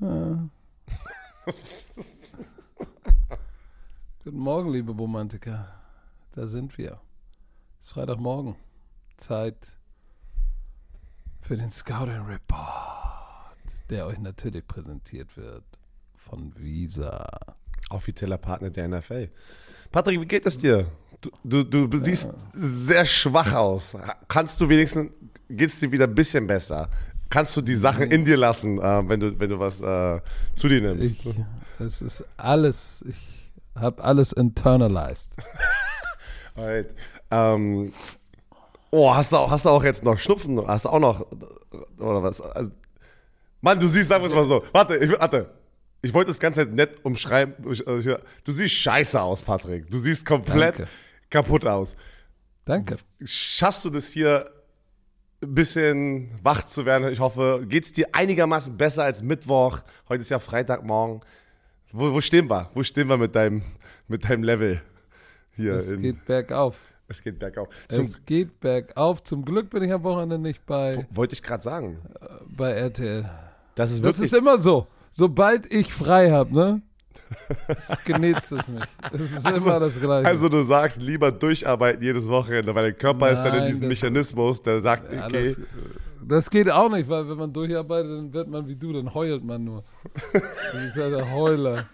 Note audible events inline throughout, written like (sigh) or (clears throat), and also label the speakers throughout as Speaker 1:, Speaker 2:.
Speaker 1: Ja. (laughs) Guten Morgen, liebe Romantiker. Da sind wir. Es ist Freitagmorgen. Zeit für den Scouting Report, der euch natürlich präsentiert wird von Visa.
Speaker 2: Offizieller Partner der NFL. Patrick, wie geht es dir? Du, du, du siehst sehr schwach aus. Kannst du wenigstens, geht es dir wieder ein bisschen besser? Kannst du die Sachen in dir lassen, äh, wenn, du, wenn du was äh, zu dir nimmst?
Speaker 1: Ich, es ist alles, ich habe alles internalized. (laughs)
Speaker 2: Alright. Ähm, oh, hast du, auch, hast du auch jetzt noch Schnupfen? Hast du auch noch, oder was? Also, Mann, du siehst, sagen wir es mal so. Warte, ich, warte. Ich wollte das Ganze nett umschreiben. Du siehst scheiße aus, Patrick. Du siehst komplett
Speaker 1: Danke.
Speaker 2: kaputt aus.
Speaker 1: Danke.
Speaker 2: Schaffst du das hier ein bisschen wach zu werden? Ich hoffe, geht es dir einigermaßen besser als Mittwoch? Heute ist ja Freitagmorgen. Wo, wo stehen wir? Wo stehen wir mit deinem, mit deinem Level hier?
Speaker 1: Es
Speaker 2: in,
Speaker 1: geht bergauf.
Speaker 2: es geht bergauf. Zum,
Speaker 1: Es geht bergauf. Zum Glück bin ich am Wochenende nicht bei,
Speaker 2: wollte ich gerade sagen.
Speaker 1: bei RTL.
Speaker 2: Das ist
Speaker 1: Das
Speaker 2: wirklich.
Speaker 1: ist immer so. Sobald ich frei habe, ne? Es genetzt es mich. Es ist immer das Gleiche.
Speaker 2: also du sagst, lieber durcharbeiten jedes Wochenende, weil der Körper ist dann in
Speaker 1: Nein,
Speaker 2: diesem Mechanismus, der sagt,
Speaker 1: Ja,
Speaker 2: okay,
Speaker 1: das, das geht auch nicht, weil wenn man durcharbeitet, dann wird man wie du, dann heult man nur. Das ist ja der Heuler.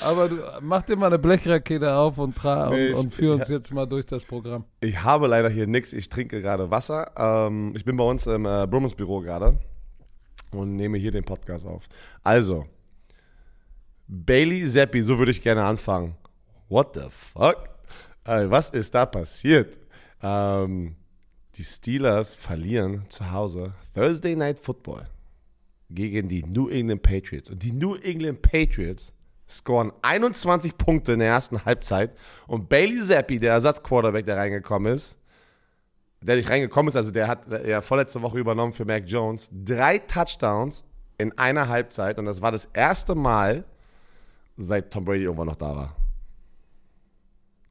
Speaker 1: Aber du, mach dir mal eine Blechrakete auf und, tra
Speaker 2: Nee,
Speaker 1: und, und führ uns jetzt mal durch das Programm.
Speaker 2: Ich habe leider hier nichts. Ich trinke gerade Wasser. Ähm, ich bin bei uns im äh, Brummels Büro gerade und nehme hier den Podcast auf. Also, Bailey Zappi, so würde ich gerne anfangen. What the fuck? Äh, was ist da passiert? Ähm, die Steelers verlieren zu Hause Thursday Night Football gegen die New England Patriots. Und die New England Patriots scoren 21 Punkte in der ersten Halbzeit. Und Bailey Zappi, der Ersatzquarterback, der reingekommen ist, der nicht reingekommen ist, also der hat ja vorletzte Woche übernommen für Mac Jones, drei Touchdowns in einer Halbzeit. Und das war das erste Mal, seit Tom Brady irgendwann noch da war.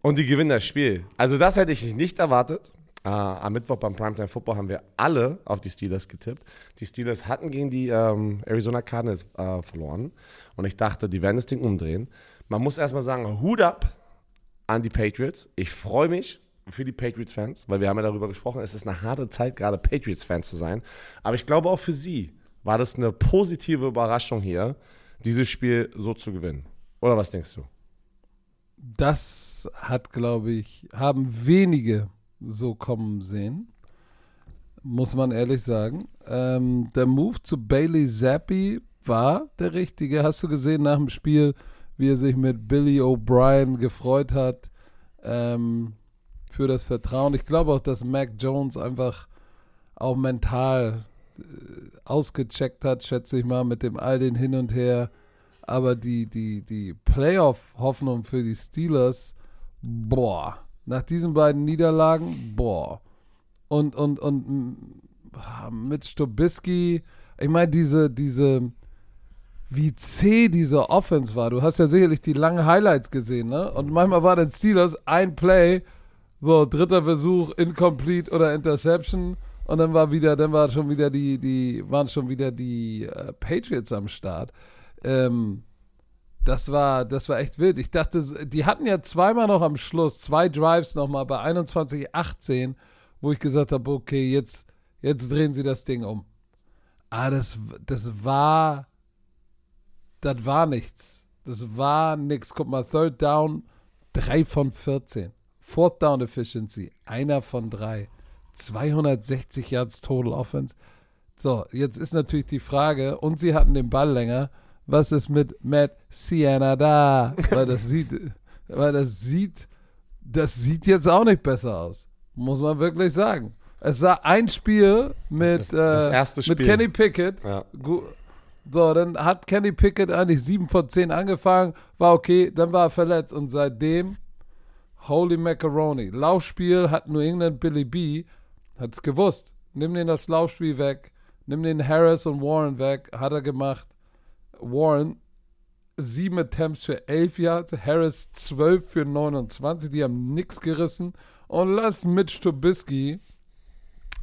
Speaker 2: Und die gewinnen das Spiel. Also das hätte ich nicht erwartet. Äh, am Mittwoch beim Primetime Football haben wir alle auf die Steelers getippt. Die Steelers hatten gegen die ähm, Arizona Cardinals äh, verloren. Und ich dachte, die werden das Ding umdrehen. Man muss erstmal sagen, Hut ab an die Patriots. Ich freue mich für die Patriots-Fans, weil wir haben ja darüber gesprochen, es ist eine harte Zeit, gerade Patriots-Fans zu sein. Aber ich glaube auch für sie war das eine positive Überraschung hier, dieses Spiel so zu gewinnen. Oder was denkst du?
Speaker 1: Das hat, glaube ich, haben wenige so kommen sehen. Muss man ehrlich sagen. Ähm, der Move zu Bailey Zappi war der richtige. Hast du gesehen nach dem Spiel, wie er sich mit Billy O'Brien gefreut hat ähm, für das Vertrauen? Ich glaube auch, dass Mac Jones einfach auch mental äh, ausgecheckt hat, schätze ich mal, mit dem all den Hin und Her. Aber die, die, die Playoff-Hoffnung für die Steelers, boah, nach diesen beiden Niederlagen, boah. Und, und, und mm, mit Stobisky, ich meine, diese, diese, wie zäh diese Offense war. Du hast ja sicherlich die langen Highlights gesehen, ne? Und manchmal war den Steelers ein Play, so dritter Versuch, incomplete oder Interception. Und dann war wieder, dann war schon wieder die, die, waren schon wieder die äh, Patriots am Start. Ähm, das war, das war echt wild. Ich dachte, die hatten ja zweimal noch am Schluss, zwei Drives nochmal bei 21-18, wo ich gesagt habe, okay, jetzt, jetzt drehen sie das Ding um. Ah, das, das war, das war nichts. Das war nichts. Guck mal, Third Down, drei von 14. Fourth Down Efficiency, einer von drei. 260 Yards Total Offense. So, jetzt ist natürlich die Frage, und sie hatten den Ball länger, was ist mit Matt Sienna da? Weil das (laughs) sieht, weil das sieht, das sieht jetzt auch nicht besser aus. Muss man wirklich sagen. Es sah ein Spiel mit,
Speaker 2: Das- das
Speaker 1: äh,
Speaker 2: erste
Speaker 1: mit
Speaker 2: Spiel.
Speaker 1: Kenny Pickett.
Speaker 2: Ja.
Speaker 1: So, dann hat Kenny Pickett eigentlich 7 von 10 angefangen, war okay, dann war er verletzt und seitdem Holy Macaroni. Laufspiel hat New England Billy B. Hat's gewusst. Nimm den das Laufspiel weg. Nimm den Harris und Warren weg. Hat er gemacht. Warren sieben Attempts für 11 Yards. Harris 12 für 29. Die haben nichts gerissen. Und lass Mitch Trubisky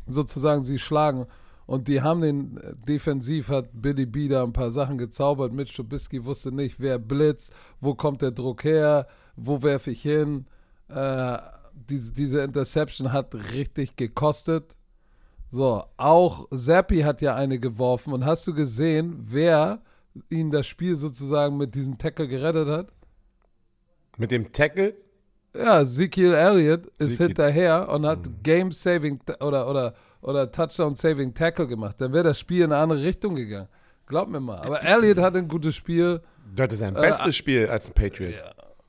Speaker 1: sozusagen sie schlagen. Und die haben den, äh, defensiv hat Billy B da ein paar Sachen gezaubert. Mitch Trubisky wusste nicht, wer blitzt, wo kommt der Druck her, wo werfe ich hin. Äh, diese, diese Interception hat richtig gekostet. So, auch Zappi hat ja eine geworfen. Und hast du gesehen, wer ihn das Spiel sozusagen mit diesem Tackle gerettet hat?
Speaker 2: Mit dem Tackle?
Speaker 1: Ja, Ezekiel Elliott ist Ezekiel. hinterher und hat mhm. Game-Saving oder, oder, oder Touchdown-Saving Tackle gemacht. Dann wäre das Spiel in eine andere Richtung gegangen. Glaub mir mal. Aber Elliott hat ein gutes Spiel.
Speaker 2: Das ist sein äh, bestes Spiel als ein Patriot.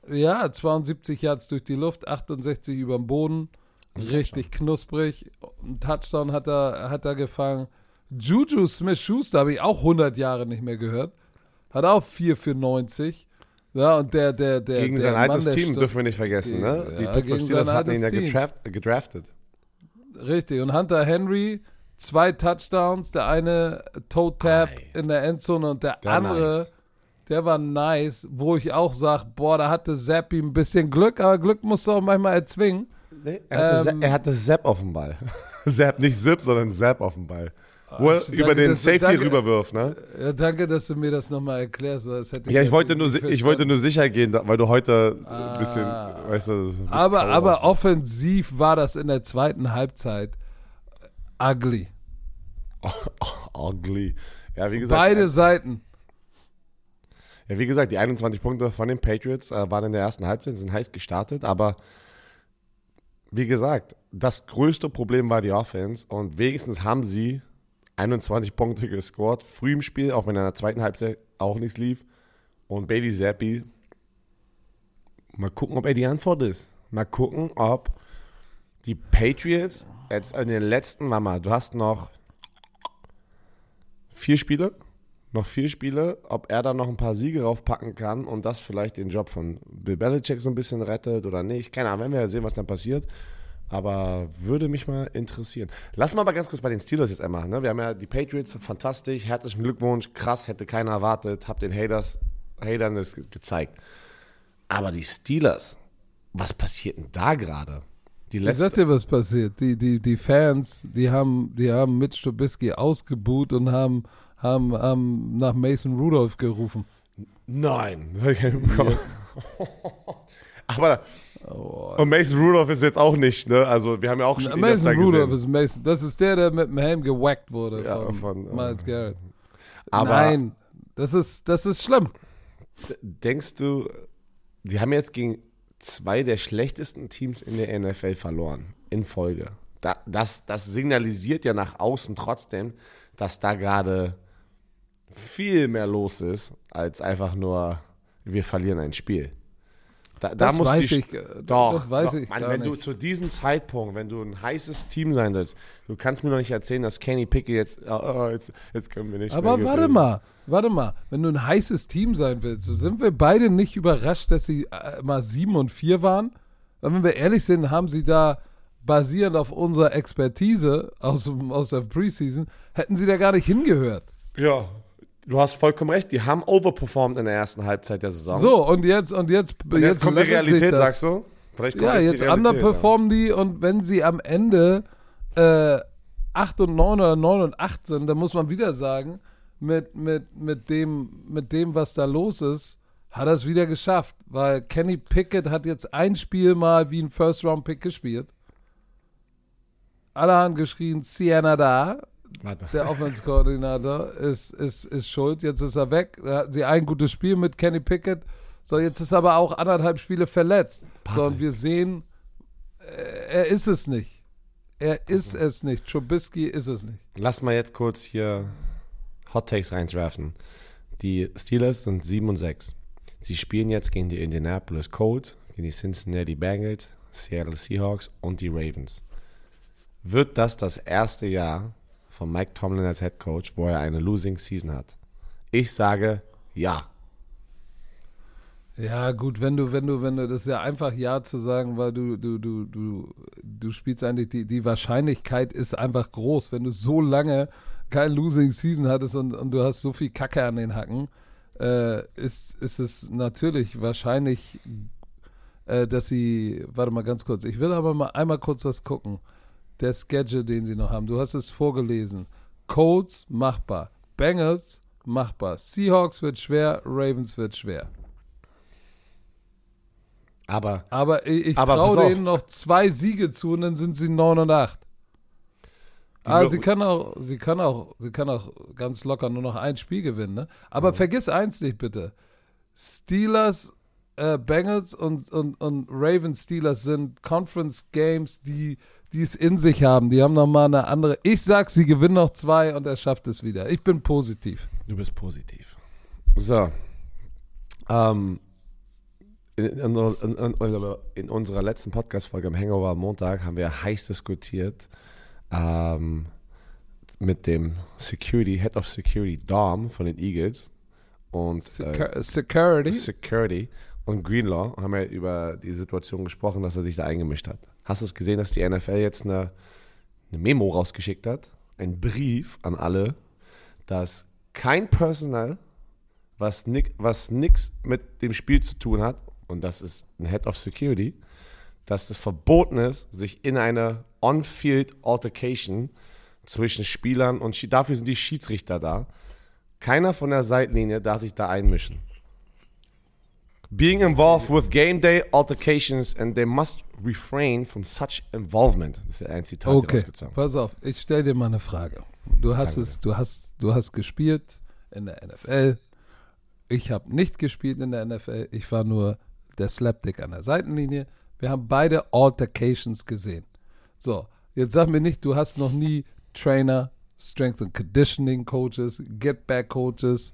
Speaker 1: Ja, ja, 72 Yards durch die Luft, 68 über dem Boden. Richtig knusprig. Ein Touchdown hat er, hat er gefangen. Juju Smith-Schuster habe ich auch 100 Jahre nicht mehr gehört. Hat auch 4 für 90. Ja, und der, der, der.
Speaker 2: Gegen
Speaker 1: der
Speaker 2: sein altes Mann, Team dürfen wir nicht vergessen, ne? Die ja, Pittsburgh Steelers hatten ihn ja gedraft, gedraftet.
Speaker 1: Richtig. Und Hunter Henry, zwei Touchdowns. Der eine Toe Tap Ei. in der Endzone und der, der andere, nice. der war nice, wo ich auch sage, boah, da hatte Zappi ein bisschen Glück, aber Glück musst du auch manchmal erzwingen.
Speaker 2: Nee, er, hatte ähm, er hatte Zapp auf dem Ball. (laughs) Zapp, nicht Zip, sondern Zapp auf dem Ball. Wo er über den Safety danke, rüberwirft, ne?
Speaker 1: Ja, danke, dass du mir das nochmal erklärst. Das
Speaker 2: ja, ich wollte, nur, ich wollte nur sicher gehen, weil du heute
Speaker 1: ah,
Speaker 2: ein bisschen, weißt du,
Speaker 1: Aber, aber offensiv war das in der zweiten Halbzeit ugly. (laughs)
Speaker 2: ugly. Ja, wie gesagt.
Speaker 1: Beide Seiten.
Speaker 2: Ja, wie gesagt, die 21 Punkte von den Patriots äh, waren in der ersten Halbzeit, sind heiß gestartet, aber wie gesagt, das größte Problem war die Offense und wenigstens haben sie 21 Punkte gescored, früh im Spiel, auch wenn in der zweiten Halbzeit auch nichts lief. Und Bailey Zappi, mal gucken, ob er die Antwort ist. Mal gucken, ob die Patriots jetzt in den letzten, Mama, du hast noch vier Spiele, noch vier Spiele, ob er da noch ein paar Siege raufpacken kann und das vielleicht den Job von Bill Belichick so ein bisschen rettet oder nicht. Keine Ahnung, wenn wir ja sehen, was dann passiert. Aber würde mich mal interessieren. Lass mal aber ganz kurz bei den Steelers jetzt einmal. Ne? Wir haben ja die Patriots, fantastisch, herzlichen Glückwunsch, krass, hätte keiner erwartet, hab den Haters, Hatern es gezeigt. Aber die Steelers, was passiert denn da gerade?
Speaker 1: Die letzte ich sag dir, was passiert. Die, die, die Fans, die haben, die haben Mitch Trubisky ausgebuht und haben, haben, haben nach Mason Rudolph gerufen.
Speaker 2: Nein, das habe ich nicht bekommen. Ja. (laughs) aber Oh, und Mason Rudolph ist jetzt auch nicht, ne? Also wir haben ja auch schon
Speaker 1: Mason Rudolph ist Mason. Das ist der, der mit dem Helm gewackt wurde ja, von, von Miles äh, Garrett. Aber Nein, das ist, das ist schlimm.
Speaker 2: Denkst du, die haben jetzt gegen zwei der schlechtesten Teams in der NFL verloren in Folge. Da, das, das signalisiert ja nach außen trotzdem, dass da gerade viel mehr los ist, als einfach nur, wir verlieren ein Spiel.
Speaker 1: Da, da das weiß die, ich. Äh,
Speaker 2: doch, das weiß doch, ich. Mann, wenn nicht. du zu diesem Zeitpunkt, wenn du ein heißes Team sein willst, du kannst mir doch nicht erzählen, dass Kenny Pickett jetzt, oh, jetzt, jetzt können wir nicht.
Speaker 1: Aber warte mal, warte mal, wenn du ein heißes Team sein willst, so sind wir beide nicht überrascht, dass sie äh, mal sieben und vier waren. Und wenn wir ehrlich sind, haben sie da basierend auf unserer Expertise aus, aus der Preseason, hätten sie da gar nicht hingehört.
Speaker 2: Ja, Du hast vollkommen recht, die haben overperformed in der ersten Halbzeit der Saison.
Speaker 1: So, und jetzt, und jetzt,
Speaker 2: und jetzt, jetzt kommt die Realität, sagst du?
Speaker 1: Vielleicht ja, jetzt die underperformen ja. die und wenn sie am Ende äh, 8 und 9 oder 9 und 8 sind, dann muss man wieder sagen, mit, mit, mit, dem, mit dem, was da los ist, hat er es wieder geschafft. Weil Kenny Pickett hat jetzt ein Spiel mal wie ein First-Round-Pick gespielt. Alle haben geschrien, Sienna da. Warte. Der Offense-Koordinator ist, ist, ist schuld. Jetzt ist er weg. Da hatten sie ein gutes Spiel mit Kenny Pickett. So, jetzt ist aber auch anderthalb Spiele verletzt. Patrick. So, und wir sehen, äh, er ist es nicht. Er ist also. es nicht. Trubisky ist es nicht.
Speaker 2: Lass mal jetzt kurz hier Hot Takes reinwerfen. Die Steelers sind 7 und 6. Sie spielen jetzt gegen die Indianapolis Colts, gegen die Cincinnati Bengals, Seattle Seahawks und die Ravens. Wird das das erste Jahr von Mike Tomlin als Head Coach, wo er eine Losing Season hat? Ich sage ja.
Speaker 1: Ja, gut, wenn du, wenn du, wenn du, das ist ja einfach Ja zu sagen, weil du, du, du, du, du spielst eigentlich, die, die Wahrscheinlichkeit ist einfach groß, wenn du so lange kein Losing Season hattest und, und du hast so viel Kacke an den Hacken, äh, ist, ist es natürlich wahrscheinlich, äh, dass sie, warte mal ganz kurz, ich will aber mal einmal kurz was gucken der Schedule, den sie noch haben. Du hast es vorgelesen. Colts machbar. Bengals machbar. Seahawks wird schwer, Ravens wird schwer.
Speaker 2: Aber
Speaker 1: Aber ich, ich traue denen noch zwei Siege zu und dann sind sie 9 und 8.
Speaker 2: Die
Speaker 1: Ah,
Speaker 2: Lo-
Speaker 1: sie kann auch, sie kann auch, sie kann auch ganz locker nur noch ein Spiel gewinnen, ne? Aber vergiss eins nicht bitte. Steelers, äh, Bengals und, und, und Ravens Steelers sind Conference Games, die, die es in sich haben. Die haben nochmal eine andere. Ich sag, sie gewinnen noch zwei und er schafft es wieder. Ich bin positiv.
Speaker 2: du bist positiv. So. Ähm, in, in, in, in, in unserer letzten Podcast-Folge am Hangover am Montag haben wir heiß diskutiert ähm, mit dem Security, Head of Security, Dom von den Eagles und äh,
Speaker 1: Secu- Security.
Speaker 2: Security und Greenlaw haben ja über die Situation gesprochen, dass er sich da eingemischt hat. Hast du es gesehen, dass die NFL jetzt eine, eine Memo rausgeschickt hat? Ein Brief an alle, dass kein Personal, was, nick, was nichts mit dem Spiel zu tun hat, und das ist ein Head of Security, dass es verboten ist, sich in eine On-Field Altercation zwischen Spielern und dafür sind die Schiedsrichter da. Keiner von der Seitenlinie darf sich da einmischen. Being involved with game day altercations and they must refrain from such involvement. Das ist ein Zitat
Speaker 1: Okay, pass auf, ich stelle dir mal eine Frage. Du hast es, du hast, du hast gespielt in der NFL. Ich habe nicht gespielt in der NFL. Ich war nur der Slapdick an der Seitenlinie. Wir haben beide Altercations gesehen. So, jetzt sag mir nicht, du hast noch nie Trainer, Strength and Conditioning Coaches, Get Back Coaches,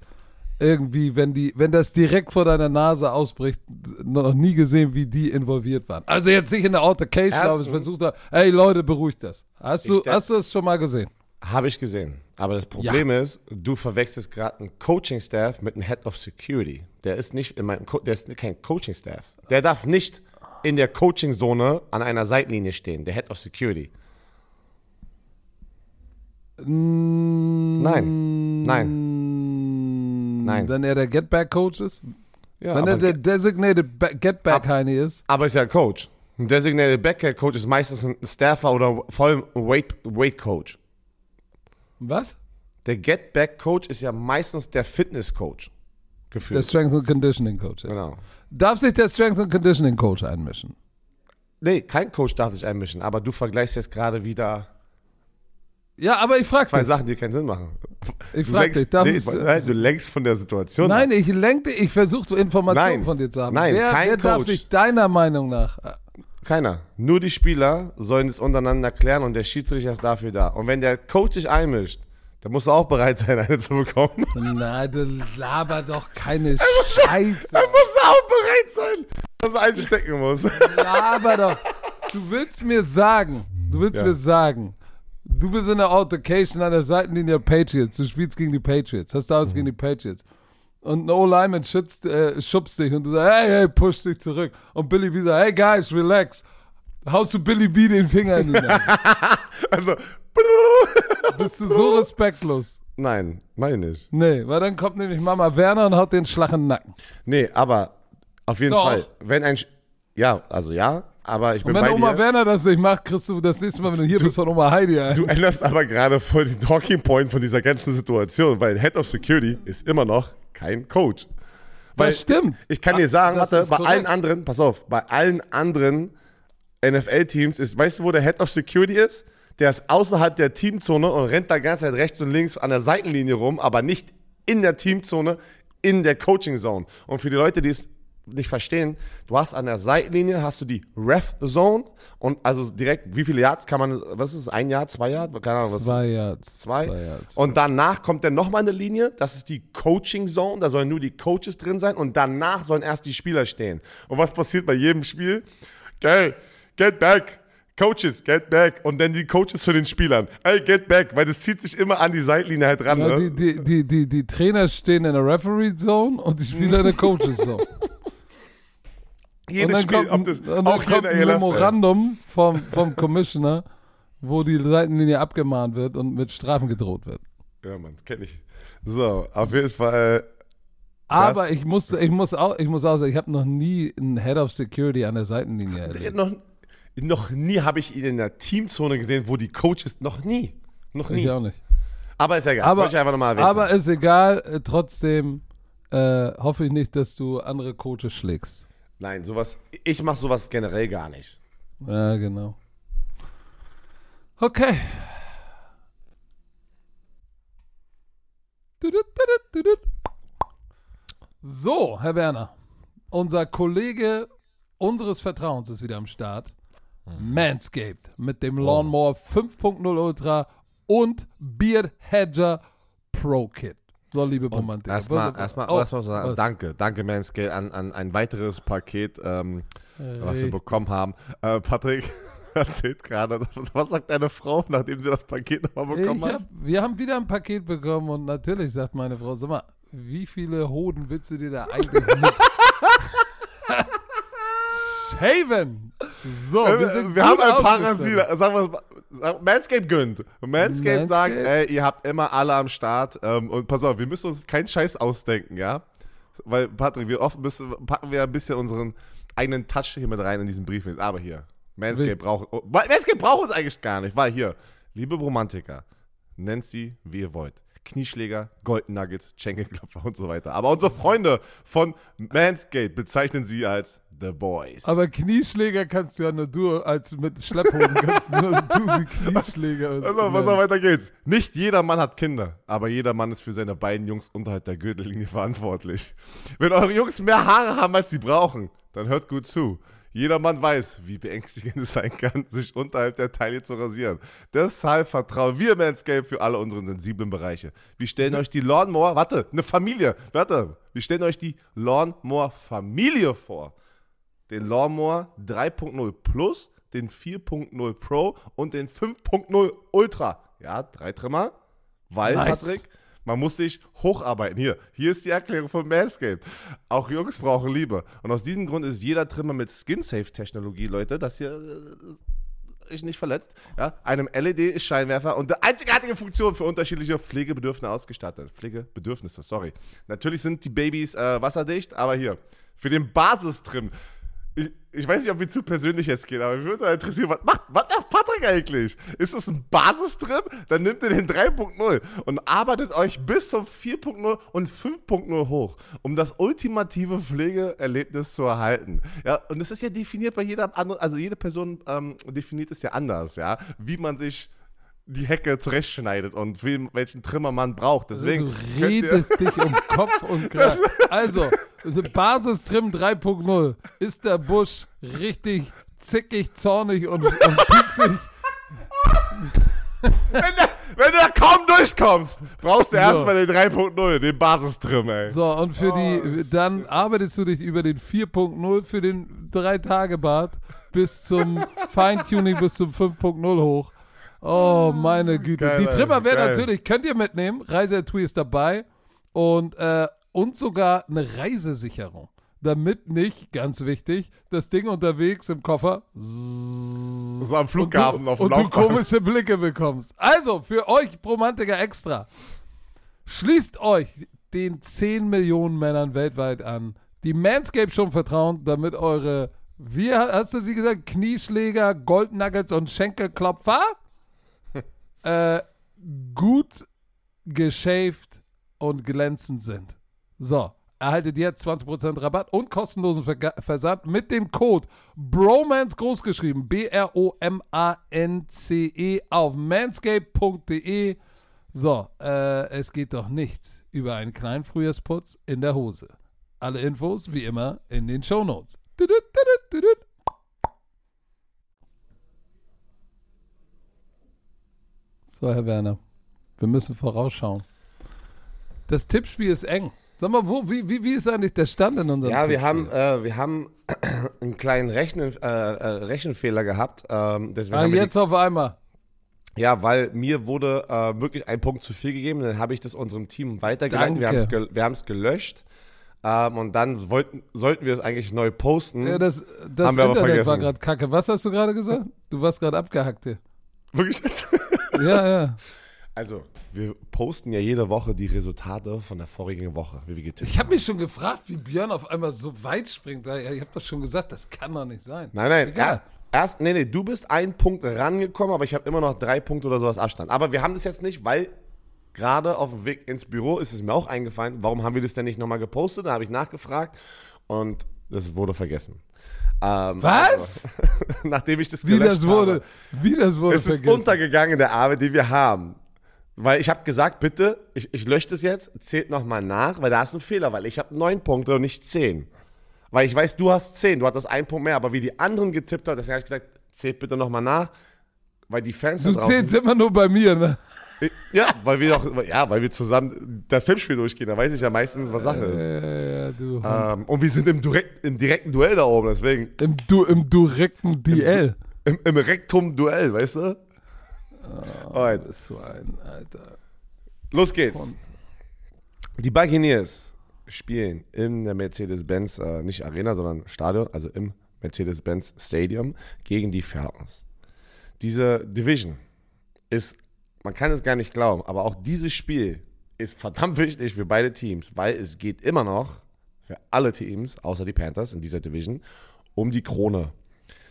Speaker 1: irgendwie, wenn die, wenn das direkt vor deiner Nase ausbricht, noch nie gesehen, wie die involviert waren. Also jetzt nicht in der Altercation, aber ich
Speaker 2: Erstens-
Speaker 1: versuche da, ey Leute, beruhigt das. Hast du, hast du es schon mal gesehen?
Speaker 2: Habe ich gesehen. Aber das Problem ist, du verwechselst gerade einen Coaching-Staff mit einem Head of Security. Der ist nicht in meinem Co der ist kein Coaching-Staff. Der darf nicht in der Coaching-Zone an einer Seitenlinie stehen, der Head of Security. Nein. Nein. Nein.
Speaker 1: Wenn er der Get Back Coach ist?
Speaker 2: Ja,
Speaker 1: wenn er der Designated Ba- Get Back Heini ist?
Speaker 2: aber ist ja ein Coach. Ein Designated Backhead Coach ist meistens ein Staffer oder vor allem ein Weight, Weight Coach.
Speaker 1: Was?
Speaker 2: Der Get Back Coach ist ja meistens der Fitness Coach. Gefühlt.
Speaker 1: Der Strength and Conditioning Coach. Ja.
Speaker 2: genau.
Speaker 1: Darf sich der Strength and Conditioning Coach einmischen?
Speaker 2: Nee, kein Coach darf sich einmischen, aber du vergleichst jetzt gerade wieder
Speaker 1: Ja, aber ich frage
Speaker 2: zwei
Speaker 1: dich.
Speaker 2: Sachen, die keinen Sinn machen.
Speaker 1: Ich
Speaker 2: Du
Speaker 1: frage dich. Darf
Speaker 2: nee, nein, du lenkst von der Situation
Speaker 1: Nein,
Speaker 2: ab.
Speaker 1: ich lenke, ich versuche Informationen
Speaker 2: Nein.
Speaker 1: von dir zu haben.
Speaker 2: Nein,
Speaker 1: wer
Speaker 2: kein
Speaker 1: wer darf
Speaker 2: Coach.
Speaker 1: sich deiner Meinung nach
Speaker 2: Keiner. Nur die Spieler sollen es untereinander klären und der Schiedsrichter ist dafür da. Und wenn der Coach sich einmischt, dann musst du auch bereit sein, eine zu bekommen.
Speaker 1: Na, du laber doch keine Scheiße.
Speaker 2: Dann musst du auch bereit sein, dass er einstecken muss.
Speaker 1: Laber doch. Du willst mir sagen, du willst
Speaker 2: Ja.
Speaker 1: mir sagen, du bist in der Altercation an der Seitenlinie der Patriots. Du spielst gegen die Patriots. Hast du alles
Speaker 2: Mhm.
Speaker 1: gegen die Patriots. Und ein O-Lineman schützt, äh, schubst dich und du sagst, hey, hey, push dich zurück. Und Billy B sagt, hey, guys, relax. Haust du Billy B den Finger in die Nase. (laughs)
Speaker 2: Also, (laughs)
Speaker 1: Bist du so respektlos?
Speaker 2: nein, meine ich.
Speaker 1: Nee, weil dann kommt nämlich Mama Werner und haut den Schlag in den Nacken.
Speaker 2: Nee, aber auf jeden
Speaker 1: Doch.
Speaker 2: Fall, wenn ein, Sch- ja, also ja, aber ich bin
Speaker 1: Und wenn
Speaker 2: bei
Speaker 1: Oma
Speaker 2: dir.
Speaker 1: Werner das nicht macht, kriegst du das nächste Mal, wenn du hier bist, von Oma Heidi ein.
Speaker 2: Du änderst aber gerade voll den Talking Point von dieser ganzen Situation, weil Head of Security ist immer noch kein Coach. Weil
Speaker 1: das stimmt.
Speaker 2: Ich kann dir sagen,
Speaker 1: Das
Speaker 2: warte, bei
Speaker 1: korrekt.
Speaker 2: allen anderen, pass auf, bei allen anderen NFL-Teams ist, weißt du, wo der Head of Security ist? Der ist außerhalb der Teamzone und rennt da ganze Zeit rechts und links an der Seitenlinie rum, aber nicht in der Teamzone, in der Coaching Zone. Und für die Leute, die es nicht verstehen, du hast an der Seitenlinie hast du die Ref Zone und also direkt, wie viele Yards kann man, was ist es, ein Jahr, zwei Jahre? Keine Ahnung, was
Speaker 1: Zwei Yards.
Speaker 2: zwei.
Speaker 1: Yards.
Speaker 2: Und danach kommt dann nochmal eine Linie, das ist die Coaching Zone, da sollen nur die Coaches drin sein und danach sollen erst die Spieler stehen. Und was passiert bei jedem Spiel? Okay, get back. Coaches, get back. Und dann die Coaches zu den Spielern. Ey, get back, weil das zieht sich immer an die Seitenlinie halt ran.
Speaker 1: Ja,
Speaker 2: ne?
Speaker 1: die, die, die, die, die Trainer stehen in der Referee Zone und die Spieler in der Coaches Zone. und (laughs)
Speaker 2: Jedes Spiel,
Speaker 1: kommt,
Speaker 2: ob das
Speaker 1: und
Speaker 2: auch
Speaker 1: kommt
Speaker 2: in
Speaker 1: ein
Speaker 2: ELF.
Speaker 1: Memorandum vom, vom Commissioner, wo die Seitenlinie abgemahnt wird und mit Strafen gedroht wird.
Speaker 2: Ja, Mann, kenn ich. So, auf jeden Fall.
Speaker 1: Aber ich muss, ich, muss auch, ich muss auch sagen, ich habe noch nie einen Head of Security an der Seitenlinie erlebt.
Speaker 2: Noch, noch nie habe ich ihn in der Teamzone gesehen, wo die Coaches, noch nie. Noch nie.
Speaker 1: Ich auch nicht.
Speaker 2: Aber ist egal.
Speaker 1: Aber, aber ist egal, äh, trotzdem äh, hoffe ich nicht, dass du andere Coaches schlägst.
Speaker 2: Nein, sowas, ich mache sowas generell gar nicht.
Speaker 1: Ja, genau. Okay. So, Herr Werner, unser Kollege unseres Vertrauens ist wieder am Start. Manscaped mit dem Lawnmower 5.0 Ultra und Beard Hedger Pro Kit. So, liebe Romantiker.
Speaker 2: Erstmal, erstmal,
Speaker 1: oh,
Speaker 2: erstmal sagen,
Speaker 1: was?
Speaker 2: danke, danke Manscaped an, an ein weiteres Paket, ähm, was wir bekommen haben. Äh, Patrick (laughs) erzählt gerade, was sagt deine Frau, nachdem sie das Paket nochmal bekommen
Speaker 1: Ich hab, wir haben wieder ein Paket bekommen und natürlich sagt meine Frau, sag mal, wie viele Hoden willst du dir da eigentlich mit (laughs) (laughs) shaven? So,
Speaker 2: Äh,
Speaker 1: wir sind
Speaker 2: wir haben ein paar. Rasierer. Sagen wir sag- Manscaped gönnt. Manscaped,
Speaker 1: Manscaped?
Speaker 2: sagt, ey, ihr habt immer alle am Start. Ähm, und pass auf, wir müssen uns keinen Scheiß ausdenken, ja? Weil, Patrick, wir oft müssen, packen wir ein bisschen unseren eigenen Touch hier mit rein in diesen Brief. Aber hier, Manscaped braucht, oh, Manscaped braucht uns eigentlich gar nicht, weil hier, liebe Romantiker, nennt sie, wie ihr wollt. Knieschläger, Golden Nuggets, Schenkelklopfer und so weiter. Aber unsere Freunde von Manscaped bezeichnen sie als The Boys.
Speaker 1: Aber Knieschläger kannst du ja nur du, als mit Schlepphoden kannst du nur du sie Knieschläger. (laughs)
Speaker 2: Also, was noch weiter geht's. Nicht jeder Mann hat Kinder, aber jeder Mann ist für seine beiden Jungs unterhalb der Gürtellinie verantwortlich. Wenn eure Jungs mehr Haare haben, als sie brauchen, dann hört gut zu. Jeder Mann weiß, wie beängstigend es sein kann, sich unterhalb der Taille zu rasieren. Deshalb vertrauen wir Manscaped für alle unsere sensiblen Bereiche. Wir stellen euch die Lawnmower, warte, eine Familie, warte, wir stellen euch die Lawnmower Familie vor. Den Lawnmower 3.0 Plus, den 4.0 Pro und den 5.0 Ultra. Ja, drei Trimmer, weil,
Speaker 1: Nice.
Speaker 2: Patrick, man muss sich hocharbeiten. Hier, hier ist die Erklärung von Manscaped. Auch Jungs brauchen Liebe. Und aus diesem Grund ist jeder Trimmer mit Skin-Safe-Technologie, Leute, das hier äh, ist nicht verletzt, ja, einem LED-Scheinwerfer und eine einzigartige Funktion für unterschiedliche Pflegebedürfnisse ausgestattet. Pflegebedürfnisse, sorry. Natürlich sind die Babys äh, wasserdicht, aber hier, für den Basistrim. Ich, ich weiß nicht, ob wir zu persönlich jetzt gehen, aber mich würde interessieren, was macht, was macht Patrick eigentlich? Ist das ein Basistrim? Dann nimmt ihr den 3.0 und arbeitet euch bis zum 4.0 und 5.0 hoch, um das ultimative Pflegeerlebnis zu erhalten. Ja, und es ist ja definiert bei jeder anderen, also jede Person ähm, definiert es ja anders, ja, wie man sich die Hecke zurechtschneidet und welchen Trimmer man braucht. Deswegen
Speaker 1: du
Speaker 2: könnt ihr-
Speaker 1: redest dich um Kopf und (laughs) Kragen. Also, (laughs) Basistrim 3.0 ist der Busch richtig zickig, zornig und, und pieksig.
Speaker 2: wenn, du, wenn du da kaum durchkommst, brauchst du
Speaker 1: So.
Speaker 2: erstmal den 3.0, den Basistrim, ey.
Speaker 1: So, und für
Speaker 2: Oh,
Speaker 1: die, dann arbeitest du dich über den 4.0 für den 3-Tage-Bad bis zum Feintuning bis zum 5.0 hoch. Oh, meine Güte.
Speaker 2: Geil,
Speaker 1: die Trimmer werden
Speaker 2: geil.
Speaker 1: natürlich, könnt ihr mitnehmen. Reiseetui ist dabei. Und, äh, und sogar eine Reisesicherung. Damit nicht, ganz wichtig, das Ding unterwegs im Koffer
Speaker 2: So am Flughafen
Speaker 1: und du,
Speaker 2: auf dem
Speaker 1: und du komische Blicke bekommst. Also, für euch Bromantiker extra. Schließt euch den 10 Millionen Männern weltweit an, die Manscaped schon vertrauen, damit eure, wie hast du sie gesagt, Knieschläger, Goldnuggets und Schenkelklopfer äh, gut geschäft und glänzend sind. So, erhaltet jetzt 20% Rabatt und kostenlosen Verga- Versand mit dem Code BROMANCE großgeschrieben, B-R-O-M-A-N-C-E auf manscape.de. So, äh, es geht doch nichts über einen kleinen Frühjahrsputz in der Hose. Alle Infos wie immer in den Shownotes. Tudut, So, Herr Werner, wir müssen vorausschauen. Das Tippspiel ist eng. Sag mal, wo, wie, wie, wie ist eigentlich der Stand in unserem
Speaker 2: Ja, wir
Speaker 1: Tippspiel?
Speaker 2: haben, äh, wir haben (clears throat) einen kleinen Rechnen, äh, äh, Rechenfehler gehabt. Ähm, deswegen
Speaker 1: Ah, jetzt auf einmal.
Speaker 2: ja, weil mir wurde äh, wirklich ein Punkt zu viel gegeben. Dann habe ich das unserem Team weitergeleitet. Wir haben es
Speaker 1: Danke.
Speaker 2: gel gelöscht. Ähm, und dann wollten, sollten wir es eigentlich neu posten.
Speaker 1: Ja, das das
Speaker 2: Haben wir aber
Speaker 1: Internet war
Speaker 2: vergessen.
Speaker 1: gerade kacke. Was hast du gerade gesagt? Du warst gerade abgehackt hier.
Speaker 2: Wirklich? (laughs)
Speaker 1: Ja, ja. (laughs)
Speaker 2: Also, wir posten ja jede Woche die Resultate von der vorigen Woche, wie wir getippt
Speaker 1: Ich habe mich schon gefragt, wie Björn auf einmal so weit springt. Ja, Ich habe das schon gesagt, das kann doch nicht sein.
Speaker 2: Nein, nein,
Speaker 1: Egal.
Speaker 2: er, erst, nee, nee, du bist einen Punkt rangekommen, aber ich habe immer noch drei Punkte oder sowas Abstand. Aber wir haben das jetzt nicht, weil gerade auf dem Weg ins Büro ist es mir auch eingefallen, warum haben wir das denn nicht nochmal gepostet? Da habe ich nachgefragt und das wurde vergessen. Ähm,
Speaker 1: Was?
Speaker 2: Also, (laughs) nachdem ich das
Speaker 1: Wie das wurde,
Speaker 2: habe.
Speaker 1: wie das wurde
Speaker 2: Es ist
Speaker 1: vergessen.
Speaker 2: untergegangen in der Arbeit, die wir haben. Weil ich habe gesagt, bitte, ich, ich lösche das jetzt, zählt nochmal nach, weil da ist ein Fehler, weil ich habe neun Punkte und nicht zehn. Weil ich weiß, du hast zehn, du hattest einen Punkt mehr, aber wie die anderen getippt haben, deswegen habe ich gesagt, zählt bitte nochmal nach, weil die Fans
Speaker 1: Du zählst immer nur bei mir, ne?
Speaker 2: Ja, weil wir doch, ja, weil wir zusammen das Filmspiel durchgehen, da weiß ich ja meistens, was Sache ist.
Speaker 1: Ja, ja, du.
Speaker 2: Ähm, und wir sind im, direkt, im direkten Duell da oben, deswegen
Speaker 1: Im, du, Im direkten DL.
Speaker 2: im, im Rektum-Duell, weißt du? Alright,
Speaker 1: Das ist so ein, Alter.
Speaker 2: los geht's. Die Buccaneers spielen in der Mercedes-Benz, äh, nicht Arena, sondern Stadion, also im Mercedes-Benz Stadium gegen die Falcons. Diese Division ist, man kann es gar nicht glauben, aber auch dieses Spiel ist verdammt wichtig für beide Teams, weil es geht immer noch für alle Teams, außer die Panthers in dieser Division, um die Krone.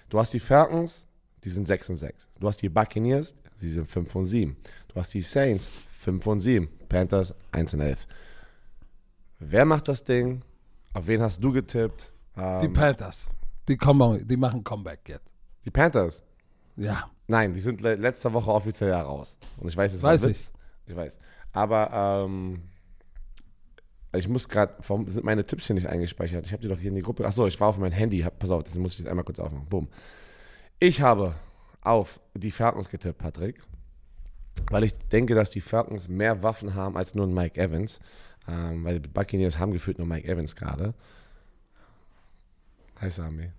Speaker 2: Du hast die Falcons, die sind 6 und 6. Du hast die Buccaneers, sie sind 5 und 7. Du hast die Saints, 5 und 7. Panthers, 1 und 11. Wer macht das Ding? Auf wen hast du getippt? Ähm,
Speaker 1: Die Panthers. Die, kommen, die machen Comeback jetzt.
Speaker 2: die Panthers.
Speaker 1: Ja.
Speaker 2: Nein, die sind le letzte Woche offiziell ja raus. Und ich weiß, es
Speaker 1: Weiß
Speaker 2: war ein Witz. Ich weiß. Aber ähm, ich muss gerade, warum sind meine Tipps hier nicht eingespeichert? Ich habe die doch hier in die Gruppe. Achso, ich war auf mein Handy. Hab, pass auf, das muss ich jetzt einmal kurz aufmachen. Boom. Ich habe auf die Falcons getippt, Patrick. Weil ich denke, dass die Falcons mehr Waffen haben als nur ein Mike Evans. Ähm, weil die Buccaneers haben gefühlt nur Mike Evans gerade. Hi Sami.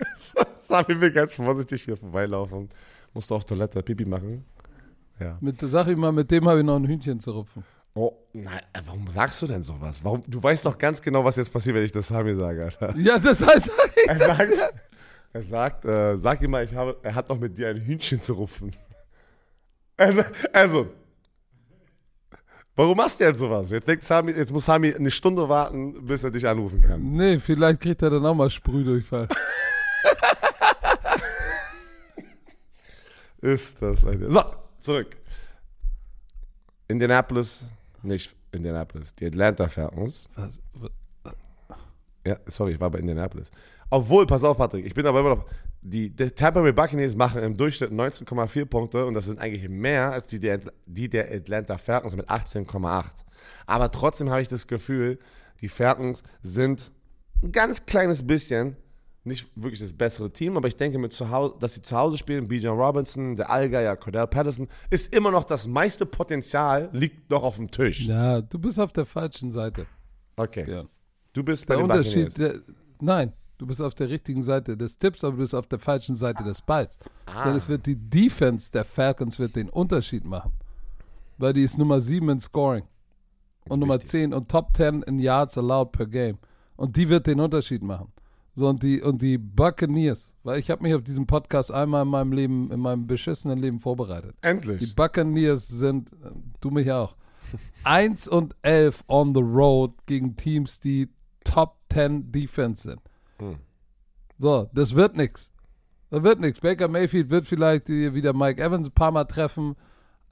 Speaker 2: (laughs) Sami will ganz vorsichtig hier vorbeilaufen. Musst du auf Toilette Pipi machen? Ja.
Speaker 1: Mit, sag ich mal, mit dem habe ich noch ein Hühnchen zu rupfen.
Speaker 2: Oh, nein, äh, warum sagst du denn sowas? Warum? Du weißt doch ganz genau, was jetzt passiert, wenn ich das Sami sage, Alter.
Speaker 1: Ja, das heißt,
Speaker 2: Er sagt, er sagt äh, sag ihm mal, ich habe, er hat doch mit dir ein Hühnchen zu rupfen. Also, also warum machst du jetzt sowas? Jetzt, denkt Sami, jetzt muss Sami eine Stunde warten, bis er dich anrufen kann.
Speaker 1: nee, vielleicht kriegt er dann auch mal Sprühdurchfall. (laughs) (laughs)
Speaker 2: Ist das eine. So, zurück. Indianapolis, nicht Indianapolis, die Atlanta Falcons.
Speaker 1: Was,
Speaker 2: Ja, sorry, ich war bei Indianapolis. Obwohl, pass auf, Patrick, ich bin aber immer noch. Die, die Tampa Bay Buccaneers machen im Durchschnitt 19,4 Punkte und das sind eigentlich mehr als die der, die der Atlanta Falcons mit 18,8. Aber trotzdem habe ich das Gefühl, die Falcons sind ein ganz kleines bisschen, nicht wirklich das bessere Team, aber ich denke, mit zu Hause, dass sie zu Hause spielen, Bijan Robinson, der Allgeier, Cordell Patterson, ist immer noch das meiste Potenzial, liegt noch auf dem Tisch.
Speaker 1: ja, du bist auf der falschen Seite.
Speaker 2: Okay.
Speaker 1: Ja.
Speaker 2: Du bist bei
Speaker 1: Der
Speaker 2: den Buccaneers.
Speaker 1: Unterschied, der, nein, du bist auf der richtigen Seite des Tipps, aber du bist auf der falschen Seite des Balls.
Speaker 2: Ah.
Speaker 1: Denn es wird die Defense der Falcons wird den Unterschied machen. Weil die ist Nummer 7 in Scoring. Und Nummer
Speaker 2: Wichtig.
Speaker 1: 10 und Top 10 in Yards allowed per Game. Und die wird den Unterschied machen. So, und die, und die Buccaneers, weil ich habe mich auf diesen Podcast einmal in meinem Leben, in meinem beschissenen Leben vorbereitet. Die
Speaker 2: Endlich.
Speaker 1: Buccaneers sind, du mich auch, 1 und 11 on the road gegen Teams, die Top 10 Defense sind.
Speaker 2: Hm.
Speaker 1: So, das wird nichts. Das wird nichts. Baker Mayfield wird vielleicht die, wieder Mike Evans ein paar Mal treffen.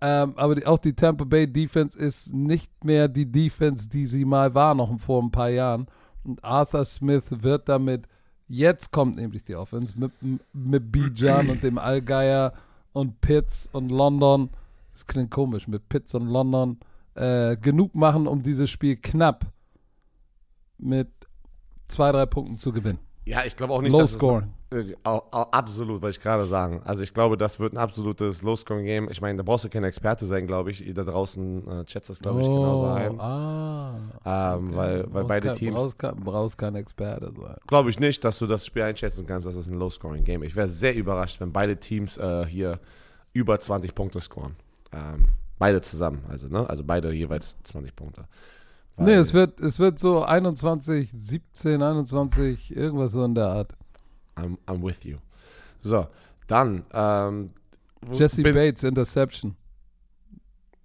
Speaker 1: Ähm, aber die, auch die Tampa Bay Defense ist nicht mehr die Defense, die sie mal war, noch vor ein paar Jahren. Und Arthur Smith wird damit, jetzt kommt nämlich die Offense, mit, mit Bijan und dem Allgeier und Pitts und London, das klingt komisch, mit Pitts und London, äh, genug machen, um dieses Spiel knapp mit zwei, drei Punkten zu gewinnen.
Speaker 2: Ja, ich glaube auch nicht,
Speaker 1: Low
Speaker 2: dass
Speaker 1: scoring.
Speaker 2: Äh, absolut, wollte ich gerade sagen. Also ich glaube, das wird ein absolutes Low-Scoring-Game. Ich meine, da brauchst du kein Experte sein, glaube ich. Ihr da draußen äh, schätzt das, glaube ich, genauso ein.
Speaker 1: Ah.
Speaker 2: Ähm, weil, weil
Speaker 1: Brauchst
Speaker 2: beide
Speaker 1: kein,
Speaker 2: Teams,
Speaker 1: Brauchst brauchst kein Experte sein.
Speaker 2: glaube ich nicht, dass du das Spiel einschätzen kannst, dass es ein Low-Scoring-Game ist. Ich wäre sehr überrascht, wenn beide Teams äh, hier über 20 Punkte scoren. Ähm, beide zusammen, also, ne? Also beide jeweils 20 Punkte. Weil-
Speaker 1: Nee, es wird, es wird so 21, 17, 21, irgendwas so in der Art.
Speaker 2: I'm, I'm with you. So, dann, ähm,
Speaker 1: Jesse
Speaker 2: bin-
Speaker 1: Bates, Interception.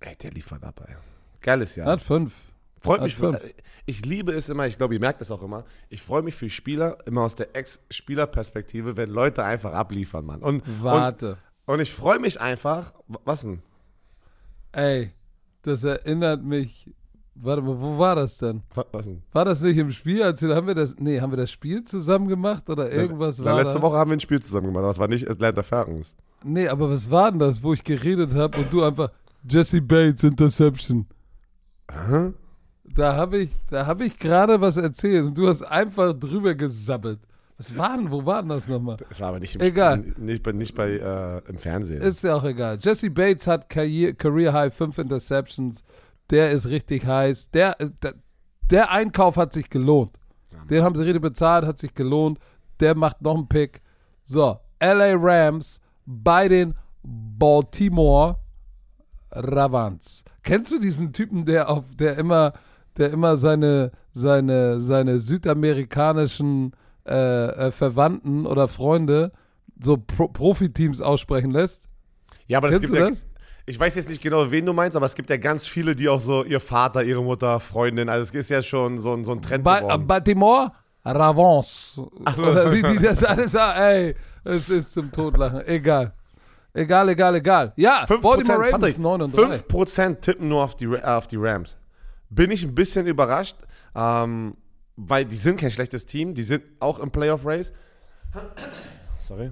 Speaker 2: Ey, der liefert ab, ey. Geiles Jahr.
Speaker 1: Hat fünf.
Speaker 2: Freut
Speaker 1: Hat
Speaker 2: mich. Für,
Speaker 1: fünf.
Speaker 2: ich liebe es immer, ich glaube, ihr merkt das auch immer. Ich freue mich für Spieler, immer aus der Ex-Spielerperspektive, wenn Leute einfach abliefern, Mann. Und, und,
Speaker 1: Warte.
Speaker 2: und ich freue mich einfach, was denn?
Speaker 1: Ey, das erinnert mich. Warte mal, wo war das denn?
Speaker 2: Was denn?
Speaker 1: War das nicht im Spiel? Als wir, haben wir das, nee, haben wir das Spiel zusammen gemacht oder irgendwas
Speaker 2: Na,
Speaker 1: war
Speaker 2: letzte
Speaker 1: da?
Speaker 2: Woche haben wir ein Spiel zusammen gemacht, aber es war nicht Atlanta Falcons.
Speaker 1: Nee, aber was war denn das, wo ich geredet habe und du einfach Jesse Bates Interception.
Speaker 2: Hä?
Speaker 1: Da habe ich, da habe ich gerade was erzählt und du hast einfach drüber gesabbelt. Was war denn, wo war denn das nochmal?
Speaker 2: Es war aber nicht im
Speaker 1: Egal.
Speaker 2: Spiel, nicht bei, nicht bei äh, im Fernsehen.
Speaker 1: Ist ja auch egal. Jesse Bates hat Career, Career High 5 Interceptions. Der ist richtig heiß. Der, der, der Einkauf hat sich gelohnt. Den haben sie richtig bezahlt, hat sich gelohnt. Der macht noch einen Pick. So, LA Rams bei den Baltimore Ravens. Kennst du diesen Typen, der auf, der immer, der immer seine, seine, seine südamerikanischen äh, äh, Verwandten oder Freunde so Pro Profiteams aussprechen lässt?
Speaker 2: ja, aber
Speaker 1: Kennst
Speaker 2: gibt
Speaker 1: du
Speaker 2: ja,
Speaker 1: das?
Speaker 2: Ich weiß jetzt nicht genau, wen du meinst, aber es gibt ja ganz viele, die auch so ihr Vater, ihre Mutter, Freundin, also es ist ja schon so, ein- so ein Trend
Speaker 1: Ba äh,
Speaker 2: geworden.
Speaker 1: Baltimore Ravens.
Speaker 2: so.
Speaker 1: Oder wie die das alles sagen. Ey, es ist zum Totlachen. Egal. Egal, egal, egal. Ja,
Speaker 2: 5%,
Speaker 1: Baltimore Ravens
Speaker 2: Patrick,
Speaker 1: 9 und 3.
Speaker 2: 5% tippen nur auf die, Ra- auf die Rams. Bin ich ein bisschen überrascht, ähm, weil die sind kein schlechtes Team, die sind auch im Playoff-Race. Sorry.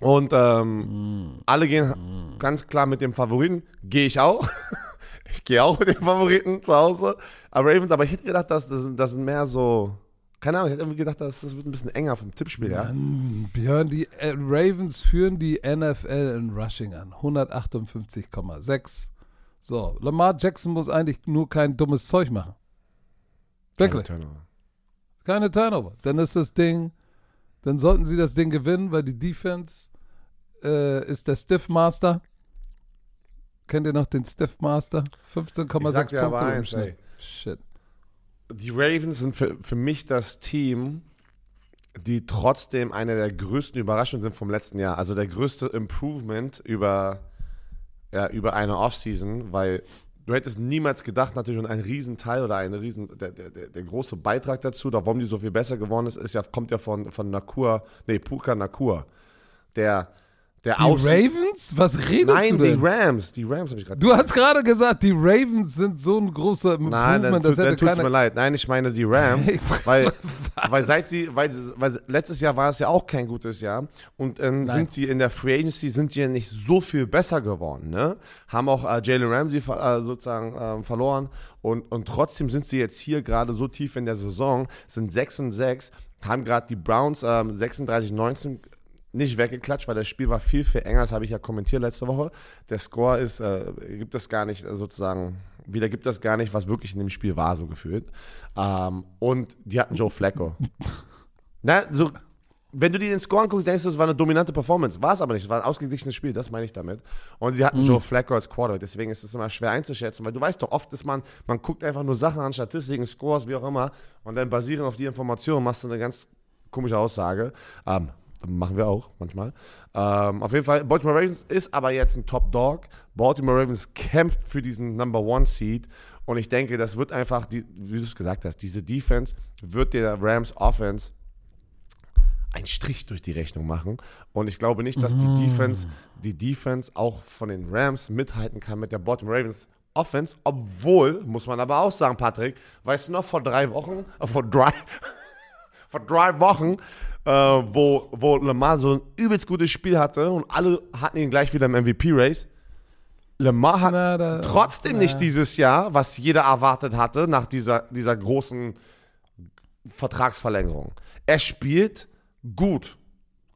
Speaker 2: Und ähm, alle gehen ganz klar mit dem Favoriten. Gehe ich auch. (laughs) ich gehe auch mit dem Favoriten zu Hause. Aber Ravens, aber ich hätte gedacht, dass das, das sind mehr so. Keine Ahnung, ich hätte irgendwie gedacht, dass das wird ein bisschen enger vom Tippspiel, ja.
Speaker 1: Mann, Björn, die äh, Ravens führen die NFL in Rushing an. 158,6. So, Lamar Jackson muss eigentlich nur kein dummes Zeug machen. Wirklich.
Speaker 2: Keine Turnover.
Speaker 1: Keine Turnover. Dann ist das Ding, dann sollten sie das Ding gewinnen, weil die Defense äh, ist der Stiff Master. Kennt ihr noch den Stiff Master? 15,6
Speaker 2: Ich sag dir aber
Speaker 1: Punkte im
Speaker 2: eins,
Speaker 1: Schnitt.
Speaker 2: ey.
Speaker 1: Shit.
Speaker 2: Die Ravens sind für, für mich das Team, die trotzdem eine der größten Überraschungen sind vom letzten Jahr. Also der größte Improvement über, ja, über eine Offseason, weil du hättest niemals gedacht, natürlich, und ein Riesenteil oder ein Riesen, der, der, der, große Beitrag dazu, da warum die so viel besser geworden ist, ist ja, kommt ja von, von Nakur, nee, Puka Nakur. Der, der
Speaker 1: Die
Speaker 2: Aus-
Speaker 1: Ravens? Was redest
Speaker 2: Nein,
Speaker 1: du
Speaker 2: die
Speaker 1: denn?
Speaker 2: Rams. Die Rams habe ich gerade
Speaker 1: Du hast gerade gesagt, die Ravens sind so ein großer
Speaker 2: Nein, dann,
Speaker 1: das
Speaker 2: dann tut's mir leid. Nein, ich meine die Rams, (laughs) weil, (laughs) weil seit sie, weil, weil letztes Jahr war es ja auch kein gutes Jahr und ähm,
Speaker 1: Nein.
Speaker 2: sind sie in der Free Agency sind sie ja nicht so viel besser geworden, ne? Haben auch äh, Jalen Ramsey äh, sozusagen ähm, verloren und, und trotzdem sind sie jetzt hier gerade so tief in der Saison, sind 6 und 6, haben gerade die Browns ähm, 36-19 nicht weggeklatscht, weil das Spiel war viel, viel enger. Das habe ich ja kommentiert letzte Woche. Der Score ist, äh, gibt es gar nicht äh, sozusagen, wieder gibt das gar nicht, was wirklich in dem Spiel war, so gefühlt. Ähm, und die hatten Joe Flacco. (laughs) Na, so, wenn du dir den Score anguckst, denkst du, es war eine dominante Performance. War es aber nicht. Es war ein ausgeglichenes Spiel, das meine ich damit. Und sie hatten Joe Flacco als Quarterback. Deswegen ist es immer schwer einzuschätzen, weil du weißt doch, oft ist man, man guckt einfach nur Sachen an, Statistiken, Scores, wie auch immer. Und dann basierend auf die Information machst du eine ganz komische Aussage. Ähm, machen wir auch manchmal. Ähm, auf jeden Fall, Baltimore Ravens ist aber jetzt ein Top Dog. Baltimore Ravens kämpft für diesen Number One Seed. Und ich denke, das wird einfach, die, wie du es gesagt hast, diese Defense wird der Rams Offense einen Strich durch die Rechnung machen. Und ich glaube nicht, dass die Defense, die Defense auch von den Rams mithalten kann mit der Baltimore Ravens Offense, obwohl, muss man aber auch sagen, Patrick, weißt du noch, vor drei Wochen, äh, vor drei, (laughs) vor drei Wochen, äh, wo, wo Lamar so ein übelst gutes Spiel hatte und alle hatten ihn gleich wieder im MVP-Race. Lamar hat
Speaker 1: Na, da-
Speaker 2: trotzdem
Speaker 1: na.
Speaker 2: nicht dieses Jahr, was jeder erwartet hatte, nach dieser, dieser großen Vertragsverlängerung. Er spielt gut,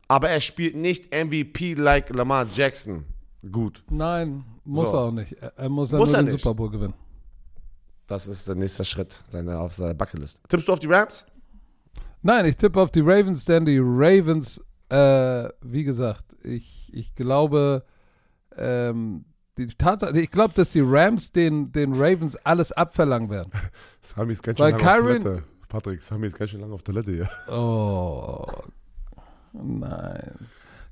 Speaker 2: aber er spielt nicht MVP-like Lamar Jackson gut.
Speaker 1: Nein, muss
Speaker 2: So.
Speaker 1: er auch nicht. Er, er muss ja
Speaker 2: Muss
Speaker 1: nur
Speaker 2: er
Speaker 1: den
Speaker 2: nicht.
Speaker 1: Super Bowl gewinnen.
Speaker 2: Das ist der nächste Schritt seine, auf seiner Bucketlist. Tippst du auf die Rams?
Speaker 1: Nein, ich tippe auf die Ravens, denn die Ravens, äh, wie gesagt, ich, ich glaube, ähm, die Tatsache, ich glaube, dass die Rams den, den Ravens alles abverlangen werden. (laughs)
Speaker 2: Sami ist ganz
Speaker 1: Weil
Speaker 2: schön lange auf
Speaker 1: Kyron-
Speaker 2: Toilette. Patrick, Sami ist ganz schön lange auf Toilette hier.
Speaker 1: Oh, nein.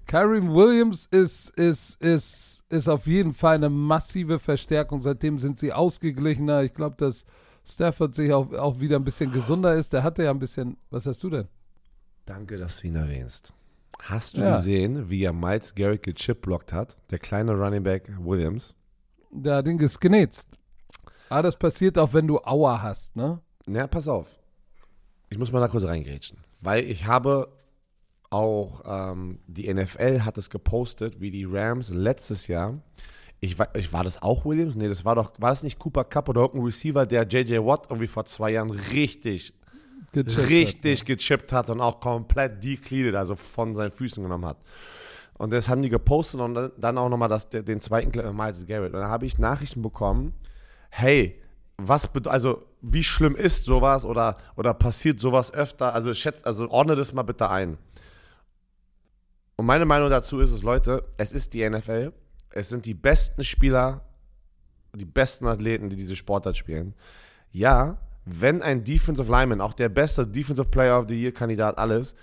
Speaker 1: Kyrie Williams ist, ist, ist, ist auf jeden Fall eine massive Verstärkung. Seitdem sind sie ausgeglichener. Ich glaube, dass Stafford sich auch, auch wieder ein bisschen gesunder ist. Der hatte ja ein bisschen. Was hast du denn?
Speaker 2: Danke, dass du ihn erwähnst. Hast du
Speaker 1: Ja.
Speaker 2: gesehen, wie er Miles Garrett gechipblockt hat? Der kleine Running Back Williams.
Speaker 1: Der hat ihn gesknetzt. Ah, das passiert auch, wenn du Aua hast, ne?
Speaker 2: Na, pass auf. Ich muss mal da kurz reingrätschen. Weil ich habe auch, ähm, die NFL hat es gepostet, wie die Rams letztes Jahr, ich, war- ich war das auch Williams? Nee, das war doch, war das nicht Cooper Cup oder irgendein Receiver, der JJ Watt irgendwie vor zwei Jahren richtig,
Speaker 1: Gechippt
Speaker 2: richtig gechippt hat und auch komplett decleated, also von seinen Füßen genommen hat. Und das haben die gepostet und dann- auch nochmal das, den zweiten Clip mit Miles Garrett. Und dann habe ich Nachrichten bekommen, hey, was also wie schlimm ist sowas oder, oder passiert sowas öfter? Also schätzt, also ordne das mal bitte ein. Und meine Meinung dazu ist es, Leute, es ist die NFL. Es sind die besten Spieler, die besten Athleten, die diese Sportart spielen. Ja, wenn ein Defensive Lineman, auch der beste Defensive Player of the Year Kandidat alles,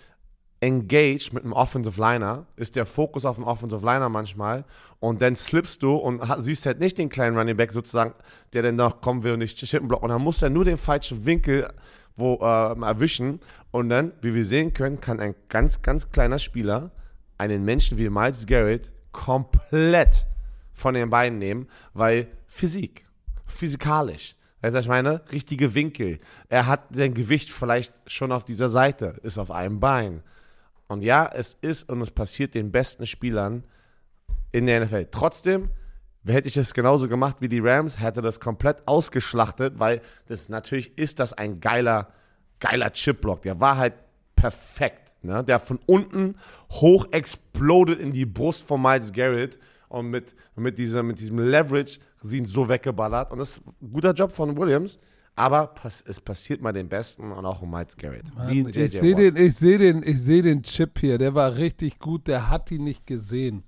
Speaker 2: engaged mit einem Offensive Liner, ist der Fokus auf den Offensive Liner manchmal und dann slippst du und siehst halt nicht den kleinen Running Back sozusagen, der dann noch kommen will und nicht Chippen blocken und dann du ja nur den falschen Winkel wo, äh, erwischen und dann, wie wir sehen können, kann ein ganz, ganz kleiner Spieler einen Menschen wie Miles Garrett komplett von den Beinen nehmen, weil Physik, physikalisch. Weißt du, was ich meine? Richtige Winkel. Er hat sein Gewicht vielleicht schon auf dieser Seite, ist auf einem Bein. Und ja, es ist und es passiert den besten Spielern in der NFL. Trotzdem, hätte ich es genauso gemacht wie die Rams, hätte das komplett ausgeschlachtet, weil das natürlich ist das ein geiler, geiler Chipblock. Der war halt perfekt. Ne? Der von unten hoch exploded in die Brust von Miles Garrett und mit, mit, dieser, mit diesem Leverage sie ihn so weggeballert. Und das ist ein guter Job von Williams. Aber pass, es passiert mal den Besten und auch um Miles Garrett. Wie
Speaker 1: Mann, ich sehe den, ich sehe den, ich sehe den Chip hier. Der war richtig gut. Der hat ihn nicht gesehen.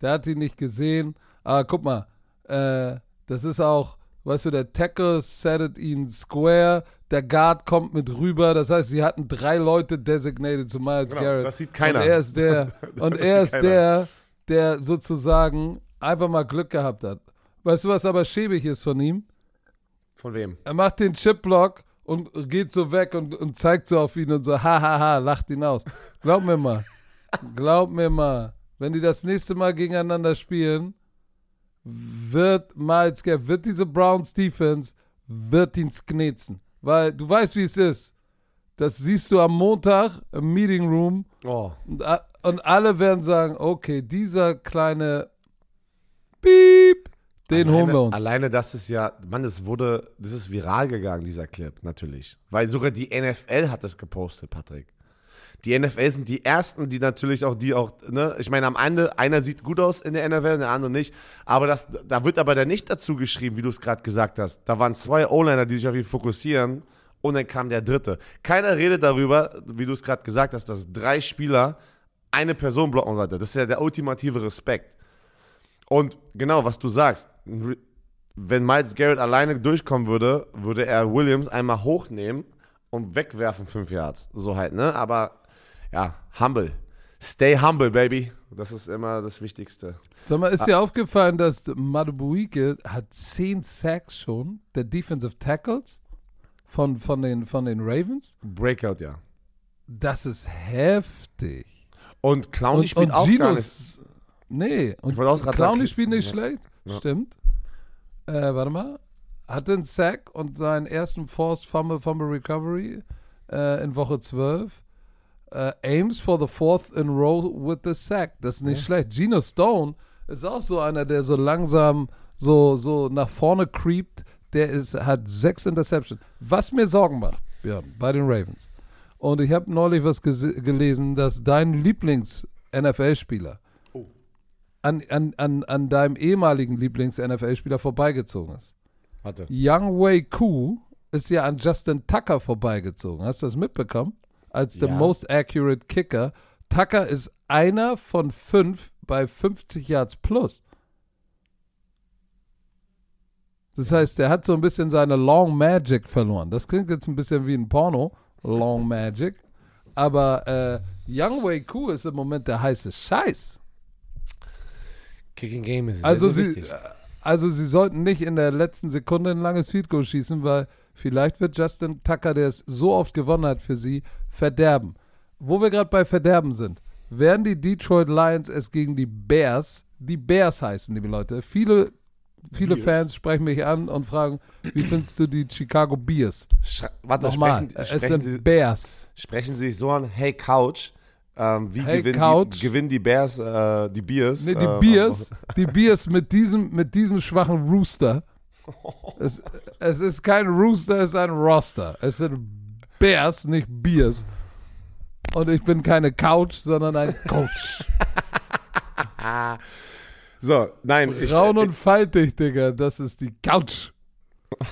Speaker 1: Der hat ihn nicht gesehen. Aber guck mal, äh, das ist auch, weißt du, der Tackle settet ihn square. Der Guard kommt mit rüber. Das heißt, sie hatten drei Leute designated zu Miles
Speaker 2: Genau,
Speaker 1: Garrett.
Speaker 2: das sieht keiner.
Speaker 1: Und er ist der, (laughs) und er ist
Speaker 2: keiner.
Speaker 1: der, der sozusagen einfach mal Glück gehabt hat. Weißt du, was aber schäbig ist von ihm?
Speaker 2: Von wem?
Speaker 1: Er macht den Chipblock und geht so weg und, und zeigt so auf ihn und so, hahaha, lacht ihn aus. Glaub mir mal, glaub mir mal, wenn die das nächste Mal gegeneinander spielen, wird Miles Garrett, wird diese Browns Defense, wird ihn sknetzen. Weil du weißt, wie es ist. Das siehst du am Montag im Meeting Room
Speaker 2: Oh.
Speaker 1: und, und alle werden sagen, okay, dieser kleine Piep, den
Speaker 2: alleine,
Speaker 1: holen wir uns.
Speaker 2: Alleine das ist ja, Mann, das wurde, das ist viral gegangen, dieser Clip, natürlich. Weil sogar die NFL hat das gepostet, Patrick. Die NFL sind die ersten, die natürlich auch, die auch, ne, ich meine, am Ende, einer sieht gut aus in der NFL, der andere nicht. Aber das, da wird aber dann nicht dazu geschrieben, wie du es gerade gesagt hast. Da waren zwei O-Liner, die sich auf ihn fokussieren und dann kam der dritte. Keiner redet darüber, wie du es gerade gesagt hast, dass drei Spieler eine Person blocken sollte. Das ist ja der ultimative Respekt. Und genau, was du sagst, wenn Miles Garrett alleine durchkommen würde, würde er Williams einmal hochnehmen und wegwerfen fünf Yards. So halt, ne? Aber ja, humble. Stay humble, baby. Das ist immer das Wichtigste.
Speaker 1: Sag mal, ist dir aufgefallen, dass Madubuike hat zehn Sacks schon, der Defensive Tackles von, von, den, von den Ravens?
Speaker 2: Breakout, ja.
Speaker 1: Das ist heftig.
Speaker 2: Und Clowney
Speaker 1: Und,
Speaker 2: spielt
Speaker 1: und
Speaker 2: auch gar nicht.
Speaker 1: Ginos, nee, und
Speaker 2: sagen,
Speaker 1: spielt nicht
Speaker 2: ja.
Speaker 1: schlecht,
Speaker 2: Ja.
Speaker 1: stimmt. Äh, warte mal, hatte einen Sack und seinen ersten Forced Fumble, Fumble Recovery äh, in Woche 12. Äh, aims for the fourth in row with the sack. Das ist nicht schlecht. Geno Stone ist auch so einer, der so langsam so, so nach vorne creept. Der ist, hat sechs Interceptions. Was mir Sorgen macht, Björn, bei den Ravens. Und ich habe neulich was gelesen, dass dein Lieblings-NFL-Spieler
Speaker 2: Oh.
Speaker 1: an, an, an, an deinem ehemaligen Lieblings-NFL-Spieler vorbeigezogen ist.
Speaker 2: Warte.
Speaker 1: Young Wei Koo ist ja an Justin Tucker vorbeigezogen. Hast du das mitbekommen? Als der
Speaker 2: Ja.
Speaker 1: most accurate Kicker. Tucker ist einer von fünf bei 50 Yards plus. Das heißt, der hat so ein bisschen seine Long Magic verloren. Das klingt jetzt ein bisschen wie ein Porno, Long (laughs) Magic. Aber äh, Young Wei Koo ist im Moment der heiße Scheiß.
Speaker 2: Kicking Game ist
Speaker 1: Also
Speaker 2: sehr,
Speaker 1: sie,
Speaker 2: sehr wichtig.
Speaker 1: also sie sollten nicht in der letzten Sekunde ein langes Field Goal schießen, weil vielleicht wird Justin Tucker, der es so oft gewonnen hat für sie, verderben. Wo wir gerade bei Verderben sind, werden die Detroit Lions es gegen die Bears, die Bears heißen, liebe Leute. Viele viele
Speaker 2: Bears.
Speaker 1: Fans sprechen mich an und fragen, wie findest du die Chicago Bears?
Speaker 2: Warte,
Speaker 1: Nochmal,
Speaker 2: sprechen,
Speaker 1: es
Speaker 2: sprechen,
Speaker 1: sind
Speaker 2: Sie,
Speaker 1: Bears.
Speaker 2: sprechen Sie sich so an, hey Couch, ähm, wie
Speaker 1: Hey,
Speaker 2: gewinnen,
Speaker 1: Couch.
Speaker 2: Die, gewinnen die Bears, äh, die Bears?
Speaker 1: Nee, die
Speaker 2: äh,
Speaker 1: Bears, (laughs) die Bears mit diesem, mit diesem schwachen Rooster. Es, es ist kein Rooster, es ist ein Roster. Es sind Bears, nicht Beers. Und ich bin keine Couch, sondern ein (laughs) Coach. (laughs)
Speaker 2: So, nein, ich,
Speaker 1: Braun und faltig, Digga, das ist die Couch. (laughs)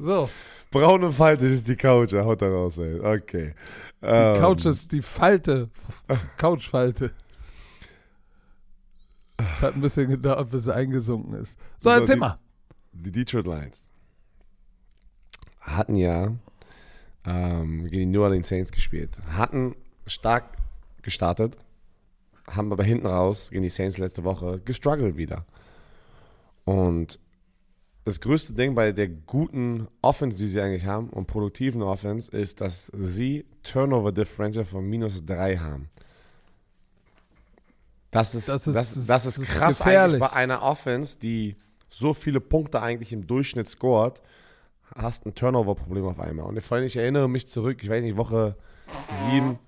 Speaker 1: So,
Speaker 2: braun und faltig ist die Couch, er haut da raus, ey. Okay.
Speaker 1: die
Speaker 2: Ähm,
Speaker 1: Couch ist die Falte. Couchfalte. Es hat ein bisschen gedauert, bis er eingesunken ist. So,
Speaker 2: So,
Speaker 1: erzähl
Speaker 2: die-
Speaker 1: mal.
Speaker 2: Die Detroit Lions hatten ja ähm, gegen die New Orleans Saints gespielt. Hatten stark gestartet, haben aber hinten raus gegen die Saints letzte Woche gestruggelt wieder. Und das größte Ding bei der guten Offense, die sie eigentlich haben und produktiven Offense, ist, dass sie Turnover Differential von minus 3 haben. Das ist,
Speaker 1: Das ist-
Speaker 2: ist, das ist,
Speaker 1: das ist
Speaker 2: krass eigentlich bei einer Offense, die so viele Punkte eigentlich im Durchschnitt scored, hast ein Turnover-Problem auf einmal. Und vor allem, ich erinnere mich zurück, ich weiß nicht, Woche 7,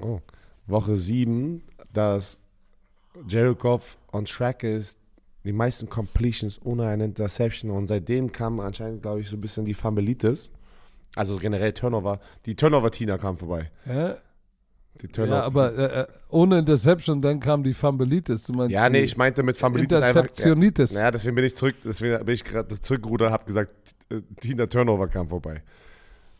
Speaker 2: oh, Woche 7, dass Jared Goff on track ist, die meisten Completions ohne eine Interception und seitdem kam anscheinend, glaube ich, so ein bisschen die Fambelitis. Also generell Turnover. Die Turnover-Tina kam vorbei.
Speaker 1: Ja,
Speaker 2: Die Turnover.
Speaker 1: ja aber äh, äh, ohne Interception, dann kam die Fambelitis. Du meinst
Speaker 2: Ja, nee, ich meinte mit Fambelitis einfach.
Speaker 1: Interzeptionitis.
Speaker 2: Ja, naja, deswegen bin ich zurück, deswegen bin ich gerade zurückgerudert und habe gesagt, äh, Tina Turnover kam vorbei.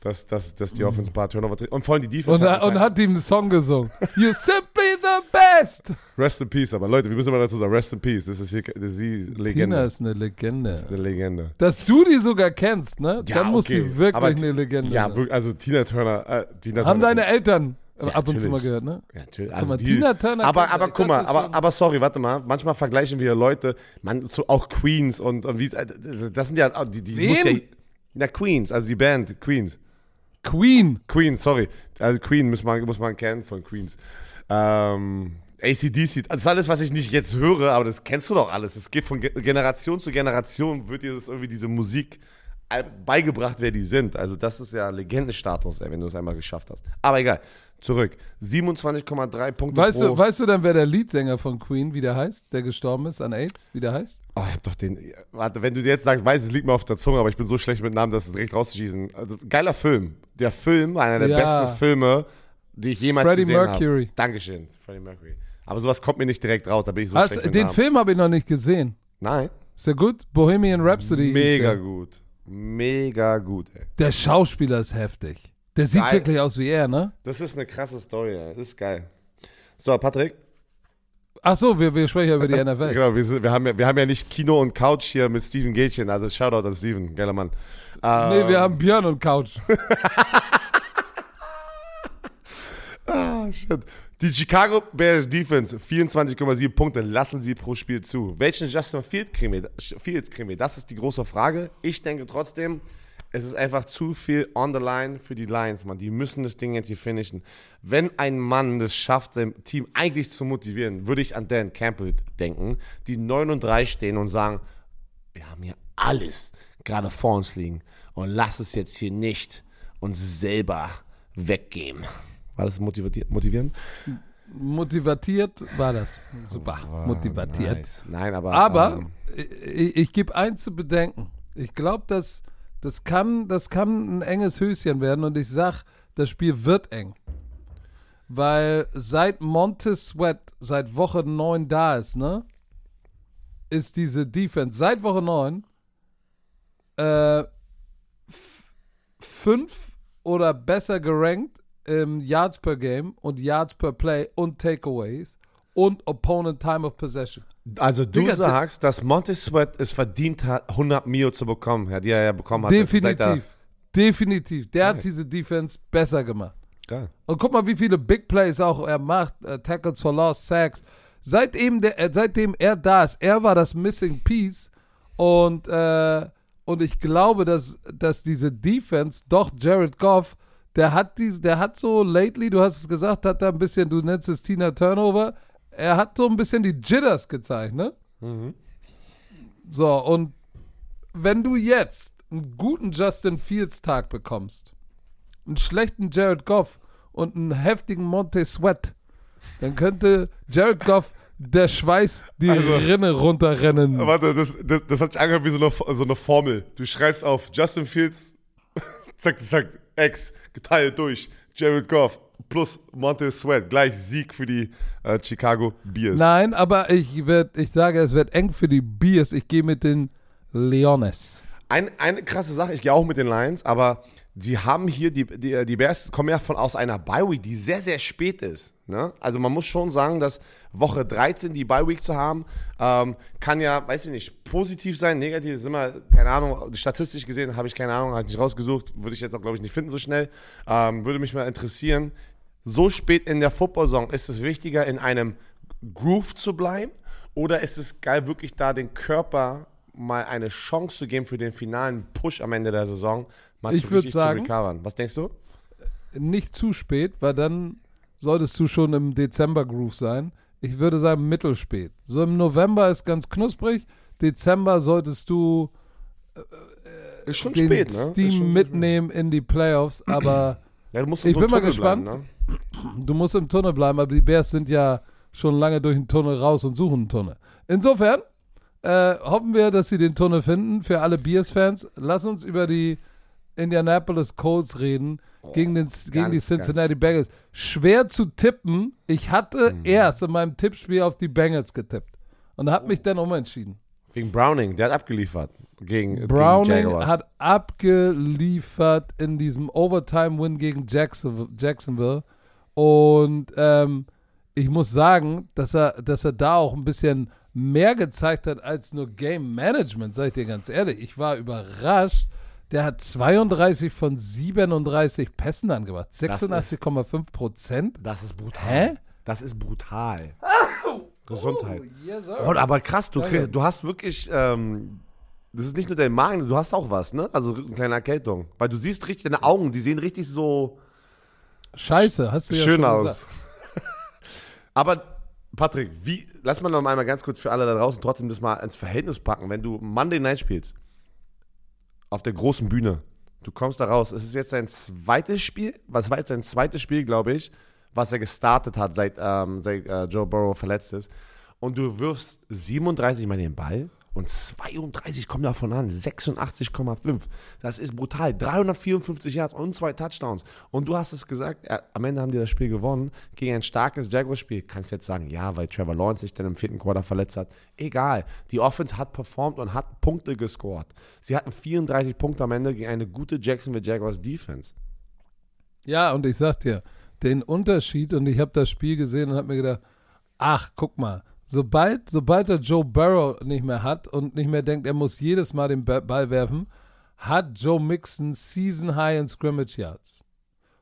Speaker 2: Dass, dass, dass die Offense ein paar Turnover. Und vor allem die Defense.
Speaker 1: Mhm. Und,
Speaker 2: hat
Speaker 1: und
Speaker 2: anscheinend-
Speaker 1: hat ihm einen Song gesungen. (laughs) You're simply the best.
Speaker 2: Rest in Peace, aber Leute, wir müssen mal dazu sagen, Rest in Peace. Das ist hier das ist die Legende.
Speaker 1: Tina ist eine Legende.
Speaker 2: Das ist eine Legende.
Speaker 1: Dass du die sogar kennst, ne?
Speaker 2: Ja,
Speaker 1: dann muss
Speaker 2: okay.
Speaker 1: sie wirklich
Speaker 2: Aber
Speaker 1: eine Legende
Speaker 2: Ja,
Speaker 1: sein.
Speaker 2: wirklich, also Tina Turner. Äh, Tina
Speaker 1: Haben
Speaker 2: Turner-
Speaker 1: deine Eltern
Speaker 2: Ja,
Speaker 1: ab und zu mal gehört, ne?
Speaker 2: Ja, natürlich. Also
Speaker 1: mal,
Speaker 2: die,
Speaker 1: Tina Turner
Speaker 2: Aber, aber guck mal, aber, aber sorry, warte mal. Manchmal vergleichen wir Leute, man, auch Queens und, und wie, äh, das sind ja, die, die
Speaker 1: Wen?
Speaker 2: muss ja, na, Queens, also die Band, Queens.
Speaker 1: Queen.
Speaker 2: Queen, sorry. Also Queen muss man, muss man kennen von Queens. Ähm, ACDC, das ist alles, was ich nicht jetzt höre, aber das kennst du doch alles. Es geht von Ge- Generation zu Generation, wird dir das irgendwie diese Musik beigebracht, wer die sind. Also das ist ja Legendenstatus, wenn du es einmal geschafft hast. Aber egal, zurück. 27,3 Punkte
Speaker 1: Weißt
Speaker 2: pro...
Speaker 1: du, weißt du dann, wer der Leadsänger von Queen, wie der heißt, der gestorben ist an AIDS, wie der heißt?
Speaker 2: Oh, ich hab doch den. Warte, wenn du jetzt sagst, weiß, es liegt mir auf der Zunge, aber ich bin so schlecht mit Namen, das direkt rauszuschießen. Also, geiler Film. Der Film, einer der
Speaker 1: Ja.
Speaker 2: besten Filme, die ich jemals
Speaker 1: Freddie
Speaker 2: gesehen habe.
Speaker 1: Mercury.
Speaker 2: Dankeschön, Freddie Mercury. Aber sowas kommt mir nicht direkt raus, da bin ich so
Speaker 1: Hast,
Speaker 2: schlecht mit
Speaker 1: den
Speaker 2: Namen.
Speaker 1: Film habe ich noch nicht gesehen.
Speaker 2: Nein.
Speaker 1: Ist der gut? Bohemian Rhapsody.
Speaker 2: Mega gut. Mega gut, ey.
Speaker 1: Der Schauspieler ist heftig. Der sieht
Speaker 2: Geil.
Speaker 1: wirklich aus wie er, ne?
Speaker 2: Das ist eine krasse Story, ey. Das ist geil. So, Patrick.
Speaker 1: Ach so, wir, wir sprechen ja über die NFL. (laughs)
Speaker 2: Genau, wir, sind, wir, haben ja, wir haben ja nicht Kino und Couch hier mit Steven Gätchen, also Shoutout an Steven, geiler Mann.
Speaker 1: Nee,
Speaker 2: Ähm,
Speaker 1: wir haben Björn und Couch. (laughs)
Speaker 2: Ah, shit. Die Chicago Bears Defense, 24,7 Punkte lassen sie pro Spiel zu. Welchen Justin Fields kriegen wir? Das ist die große Frage. Ich denke trotzdem, es ist einfach zu viel on the line für die Lions, Mann. Die müssen das Ding jetzt hier finishen. Wenn ein Mann das schafft, sein Team eigentlich zu motivieren, würde ich an Dan Campbell denken, die 9 und 3 stehen und sagen, wir haben hier alles gerade vor uns liegen und lass es jetzt hier nicht uns selber weggeben. War das motivierend?
Speaker 1: Motivatiert war das. Super. Motivatiert.
Speaker 2: Nice. Nein, aber.
Speaker 1: Aber
Speaker 2: ähm,
Speaker 1: ich, ich gebe eins zu bedenken. Ich glaube, dass das kann, das kann ein enges Höschen werden und ich sag, das Spiel wird eng. Weil seit Montez Sweat seit Woche 9 da ist, ne? Ist diese Defense seit Woche 9 äh, fünf oder besser gerankt im Yards per Game und Yards per Play und Takeaways und Opponent Time of Possession.
Speaker 2: Also, du
Speaker 1: Digga,
Speaker 2: sagst, dass Monty Sweat es verdient hat, 100 Mio zu bekommen, die er ja bekommen hat. seit
Speaker 1: Definitiv. Definitiv. Der
Speaker 2: Nice.
Speaker 1: hat diese Defense besser gemacht.
Speaker 2: Geil.
Speaker 1: Und guck mal, wie viele Big Plays auch er macht. Äh, Tackles for Lost, Sacks. Seitdem, der, äh, seitdem er da ist, er war das Missing Piece. Und, äh, und ich glaube, dass, dass diese Defense, doch Jared Goff, der hat, diese, der hat so lately, du hast es gesagt, hat da ein bisschen, du nennst es Tina Turnover, er hat so ein bisschen die Jitters gezeigt, ne? So, und wenn du jetzt einen guten Justin Fields Tag bekommst, einen schlechten Jared Goff und einen heftigen Monte Sweat, dann könnte Jared Goff der Schweiß die
Speaker 2: Also-
Speaker 1: Rinne runterrennen.
Speaker 2: Warte, das, das, das hat sich angehört wie so eine, so eine Formel. Du schreibst auf Justin Fields, (laughs) zack, zack, X, geteilt durch Jared Goff plus Monte Sweat, gleich Sieg für die äh, Chicago Bears.
Speaker 1: Nein, aber ich, werd, ich sage, es wird eng für die Bears. Ich gehe mit den Leones.
Speaker 2: Ein, eine krasse Sache, ich gehe auch mit den Lions, aber die haben hier, die, die, die Bears kommen ja von aus einer Bye-Week, die sehr, sehr spät ist. Ne? Also man muss schon sagen, dass Woche 13 die Bye-Week zu haben, ähm, kann ja, weiß ich nicht, positiv sein, negativ ist immer, keine Ahnung, statistisch gesehen habe ich keine Ahnung, habe ich nicht rausgesucht, würde ich jetzt auch, glaube ich, nicht finden so schnell. Ähm, würde mich mal interessieren, so spät in der Football-Saison, ist es wichtiger, in einem Groove zu bleiben oder ist es geil, wirklich da den Körper mal eine Chance zu geben für den finalen Push am Ende der Saison, mal
Speaker 1: Ich
Speaker 2: zu richtig
Speaker 1: sagen-
Speaker 2: zu recovern? Was denkst du?
Speaker 1: Nicht zu spät, weil dann solltest du schon im Dezember-Groove sein. Ich würde sagen mittelspät. So im November ist ganz knusprig. Dezember solltest du
Speaker 2: Ist schon
Speaker 1: den
Speaker 2: spät, ne?
Speaker 1: Steam
Speaker 2: schon-
Speaker 1: mitnehmen in die Playoffs, aber
Speaker 2: Ja, du musst
Speaker 1: Ich
Speaker 2: so
Speaker 1: bin mal
Speaker 2: Tunnel
Speaker 1: gespannt.
Speaker 2: bleiben, ne?
Speaker 1: du musst im Tunnel bleiben. Aber die Bears sind ja schon lange durch den Tunnel raus und suchen einen Tunnel. Insofern äh, hoffen wir, dass sie den Tunnel finden. Für alle Bears-Fans, lass uns über die Indianapolis Colts reden gegen, den, gegen die Cincinnati Bengals. Schwer zu tippen. Ich hatte
Speaker 2: Mhm.
Speaker 1: erst in meinem Tippspiel auf die Bengals getippt und habe mich dann umentschieden.
Speaker 2: Wegen Browning, der hat abgeliefert gegen, gegen
Speaker 1: Browning
Speaker 2: Jaguars.
Speaker 1: hat abgeliefert in diesem Overtime-Win gegen Jackson, Jacksonville. Und ähm, ich muss sagen, dass er, dass er da auch ein bisschen mehr gezeigt hat als nur Game Management, sag ich dir ganz ehrlich. Ich war überrascht. Der hat 32 von 37 Pässen angebracht.
Speaker 2: Das ist-
Speaker 1: 86,5 Prozent.
Speaker 2: das ist brutal.
Speaker 1: Hä?
Speaker 2: Das ist brutal. (laughs) Gesundheit.
Speaker 1: yes.
Speaker 2: Oh, aber krass, du,
Speaker 1: Danke.
Speaker 2: krieg, du hast wirklich, ähm, das ist nicht nur dein Magen, du hast auch was, ne? Also eine kleine Erkältung. Weil du siehst richtig, deine Augen, die sehen richtig so
Speaker 1: Scheiße, hast du ja
Speaker 2: schön
Speaker 1: schon
Speaker 2: aus. (laughs) aber Patrick, wie, lass mal noch einmal ganz kurz für alle da draußen trotzdem das mal ins Verhältnis packen. Wenn du Monday Night spielst, auf der großen Bühne, du kommst da raus, es ist jetzt sein zweites Spiel, was war jetzt sein zweites Spiel, glaube ich, was er gestartet hat, seit, ähm, seit äh, Joe Burrow verletzt ist. Und du wirfst 37 Mal den Ball und 32 kommen davon an, 86,5. Das ist brutal. 354 Yards und zwei Touchdowns. Und du hast es gesagt, ja, am Ende haben die das Spiel gewonnen gegen ein starkes Jaguars-Spiel. Kannst jetzt sagen, ja, weil Trevor Lawrence sich dann im vierten Quarter verletzt hat. Egal. Die Offense hat performt und hat Punkte gescored. Sie hatten 34 Punkte am Ende gegen eine gute Jacksonville Jaguars Defense.
Speaker 1: Ja, und ich sag dir, den Unterschied, und ich habe das Spiel gesehen und habe mir gedacht, ach, guck mal, sobald, sobald er Joe Burrow nicht mehr hat und nicht mehr denkt, er muss jedes Mal den Ba- Ball werfen, hat Joe Mixon Season High in Scrimmage Yards.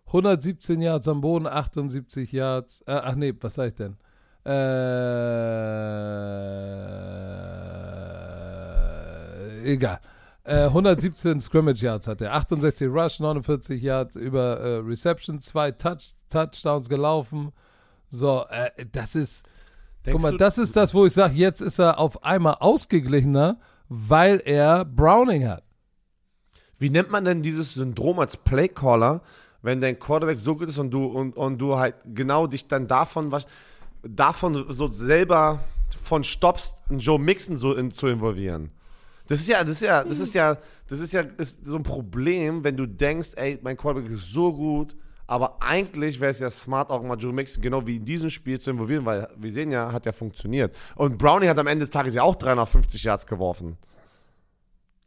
Speaker 1: 117 Yards am Boden, 78 Yards, äh, ach nee, was sag ich denn? Äh, egal. Äh, 117 Scrimmage Yards hat er, 68 Rush, 49 Yards über äh, Reception, zwei Touch, Touchdowns gelaufen. So, äh, das ist,
Speaker 2: Denkst
Speaker 1: guck mal,
Speaker 2: du-
Speaker 1: das ist das, wo ich sage, jetzt ist er auf einmal ausgeglichener, weil er Browning hat.
Speaker 2: Wie nennt man denn dieses Syndrom als Playcaller, wenn dein Quarterback so gut ist und du und, und du halt genau dich dann davon was davon so selber von stoppst, Joe Mixon so in, zu involvieren? Das ist ja, das ist ja, das ist ja, das ist ja ist so ein Problem, wenn du denkst, ey, mein Quarterback ist so gut, aber eigentlich wäre es ja smart, auch mal Joe Mixon genau wie in diesem Spiel zu involvieren, weil wir sehen ja, hat ja funktioniert. Und Browning hat am Ende des Tages ja auch 350 Yards geworfen.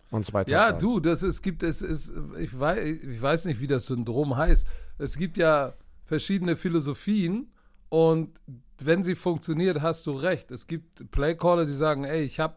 Speaker 2: Und zwei
Speaker 1: Ja,
Speaker 2: Touchdowns.
Speaker 1: du, das es gibt es ist ich weiß, ich weiß nicht, wie das Syndrom heißt. Es gibt ja verschiedene Philosophien und wenn sie funktioniert, hast du recht. Es gibt Playcaller, die sagen, ey, ich habe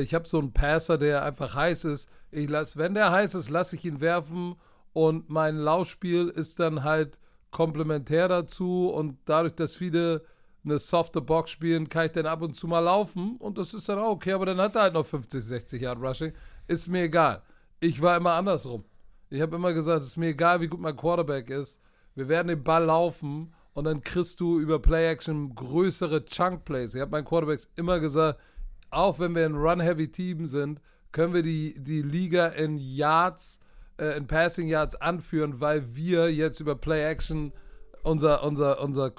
Speaker 1: ich habe so einen Passer, der einfach heiß ist. Ich lass, wenn der heiß ist, lasse ich ihn werfen und mein Laufspiel ist dann halt komplementär dazu und dadurch, dass viele eine softe Box spielen, kann ich dann ab und zu mal laufen und das ist dann auch okay, aber dann hat er halt noch 50, 60 Yard Rushing. Ist mir egal. Ich war immer andersrum. Ich habe immer gesagt, es ist mir egal, wie gut mein Quarterback ist. Wir werden den Ball laufen und dann kriegst du über Play-Action größere Chunk-Plays. Ich habe meinen Quarterbacks immer gesagt, auch wenn wir ein Run-Heavy-Team sind, können wir die, die Liga in Yards, äh, in Passing Yards anführen, weil wir jetzt über Play-Action unser, unser, unser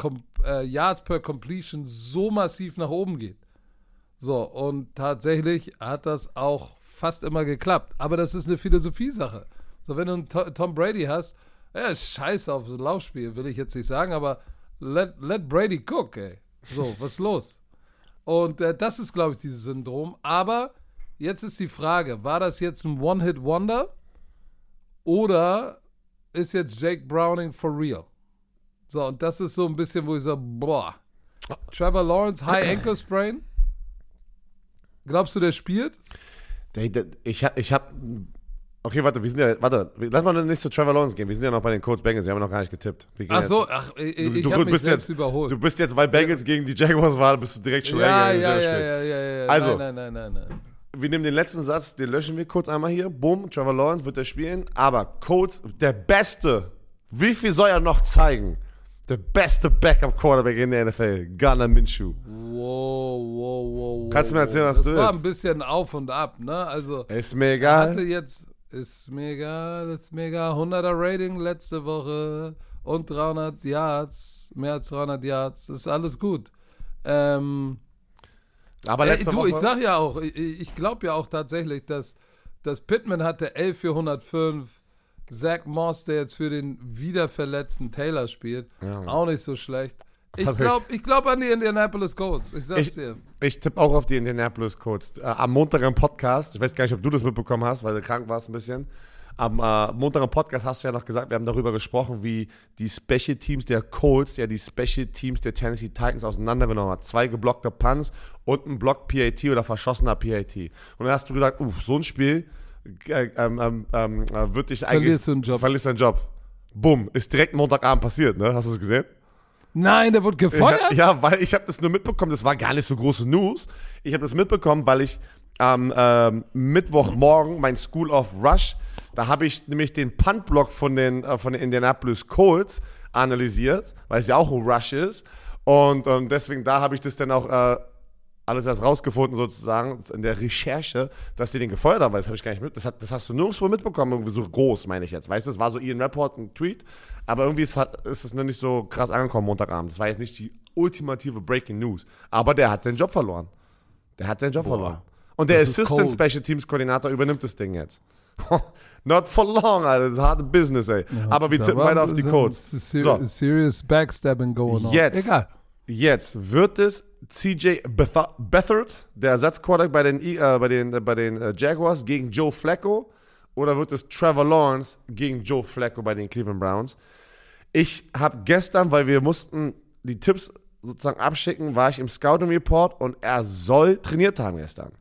Speaker 1: äh, Yards per Completion so massiv nach oben geht. So, und tatsächlich hat das auch fast immer geklappt. Aber das ist eine Philosophie-Sache. So, wenn du einen Tom Brady hast, ja, scheiß auf das Laufspiel, will ich jetzt nicht sagen, aber let, let Brady cook, ey. So, was ist los? Und äh, das ist, glaube ich, dieses Syndrom. Aber jetzt ist die Frage, war das jetzt ein One-Hit-Wonder oder ist jetzt Jake Browning for real? So, und das ist so ein bisschen, wo ich sage, boah. Trevor Lawrence, High Ankle Sprain. Glaubst du, der spielt?
Speaker 2: Ich, ich habe Okay, warte, wir sind ja, warte, lass mal nicht zu Trevor Lawrence gehen. Wir sind ja noch bei den Colts Bengals, wir haben noch gar nicht getippt.
Speaker 1: ach so, ach, ich, du,
Speaker 2: du bist jetzt, überholt. Du bist jetzt, weil Bengals ja. gegen die Jaguars waren, bist du direkt schon
Speaker 1: ja, ja, ja, ja, ja, ja,
Speaker 2: Also,
Speaker 1: nein, nein, nein, nein, nein.
Speaker 2: Wir nehmen den letzten Satz, den löschen wir kurz einmal hier. Boom, Trevor Lawrence wird er spielen, aber Colts, der Beste. Wie viel soll er noch zeigen? Der beste Backup-Quarterback in der NFL, Gunnar Minshew.
Speaker 1: Wow, wow, wow.
Speaker 2: Kannst du mir erzählen, was
Speaker 1: das
Speaker 2: du willst?
Speaker 1: Das war ein bisschen auf und ab, ne? Also,
Speaker 2: ist mir egal.
Speaker 1: hatte jetzt ist mega, ist mega. 100er Rating letzte Woche und 300 Yards, mehr als 300 Yards. Das ist alles gut. Ähm,
Speaker 2: Aber letzte
Speaker 1: ey, du,
Speaker 2: Woche.
Speaker 1: ich sag ja auch, ich, ich glaube ja auch tatsächlich, dass, dass Pittman hatte 11 für 105. Zach Moss, der jetzt für den wiederverletzten Taylor spielt,
Speaker 2: Ja.
Speaker 1: auch nicht so schlecht. Ich glaube ich glaub an die Indianapolis Colts. Ich sag's
Speaker 2: Ich,
Speaker 1: dir.
Speaker 2: ich tippe auch auf die Indianapolis Colts. Äh, am Montag im Podcast, ich weiß gar nicht, ob du das mitbekommen hast, weil du krank warst ein bisschen. Am äh, Montag im Podcast hast du ja noch gesagt, wir haben darüber gesprochen, wie die Special Teams der Colts, ja die Special Teams der Tennessee Titans auseinandergenommen hat. Zwei geblockte Punts und ein Block PAT oder verschossener PAT. Und dann hast du gesagt, uff, so ein Spiel äh, ähm, ähm, ähm, äh, wird dich eigentlich...
Speaker 1: Verlierst du einen Job.
Speaker 2: Verlierst deinen Job. Bumm, ist direkt Montagabend passiert, ne? Hast du es gesehen?
Speaker 1: Nein, der wurde gefeuert?
Speaker 2: Ja, weil ich habe das nur mitbekommen, das war gar nicht so große News. Ich habe das mitbekommen, weil ich am ähm, Mittwochmorgen mein School of Rush, da habe ich nämlich den Puntblock von den, äh, von den Indianapolis Colts analysiert, weil es ja auch ein Rush ist. Und, und deswegen, da habe ich das dann auch äh, alles erst rausgefunden, sozusagen, in der Recherche, dass sie den gefeuert haben, weil das habe ich gar nicht mit. Das, hat, das hast du nirgendwo mitbekommen, irgendwie so groß, meine ich jetzt. Weißt du, das war so Ian Rapport, ein Tweet, aber irgendwie ist, ist es noch nicht so krass angekommen Montagabend. Das war jetzt nicht die ultimative Breaking News. Aber der hat seinen Job verloren. Der hat seinen Job
Speaker 1: Boah,
Speaker 2: verloren. Und der
Speaker 1: das ist
Speaker 2: Assistant. Special Teams Koordinator übernimmt das Ding jetzt. (laughs) Not for long, Alter. Das ist harte Business, ey. aber wir tippen weiter auf die Codes. So.
Speaker 1: Serious Backstabbing going on.
Speaker 2: Jetzt.
Speaker 1: Egal.
Speaker 2: Jetzt wird es CJ Beathard, der Ersatzquarterback bei den, I- äh, bei den, äh, bei den äh, Jaguars, gegen Joe Flacco? Oder wird es Trevor Lawrence gegen Joe Flacco bei den Cleveland Browns? Ich habe gestern, weil wir mussten die Tipps sozusagen abschicken, war ich im Scouting Report und er soll trainiert haben gestern.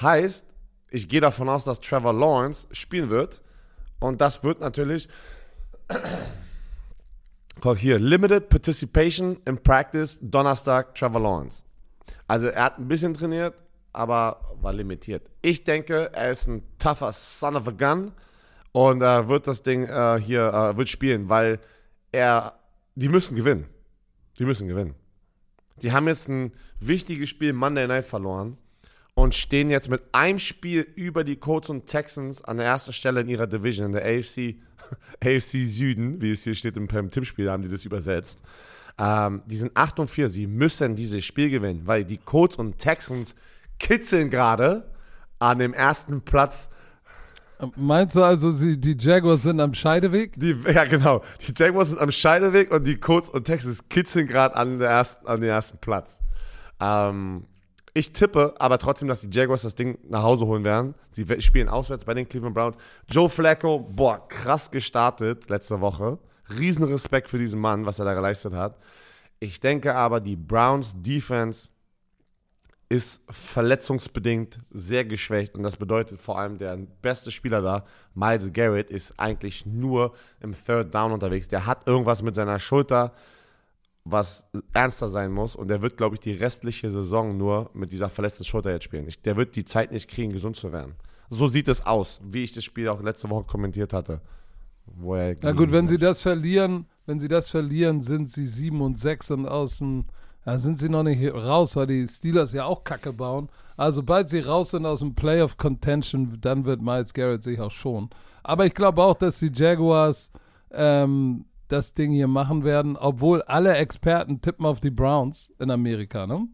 Speaker 2: Heißt, ich gehe davon aus, dass Trevor Lawrence spielen wird. Und das wird natürlich Guck hier, Limited Participation in Practice, Donnerstag, Trevor Lawrence. Also er hat ein bisschen trainiert, aber war limitiert. Ich denke, er ist ein tougher Son of a Gun und er wird das Ding äh, hier, äh, wird spielen, weil er, die müssen gewinnen. Die müssen gewinnen. Die haben jetzt ein wichtiges Spiel Monday Night verloren und stehen jetzt mit einem Spiel über die Colts und Texans an der ersten Stelle in ihrer Division, in der AFC, (laughs) AFC Süden, wie es hier steht im, im Tippspiel, haben die das übersetzt. Ähm, die sind 8 und 4, sie müssen dieses Spiel gewinnen, weil die Colts und Texans kitzeln gerade an dem ersten Platz.
Speaker 1: Meinst du also, sie, die Jaguars sind am Scheideweg?
Speaker 2: Die, ja, genau. Die Jaguars sind am Scheideweg und die Colts und Texans kitzeln gerade an, an den ersten Platz. Ähm, ich tippe aber trotzdem, dass die Jaguars das Ding nach Hause holen werden. Sie spielen auswärts bei den Cleveland Browns. Joe Flacco, boah, krass gestartet letzte Woche. Riesenrespekt für diesen Mann, was er da geleistet hat. Ich denke aber, die Browns Defense ist verletzungsbedingt sehr geschwächt und das bedeutet vor allem der beste Spieler da, Miles Garrett, ist eigentlich nur im Third Down unterwegs. Der hat irgendwas mit seiner Schulter, was ernster sein muss und der wird, glaube ich, die restliche Saison nur mit dieser verletzten Schulter jetzt spielen. Ich, der wird die Zeit nicht kriegen, gesund zu werden. So sieht es aus, wie ich das Spiel auch letzte Woche kommentiert hatte. Wo er
Speaker 1: Na gut, wenn sie
Speaker 2: gegen-
Speaker 1: das verlieren, wenn sie das verlieren, sind sie 7 und 6 und aus dem Da sind sie noch nicht raus, weil die Steelers ja auch Kacke bauen. Also, sobald sie raus sind aus dem Playoff Contention, dann wird Miles Garrett sich auch schon. Aber ich glaube auch, dass die Jaguars ähm, das Ding hier machen werden, obwohl alle Experten tippen auf die Browns in Amerika, ne?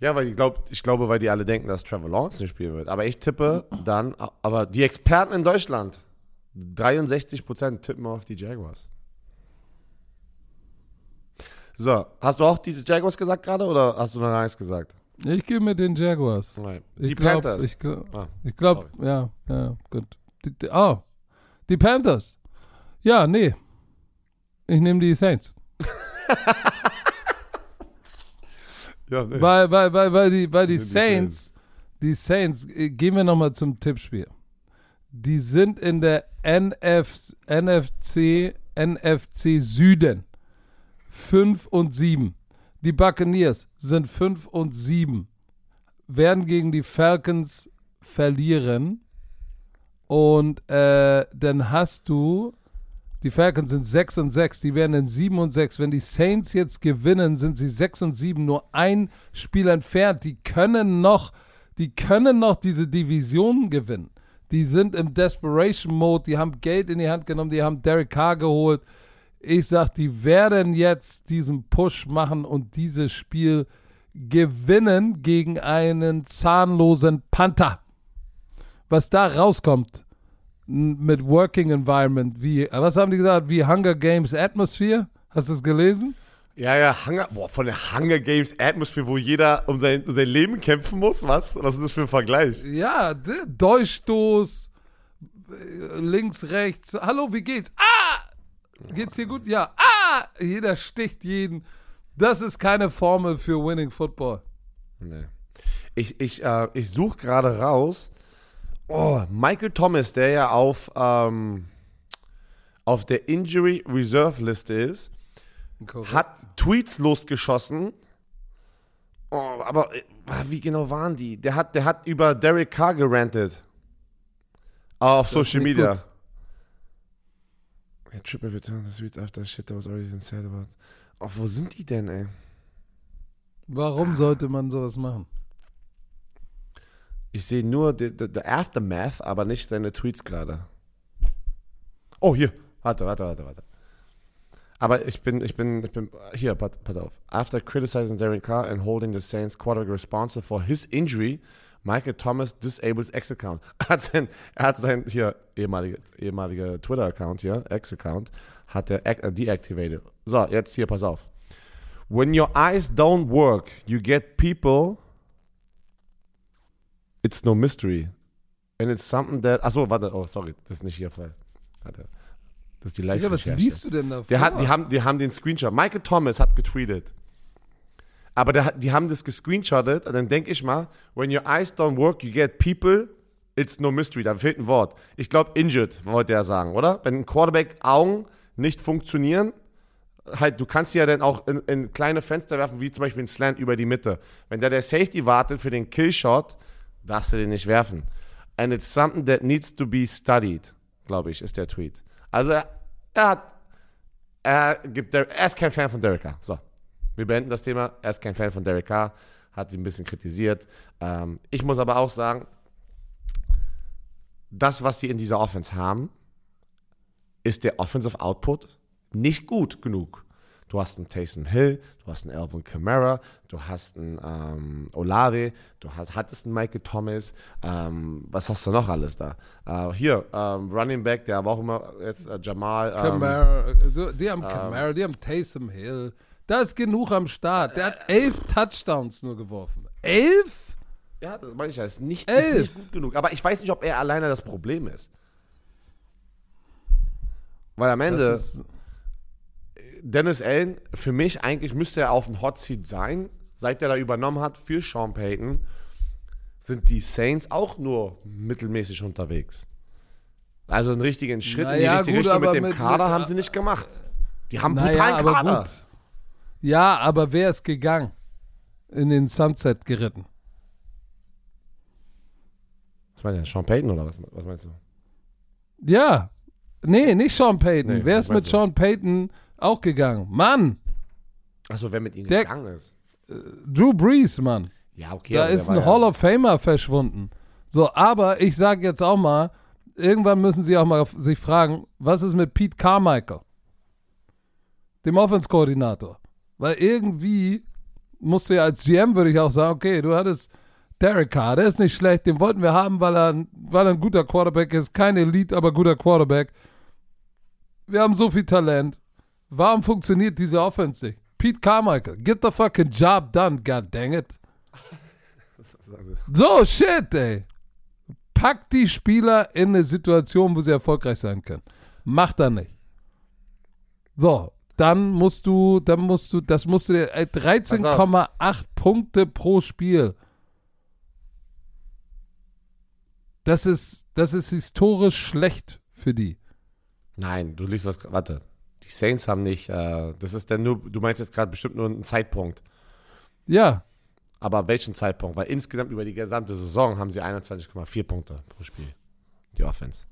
Speaker 2: Ja, weil ich, glaub, ich glaube, weil die alle denken, dass Trevor Lawrence nicht spielen wird. Aber ich tippe dann, aber die Experten in Deutschland, 63% tippen auf die Jaguars. So, hast du auch diese Jaguars gesagt gerade oder hast du noch nichts gesagt?
Speaker 1: Ich gehe mit den Jaguars.
Speaker 2: Nein.
Speaker 1: Ich
Speaker 2: Die
Speaker 1: glaub,
Speaker 2: Panthers.
Speaker 1: Ich, gl-
Speaker 2: Ah,
Speaker 1: ich glaube, ja, ja, gut. Die, die, oh, die Panthers. Ja, nee. Ich nehme die Saints. (laughs)
Speaker 2: ja, nee.
Speaker 1: Weil, weil, weil, weil die, weil die Saints, die Saints, äh, gehen wir nochmal zum Tippspiel. Die sind in der NF, NFC, NFC Süden. 5 und 7. Die Buccaneers sind 5 und 7. Werden gegen die Falcons verlieren. Und äh, dann hast du, die Falcons sind 6 und 6, die werden in 7 und 6. Wenn die Saints jetzt gewinnen, sind sie 6 und 7, nur ein Spiel entfernt. Die können noch, die können noch diese Division gewinnen. Die sind im Desperation Mode, die haben Geld in die Hand genommen, die haben Derek Carr geholt. Ich sag, die werden jetzt diesen Push machen und dieses Spiel gewinnen gegen einen zahnlosen Panther. Was da rauskommt mit Working Environment, wie, was haben die gesagt, wie Hunger Games Atmosphere? Hast du es gelesen?
Speaker 2: Ja, ja, Hunger, boah, von der Hunger Games Atmosphere, wo jeder um sein, um sein Leben kämpfen muss, was? Was ist das für ein Vergleich?
Speaker 1: Ja, d- Durchstoß, äh, links, rechts. Hallo, wie geht's? Ah! Geht's dir gut? Ja. Ah! Jeder sticht jeden. Das ist keine Formel für Winning Football.
Speaker 2: Nee. Ich, ich, äh, ich suche gerade raus. Oh, Michael Thomas, der ja auf, ähm, auf der Injury Reserve Liste ist, hat Tweets losgeschossen. Oh, aber äh, wie genau waren die? Der hat, der hat über Derek Carr gerantet. Auf
Speaker 1: ist
Speaker 2: Social Media.
Speaker 1: gut.
Speaker 2: A triple return the tweets after shit that was already been said about. Oh, wo sind die denn, ey?
Speaker 1: Warum sollte man sowas machen?
Speaker 2: Ich sehe nur the Aftermath, aber nicht seine Tweets gerade. Oh, hier. Warte, warte, warte, warte. Aber ich bin, ich bin, ich bin, hier, pass, pass auf. After criticizing Derek Carr and holding the Saints quarterback responsible for his injury, Michael Thomas disables X-Account. Er (laughs) hat sein, er hat sein, hier, ehemalige, ehemalige Twitter-Account hier, X-Account, hat er äh, deactivated. So, jetzt hier, pass auf. When your eyes don't work, you get people It's no mystery. And it's something that. Achso, warte, oh, sorry, das ist nicht hier voll. Warte. Das ist die live
Speaker 1: Ja, was liest du denn da
Speaker 2: Der hat, die, haben, die haben den Screenshot. Michael Thomas hat getweetet. Aber der, die haben das gescreenshottet. Und dann denke ich mal, when your eyes don't work, you get people. It's no mystery. Da fehlt ein Wort. Ich glaube, injured, wollte er sagen, oder? Wenn ein Quarterback-Augen nicht funktionieren, halt, du kannst sie ja dann auch in, in kleine Fenster werfen, wie zum Beispiel ein Slant über die Mitte. Wenn da der Safety wartet für den Killshot, darfst du den nicht werfen. And it's something that needs to be studied, glaube ich, ist der Tweet. Also er, er hat, er gibt, er ist kein Fan von Derek Carr. So, wir beenden das Thema. Er ist kein Fan von Derek Carr, hat sie ein bisschen kritisiert. Ähm, ich muss aber auch sagen, das, was sie in dieser Offense haben, ist der Offensive Output nicht gut genug. Du hast einen Taysom Hill, du hast einen Alvin Kamara, du hast einen ähm, Olave, du hast, hattest einen Michael Thomas, ähm, was hast du noch alles da? Äh, hier, ähm, Running Back, der aber auch immer jetzt äh, Jamal. Ähm,
Speaker 1: Kamara, die haben Kamara, die haben Taysom Hill. Da ist genug am Start. Der hat elf Touchdowns nur geworfen. Elf?
Speaker 2: ja, das meine ich ja, ist nicht, ist
Speaker 1: Elf.
Speaker 2: nicht gut genug. Aber ich weiß nicht, ob er alleine das Problem ist. Weil am Ende.
Speaker 1: Das ist,
Speaker 2: Dennis Allen, für mich eigentlich müsste er auf dem Hot Seat sein. Seit er da übernommen hat für Sean Payton, sind die Saints auch nur mittelmäßig unterwegs. Also einen richtigen Schritt in die
Speaker 1: Naja,
Speaker 2: richtige
Speaker 1: gut,
Speaker 2: Richtung mit dem
Speaker 1: mit-
Speaker 2: Kader
Speaker 1: mit-
Speaker 2: haben sie nicht gemacht. Die haben
Speaker 1: naja,
Speaker 2: brutalen Kader.
Speaker 1: gut. Ja, aber wer ist gegangen? In den Sunset geritten.
Speaker 2: Was meinst du? Sean Payton oder was, was meinst du?
Speaker 1: Ja. Nee, nicht Sean Payton.
Speaker 2: Nee,
Speaker 1: wer ist mit
Speaker 2: du?
Speaker 1: Sean Payton auch gegangen? Mann!
Speaker 2: Achso, wer mit ihm
Speaker 1: Der-
Speaker 2: gegangen ist.
Speaker 1: Drew Brees, Mann.
Speaker 2: Ja, okay.
Speaker 1: da
Speaker 2: aber der
Speaker 1: ist
Speaker 2: war
Speaker 1: ein
Speaker 2: ja-
Speaker 1: Hall of Famer verschwunden. So, aber ich sage jetzt auch mal, irgendwann müssen sie auch mal sich fragen, was ist mit Pete Carmichael, dem Offense-Koordinator? Weil irgendwie musst du ja als GM, würde ich auch sagen, okay, du hattest Derek Carr, der ist nicht schlecht, den wollten wir haben, weil er, weil er ein guter Quarterback ist, kein Elite, aber guter Quarterback. Wir haben so viel Talent. Warum funktioniert diese Offense nicht? Pete Carmichael, get the fucking job done, god dang it. So, shit, ey. Pack die Spieler in eine Situation, wo sie erfolgreich sein können. Macht er nicht. So, dann musst du, dann musst du, das musst du dir, ey, 13,8 Punkte pro Spiel. Das ist, das ist historisch schlecht für die.
Speaker 2: Nein, du liest was. Warte. Die Saints haben nicht. Äh, das ist dann nur. Du meinst jetzt gerade bestimmt nur einen Zeitpunkt.
Speaker 1: Ja,
Speaker 2: Aber welchen Zeitpunkt? Weil insgesamt über die gesamte Saison haben sie 21,4 Punkte pro Spiel. Die Offense.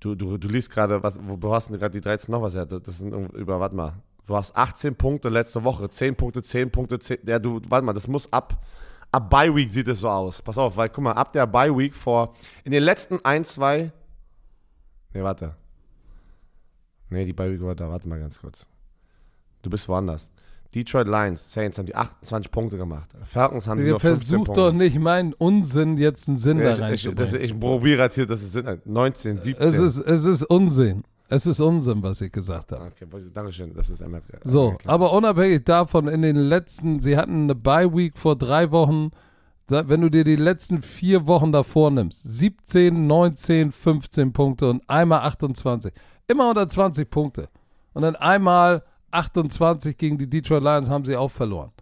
Speaker 2: Du, du, du liest gerade, was, wo wo hast du denn gerade die 13 noch was her? Das sind über, warte mal. Du hast 18 Punkte letzte Woche, 10 Punkte, 10 Punkte, 10. Ja, du, warte mal, das muss ab. Ab Bye Week sieht es so aus. Pass auf, weil guck mal, ab der Bye Week vor. In den letzten 1, 2. Nee, warte. Nee, die Bye Week war da. Warte mal ganz kurz. Du bist woanders. Detroit Lions, Saints haben die 28 Punkte gemacht. Falcons haben die nur 15
Speaker 1: versuch
Speaker 2: Punkte.
Speaker 1: doch nicht meinen Unsinn jetzt einen Sinn da
Speaker 2: ich, ich,
Speaker 1: reinzubringen.
Speaker 2: das, ich probiere jetzt hier, das ist 19, 17.
Speaker 1: es, ist, es ist Unsinn. Es ist Unsinn, was ich gesagt habe.
Speaker 2: Okay, danke schön, das ist einmal
Speaker 1: So, aber unabhängig davon, in den letzten, sie hatten eine Bye-Week vor drei Wochen. Da- Wenn du dir die letzten vier Wochen davor nimmst, 17, 19, 15 Punkte und einmal 28. Immer unter 20 Punkte. Und dann einmal 28 gegen die Detroit Lions haben sie auch verloren.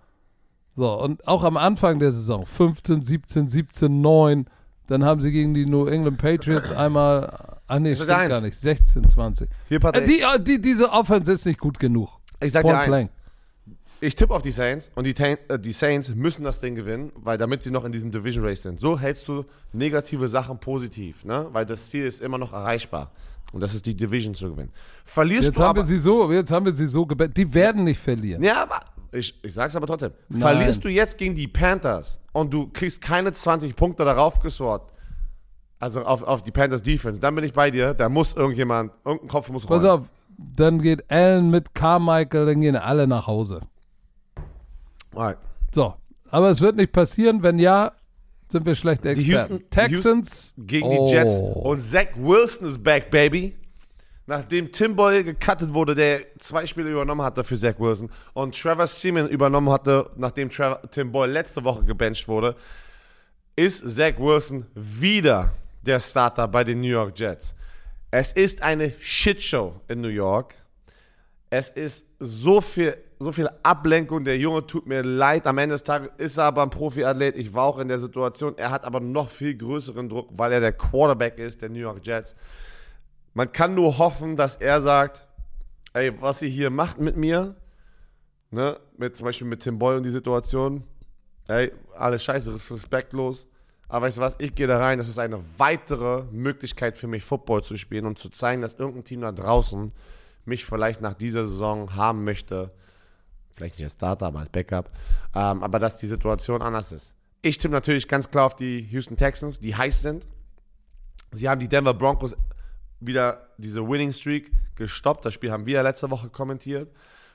Speaker 1: So, und auch am Anfang der Saison, 15, 17, 17, 9, dann haben sie gegen die New England Patriots einmal, ah nee, stimmt
Speaker 2: eins.
Speaker 1: gar nicht, 16, 20.
Speaker 2: Hier,
Speaker 1: Äh,
Speaker 2: Patrick,
Speaker 1: die, äh, die, diese Offense ist nicht gut genug.
Speaker 2: ich sag dir
Speaker 1: Point
Speaker 2: eins.
Speaker 1: blank.
Speaker 2: Ich tippe auf die Saints und die, äh, die Saints müssen das Ding gewinnen, weil damit sie noch in diesem Division Race sind. So hältst du negative Sachen positiv, ne? Weil das Ziel ist immer noch erreichbar. Und das ist die Division zu gewinnen. Verlierst
Speaker 1: Jetzt
Speaker 2: du
Speaker 1: haben,
Speaker 2: aber.
Speaker 1: wir sie so, jetzt haben wir sie so gebet. Die werden nicht verlieren.
Speaker 2: Ja, aber ich, ich sag's aber trotzdem.
Speaker 1: Nein.
Speaker 2: Verlierst du jetzt gegen die Panthers und du kriegst keine 20 Punkte darauf gesort, also auf, auf die Panthers Defense, dann bin ich bei dir. Da muss irgendjemand, irgendein Kopf muss rollen.
Speaker 1: Pass auf, dann geht Allen mit Carmichael, dann gehen alle nach Hause.
Speaker 2: Alright.
Speaker 1: So, aber es wird nicht passieren. Wenn ja, sind wir schlechte
Speaker 2: Die
Speaker 1: Experten.
Speaker 2: Houston- die
Speaker 1: Texans
Speaker 2: Gegen
Speaker 1: oh.
Speaker 2: die Jets. Und Zach Wilson ist back, baby. Nachdem Tim Boyle gecuttet wurde, der zwei Spiele übernommen hatte für Zach Wilson und Trevor Seaman übernommen hatte, nachdem Trevor, Tim Boyle letzte Woche gebencht wurde, ist Zach Wilson wieder der Starter bei den New York Jets. Es ist eine Shitshow in New York. Es ist so viel, so viel Ablenkung. Der Junge tut mir leid. Am Ende des Tages ist er aber ein Profiathlet. Ich war auch in der Situation. Er hat aber noch viel größeren Druck, weil er der Quarterback ist der New York Jets. Man kann nur hoffen, dass er sagt, ey, was ihr hier macht mit mir, ne, mit zum Beispiel mit Tim Boyle und die Situation, ey, alles scheiße, ist respektlos. Aber weißt du was, ich gehe da rein, das ist eine weitere Möglichkeit für mich, Football zu spielen und zu zeigen, dass irgendein Team da draußen mich vielleicht nach dieser Saison haben möchte. Vielleicht nicht als Starter, aber als Backup. Ähm, aber dass die Situation anders ist. Ich tippe natürlich ganz klar auf die Houston Texans, die heiß sind. Sie haben die Denver Broncos wieder diese Winning Streak gestoppt. Das Spiel haben wir letzte Woche kommentiert.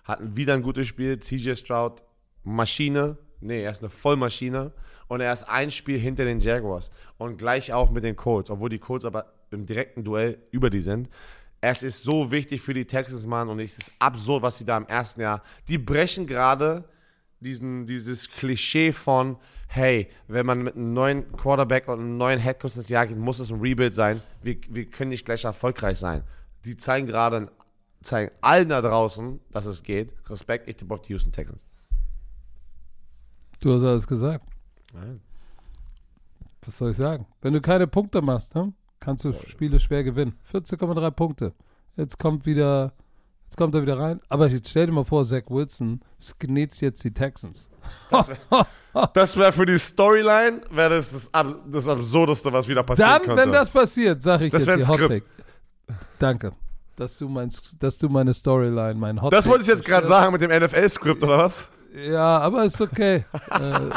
Speaker 2: Hatten wieder ein gutes Spiel. CJ Stroud, Maschine. Nee, er ist eine Vollmaschine. Und er ist ein Spiel hinter den Jaguars. Und gleich auf mit den Colts. Obwohl die Colts aber im direkten Duell über die sind. Es ist so wichtig für die Texans, Mann. Und es ist absurd, was sie da im ersten Jahr. Die brechen gerade diesen, dieses Klischee von, hey, wenn man mit einem neuen Quarterback und einem neuen Headcoach ins Jahr geht, muss es ein Rebuild sein. Wir, wir können nicht gleich erfolgreich sein. Die zeigen gerade, zeigen allen da draußen, dass es geht. Respekt, ich tippe auf die Houston Texans.
Speaker 1: Du hast alles gesagt. Was soll ich sagen? Wenn du keine Punkte machst, ne, kannst du Spiele schwer gewinnen. 14,3 Punkte. Jetzt kommt wieder, jetzt kommt er wieder rein. Aber jetzt stell dir mal vor, Zach Wilson sknetzt jetzt die Texans.
Speaker 2: Das wäre (laughs) für die Storyline, wäre das das, das Absurdeste, was wieder passieren
Speaker 1: Dann,
Speaker 2: könnte.
Speaker 1: wenn das passiert, sage ich
Speaker 2: Das
Speaker 1: jetzt
Speaker 2: wär
Speaker 1: die Hot Take. Danke. dass du, mein, dass du meine Storyline, mein Hot
Speaker 2: Das wollte ich jetzt gerade sagen mit dem NFL-Skript, oder was?
Speaker 1: Ja, aber ist okay. (laughs) äh,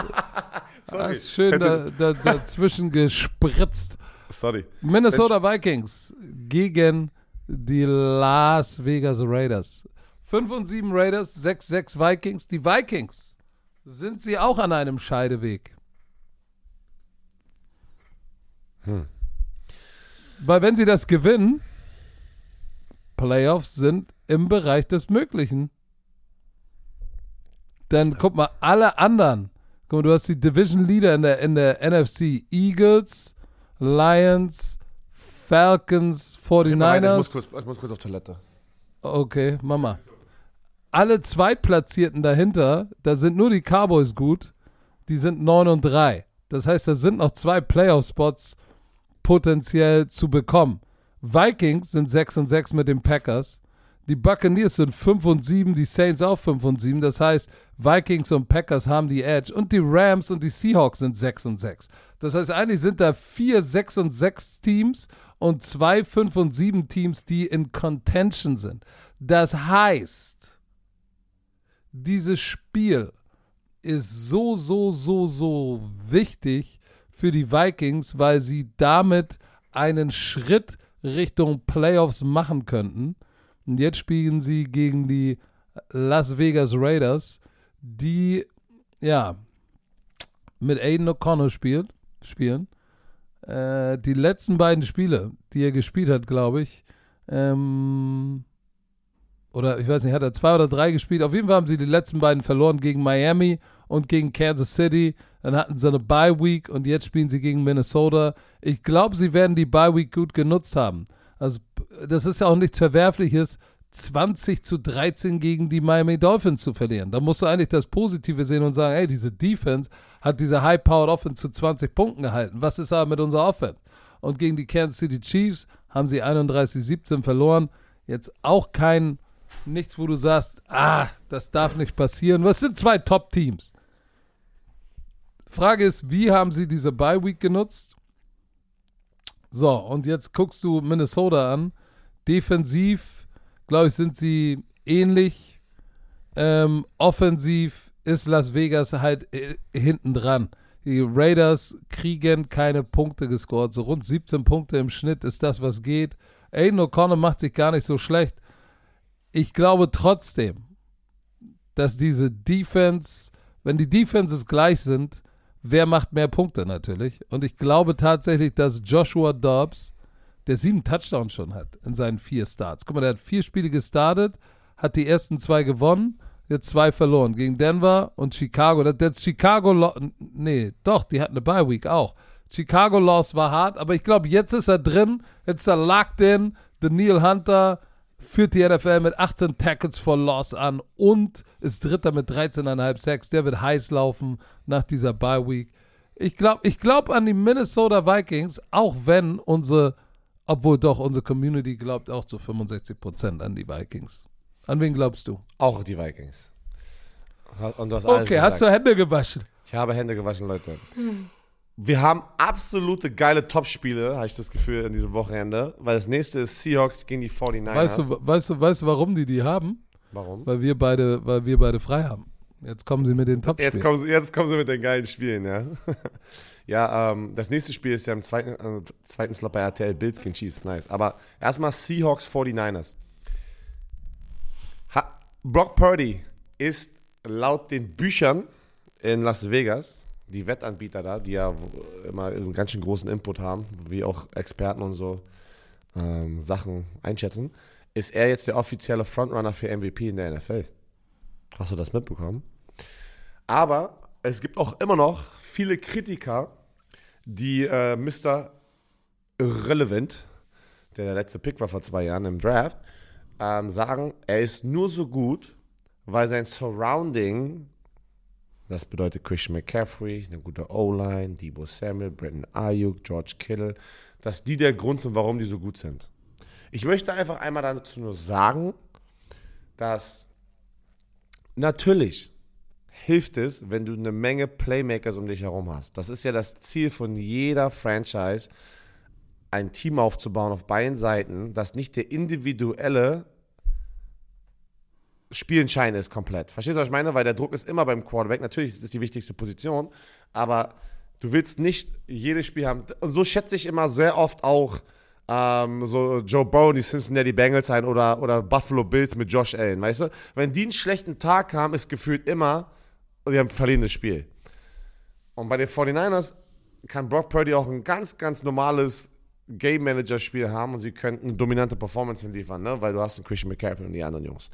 Speaker 2: Sorry.
Speaker 1: hast schön da, da, dazwischen gespritzt.
Speaker 2: Sorry.
Speaker 1: Minnesota Vikings gegen die Las Vegas Raiders. 5 und 7 Raiders, 6-6 Vikings. Die Vikings sind sie auch an einem Scheideweg.
Speaker 2: Hm.
Speaker 1: Weil wenn sie das gewinnen, Playoffs sind im Bereich des Möglichen. Denn guck mal, alle anderen, guck mal, du hast die Division Leader in der, in der NFC, Eagles, Lions, Falcons,
Speaker 2: Ich, muss
Speaker 1: 49ers.
Speaker 2: kurz, ich muss kurz auf Toilette.
Speaker 1: Okay, Mama. Alle Zweitplatzierten dahinter, da sind nur die Cowboys gut, die sind 9 und 3. Das heißt, da sind noch zwei Playoff-Spots potenziell zu bekommen. Vikings sind 6 und 6 mit den Packers. Die Buccaneers sind 5 und 7, die Saints auch 5 und 7. Das heißt, Vikings und Packers haben die Edge. Und die Rams und die Seahawks sind 6 und 6. Das heißt, eigentlich sind da vier 6 und 6 Teams und zwei 5 und 7 Teams, die in Contention sind. Das heißt, dieses Spiel ist so, so, so, so wichtig für die Vikings, weil sie damit einen Schritt Richtung Playoffs machen könnten. Und jetzt spielen sie gegen die Las Vegas Raiders, die ja mit Aiden O'Connor spielt, spielen. Äh, die letzten beiden Spiele, die er gespielt hat, glaube ich, ähm, oder ich weiß nicht, hat er zwei oder drei gespielt? Auf jeden Fall haben sie die letzten beiden verloren gegen Miami und gegen Kansas City. Dann hatten sie eine Bye Week und jetzt spielen sie gegen Minnesota. Ich glaube, sie werden die Bye Week gut genutzt haben. Also, das ist ja auch nichts Verwerfliches, 20 zu 13 gegen die Miami Dolphins zu verlieren. Da musst du eigentlich das Positive sehen und sagen, ey, diese Defense hat diese High-Powered Offense zu 20 Punkten gehalten. Was ist aber mit unserer Offense? Und gegen die Kansas City Chiefs haben sie 31-17 verloren. Jetzt auch kein, nichts, wo du sagst, ah, das darf nicht passieren. Was sind zwei Top-Teams? Frage ist, wie haben sie diese Bye-Week genutzt? So, und jetzt guckst du Minnesota an. Defensiv, glaube ich, sind sie ähnlich. Ähm, offensiv ist Las Vegas halt äh, hinten dran. Die Raiders kriegen keine Punkte gescored. So rund 17 Punkte im Schnitt ist das, was geht. Aiden O'Connor macht sich gar nicht so schlecht. Ich glaube trotzdem, dass diese Defense, wenn die Defenses gleich sind, wer macht mehr Punkte natürlich? Und ich glaube tatsächlich, dass Joshua Dobbs, der sieben Touchdowns schon hat in seinen vier Starts. Guck mal, der hat vier Spiele gestartet, hat die ersten zwei gewonnen, jetzt zwei verloren. Gegen Denver und Chicago. Das, das Chicago, nee, doch, die hatten eine Bye Week auch. Chicago Loss war hart, aber ich glaube, jetzt ist er drin, jetzt ist er locked in. Daniel Hunter führt die NFL mit 18 Tackles for Loss an und ist Dritter mit 13,5 Sacks. Der wird heiß laufen nach dieser Bye Week. Ich glaube ich glaub an die Minnesota Vikings, auch wenn unsere, obwohl doch unsere Community glaubt auch zu 65% an die Vikings. An wen glaubst du?
Speaker 2: Auch die Vikings. Und hast alles
Speaker 1: Okay, hast
Speaker 2: gesagt.
Speaker 1: du Hände gewaschen?
Speaker 2: Ich habe Hände gewaschen, Leute. Wir haben absolute geile Topspiele, habe ich das Gefühl, in diesem Wochenende. Weil das nächste ist Seahawks gegen die 49ers.
Speaker 1: Weißt du, weißt, du, weißt du, warum die die haben?
Speaker 2: Warum?
Speaker 1: Weil wir beide, weil wir beide frei haben. Jetzt kommen sie mit den top
Speaker 2: Jetzt kommen, sie, jetzt kommen sie mit den geilen Spielen, ja. Ja, ähm, das nächste Spiel ist ja im zweiten, äh, zweiten Slot bei RTL gegen Chiefs. Nice. Aber erstmal Seahawks 49ers. Ha Brock Purdy ist laut den Büchern in Las Vegas, die Wettanbieter da, die ja immer einen ganz schön großen Input haben, wie auch Experten und so ähm, Sachen einschätzen, ist er jetzt der offizielle Frontrunner für MVP in der NFL. Hast du das mitbekommen? Aber es gibt auch immer noch viele Kritiker, die äh, Mr. Irrelevant, der der letzte Pick war vor zwei Jahren im Draft, ähm, sagen, er ist nur so gut, weil sein Surrounding, das bedeutet Christian McCaffrey, eine gute O-Line, Debo Samuel, Brandon Ayuk, George Kittle, dass die der Grund sind, warum die so gut sind. Ich möchte einfach einmal dazu nur sagen, dass natürlich hilft es, wenn du eine Menge Playmakers um dich herum hast. Das ist ja das Ziel von jeder Franchise, ein Team aufzubauen auf beiden Seiten, das nicht der individuelle spielentscheidend ist komplett. Verstehst du, was ich meine? Weil der Druck ist immer beim Quarterback. Natürlich ist es die wichtigste Position, aber du willst nicht jedes Spiel haben. Und so schätze ich immer sehr oft auch ähm, so Joe Burrow die Cincinnati Bengals ein oder, oder Buffalo Bills mit Josh Allen, weißt du? Wenn die einen schlechten Tag haben, ist gefühlt immer, die haben ein verlierendes Spiel. Und bei den 49ers kann Brock Purdy auch ein ganz, ganz normales Game Manager Spiel haben und sie könnten eine dominante Performance liefern, ne? weil du hast einen Christian McCaffrey und die anderen Jungs.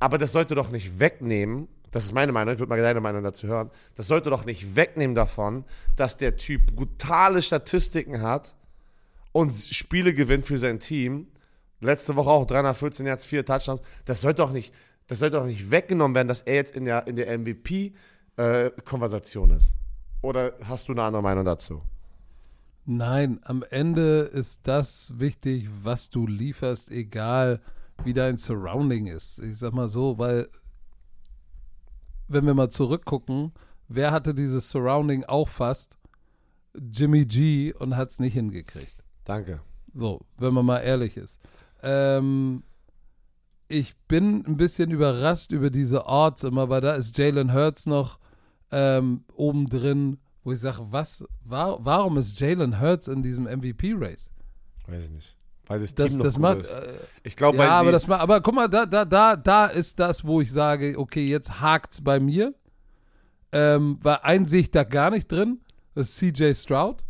Speaker 2: Aber das sollte doch nicht wegnehmen, das ist meine Meinung, ich würde mal deine Meinung dazu hören, das sollte doch nicht wegnehmen davon, dass der Typ brutale Statistiken hat und Spiele gewinnt für sein Team. Letzte Woche auch 314 Yards, 4 Touchdowns. Das sollte doch nicht, das sollte doch nicht weggenommen werden, dass er jetzt in der, in der MVP-Konversation äh, ist. Oder hast du eine andere Meinung dazu?
Speaker 1: Nein, am Ende ist das wichtig, was du lieferst, egal wie dein Surrounding ist. Ich sag mal so, weil, wenn wir mal zurückgucken, wer hatte dieses Surrounding auch fast? Jimmy G und hat es nicht hingekriegt.
Speaker 2: Danke.
Speaker 1: So, wenn man mal ehrlich ist. Ähm, ich bin ein bisschen überrascht über diese Orts immer, weil da ist Jalen Hurts noch ähm, oben drin, wo ich sage, was, war, warum ist Jalen Hurts in diesem MVP-Race?
Speaker 2: Weiß ich nicht. Weil das,
Speaker 1: das,
Speaker 2: Team
Speaker 1: das
Speaker 2: noch
Speaker 1: macht,
Speaker 2: ist.
Speaker 1: äh,
Speaker 2: Ich glaube,
Speaker 1: ja, aber das macht, aber guck mal, da, da, da, da ist das, wo ich sage, okay, jetzt hakt's bei mir. Ähm, weil ein sehe ich da gar nicht drin. Das ist CJ Stroud.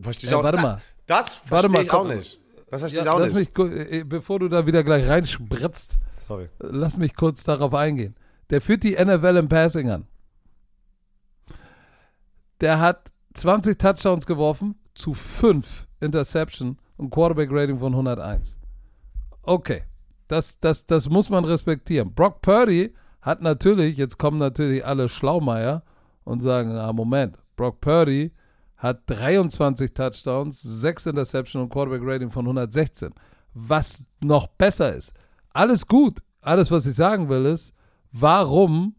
Speaker 2: verstehe ich
Speaker 1: Äh,
Speaker 2: auch,
Speaker 1: warte mal.
Speaker 2: Das verstehe
Speaker 1: mal,
Speaker 2: ich auch nicht. Das verstehe
Speaker 1: Ja,
Speaker 2: ich auch
Speaker 1: lass
Speaker 2: nicht.
Speaker 1: mich, ku- äh, bevor du da wieder gleich reinspritzt,
Speaker 2: Sorry.
Speaker 1: lass mich kurz darauf eingehen. Der führt die NFL im Passing an. Der hat 20 Touchdowns geworfen zu 5 Interception und Quarterback-Rating von 101. Okay, das, das, das muss man respektieren. Brock Purdy hat natürlich, jetzt kommen natürlich alle Schlaumeier und sagen, ah, Moment, Brock Purdy hat 23 Touchdowns, 6 Interception und Quarterback-Rating von 116. Was noch besser ist. Alles gut. Alles, was ich sagen will, ist, warum,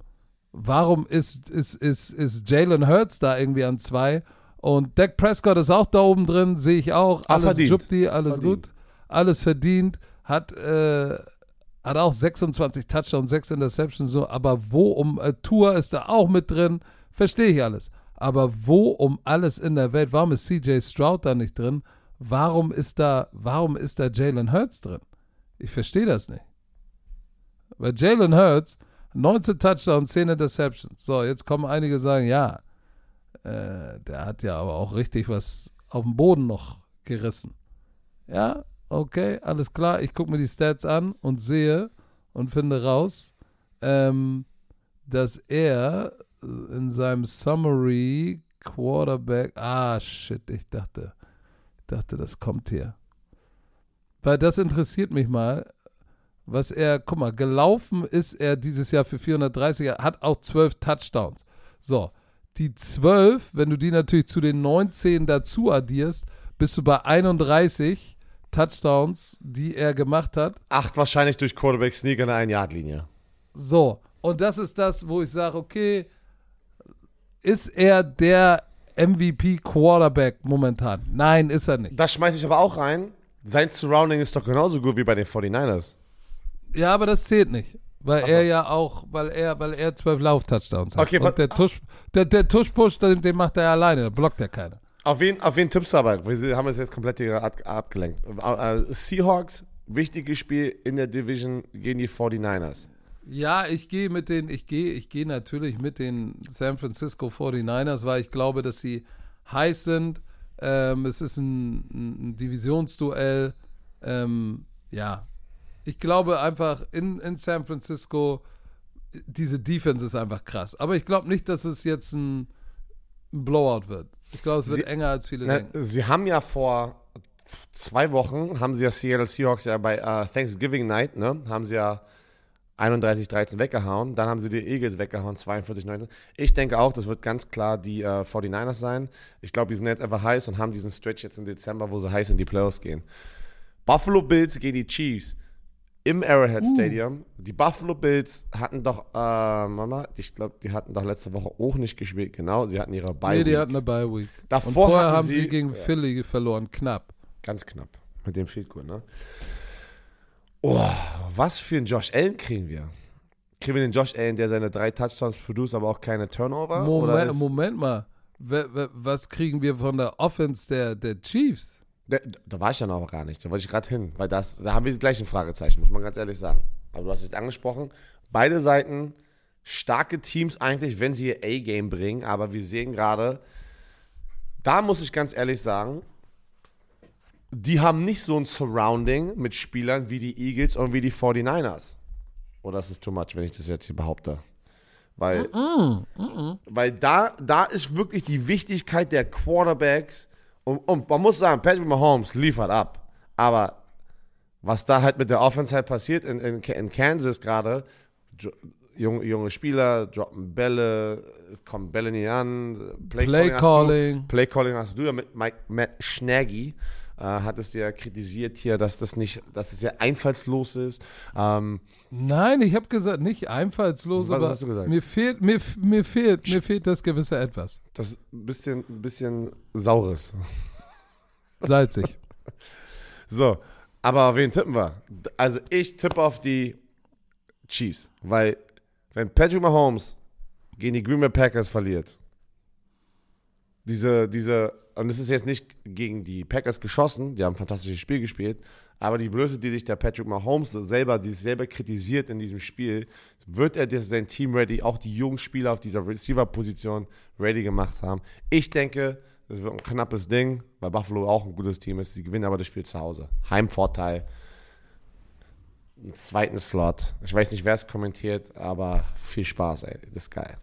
Speaker 1: warum ist, ist, ist, ist Jalen Hurts da irgendwie an zwei und Dak Prescott ist auch da oben drin, sehe ich auch. Alles
Speaker 2: verdient.
Speaker 1: Jupti, alles
Speaker 2: Verdient.
Speaker 1: gut, alles verdient, hat, äh, hat auch 26 Touchdowns, 6 Interceptions, so, aber wo um äh, Tour ist da auch mit drin, verstehe ich alles. Aber wo um alles in der Welt, warum ist CJ Stroud da nicht drin? Warum ist da, warum ist da Jalen Hurts drin? Ich verstehe das nicht. Weil Jalen Hurts, 19 Touchdowns, 10 Interceptions. So, jetzt kommen einige sagen, ja, äh, der hat ja aber auch richtig was auf dem Boden noch gerissen. Ja, okay, alles klar. Ich gucke mir die Stats an und sehe und finde raus, ähm, dass er in seinem Summary Quarterback, ah shit, ich dachte, ich dachte, das kommt hier. Weil das interessiert mich mal, was er, guck mal, gelaufen ist er dieses Jahr für 430, er hat auch 12 Touchdowns. So, die 12, wenn du die natürlich zu den 19 dazu addierst, bist du bei 31 Touchdowns, die er gemacht hat.
Speaker 2: Acht wahrscheinlich durch Quarterback Sneak an der 1-Yard-Linie.
Speaker 1: So, und das ist das, wo ich sage, okay, ist er der MVP-Quarterback momentan? Nein, ist er nicht.
Speaker 2: Das schmeiße ich aber auch rein. Sein Surrounding ist doch genauso gut wie bei den 49ers.
Speaker 1: Ja, aber das zählt nicht. Weil
Speaker 2: so.
Speaker 1: er ja auch, weil er, weil er zwölf Lauf-Touchdowns hat.
Speaker 2: Okay,
Speaker 1: und der Tusch, der, der Tusch-Push, den, den macht er alleine, da blockt er keiner.
Speaker 2: Auf wen, auf wen tippst du aber? Wir haben es jetzt komplett hier ab, abgelenkt. Äh, äh, Seahawks, wichtiges Spiel in der Division gegen die 49ers.
Speaker 1: Ja, ich gehe mit den, ich gehe, ich gehe natürlich mit den San Francisco 49ers, weil ich glaube, dass sie heiß sind. Ähm, es ist ein, ein Divisionsduell. Ähm, ja, ich glaube einfach in, in San Francisco, diese Defense ist einfach krass. Aber ich glaube nicht, dass es jetzt ein, ein Blowout wird. Ich glaube, es wird
Speaker 2: Sie-
Speaker 1: enger, als viele
Speaker 2: Na,
Speaker 1: denken.
Speaker 2: sie haben ja vor zwei Wochen, haben sie ja Seattle Seahawks ja bei äh, Thanksgiving Night, ne, haben sie ja 31-13 weggehauen. Dann haben sie die Eagles weggehauen, 42-19. Ich denke auch, das wird ganz klar die äh, 49ers sein. Ich glaube, die sind jetzt einfach heiß und haben diesen Stretch jetzt im Dezember, wo sie heiß in die Playoffs gehen. Buffalo Bills gegen die Chiefs. im Arrowhead Stadium. Die Buffalo Bills hatten doch, äh, Mama, ich glaube, die hatten doch letzte Woche auch nicht gespielt. Genau, sie hatten ihre Bye
Speaker 1: Nee, die
Speaker 2: Week.
Speaker 1: hatten eine Bye Week.
Speaker 2: Davor
Speaker 1: Und vorher haben sie,
Speaker 2: sie-
Speaker 1: gegen Philly verloren, knapp.
Speaker 2: Ganz knapp. Mit dem Field Goal, ne? Oh, was für einen Josh Allen kriegen wir? Kriegen wir den Josh Allen, der seine drei Touchdowns produziert, aber auch keine Turnover?
Speaker 1: Moment, Moment mal. Was kriegen wir von der Offense der, der Chiefs?
Speaker 2: Da, da war ich ja noch gar nicht. Da wollte ich gerade hin. Weil das, da haben wir gleich ein Fragezeichen, muss man ganz ehrlich sagen. Aber du hast es angesprochen. Beide Seiten starke Teams eigentlich, wenn sie ihr A-Game bringen. Aber wir sehen gerade, da muss ich ganz ehrlich sagen, die haben nicht so ein Surrounding mit Spielern wie die Eagles und wie die 49ers. Oder ist es too much, wenn ich das jetzt hier behaupte? Weil, weil da, da ist wirklich die Wichtigkeit der Quarterbacks. Und, und man muss sagen, Patrick Mahomes liefert ab. Aber was da halt mit der Offense halt passiert in, in, in Kansas gerade, junge, junge Spieler droppen Bälle, es kommen Bälle nicht an.
Speaker 1: Play
Speaker 2: hast du-
Speaker 1: Calling.
Speaker 2: Play Calling hast du ja mit Mike, Matt Schnaggy. Äh, hattest du ja kritisiert hier, dass das nicht, dass es sehr einfallslos ist. Ähm,
Speaker 1: Nein, ich habe gesagt, nicht einfallslos,
Speaker 2: Was
Speaker 1: aber
Speaker 2: hast du gesagt?
Speaker 1: mir fehlt, mir, mir fehlt, mir fehlt das gewisse Etwas.
Speaker 2: das ist ein bisschen, bisschen saures. (laughs)
Speaker 1: Salzig.
Speaker 2: So, aber auf wen tippen wir? Also ich tippe auf die Chiefs, weil wenn Patrick Mahomes gegen die Green Bay Packers verliert, diese, diese, und es ist jetzt nicht gegen die Packers geschossen, die haben ein fantastisches Spiel gespielt, aber die Blöße, die sich der Patrick Mahomes selber, die selber kritisiert in diesem Spiel, wird er das, sein Team ready, auch die jungen Spieler auf dieser Receiver-Position ready gemacht haben. Ich denke, das wird ein knappes Ding, weil Buffalo auch ein gutes Team ist. Sie gewinnen aber das Spiel zu Hause. Heimvorteil. Einen zweiten Slot. Ich weiß nicht, wer es kommentiert, aber viel Spaß, ey. Das ist geil.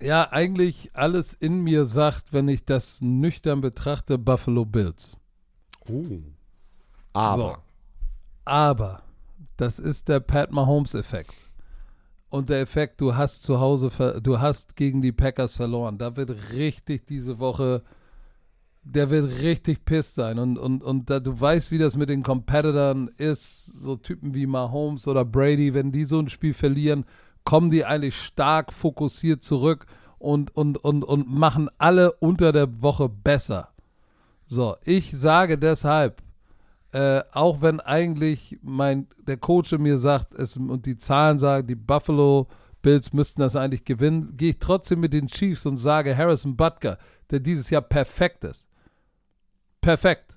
Speaker 1: Ja, eigentlich alles in mir sagt, wenn ich das nüchtern betrachte, Buffalo Bills.
Speaker 2: Uh. Aber.
Speaker 1: Aber das ist der Pat Mahomes-Effekt. Und der Effekt, du hast zu Hause, ver du hast gegen die Packers verloren. Da wird richtig diese Woche, der wird richtig pisst sein. Und, und, und da, du weißt, wie das mit den Competitoren ist. So Typen wie Mahomes oder Brady, wenn die so ein Spiel verlieren, kommen die eigentlich stark fokussiert zurück und, und, und, und machen alle unter der Woche besser. So, ich sage deshalb, äh, auch wenn eigentlich mein, der Coach mir sagt, es, und die Zahlen sagen, die Buffalo Bills müssten das eigentlich gewinnen, gehe ich trotzdem mit den Chiefs und sage Harrison Butker, der dieses Jahr perfekt ist. Perfekt.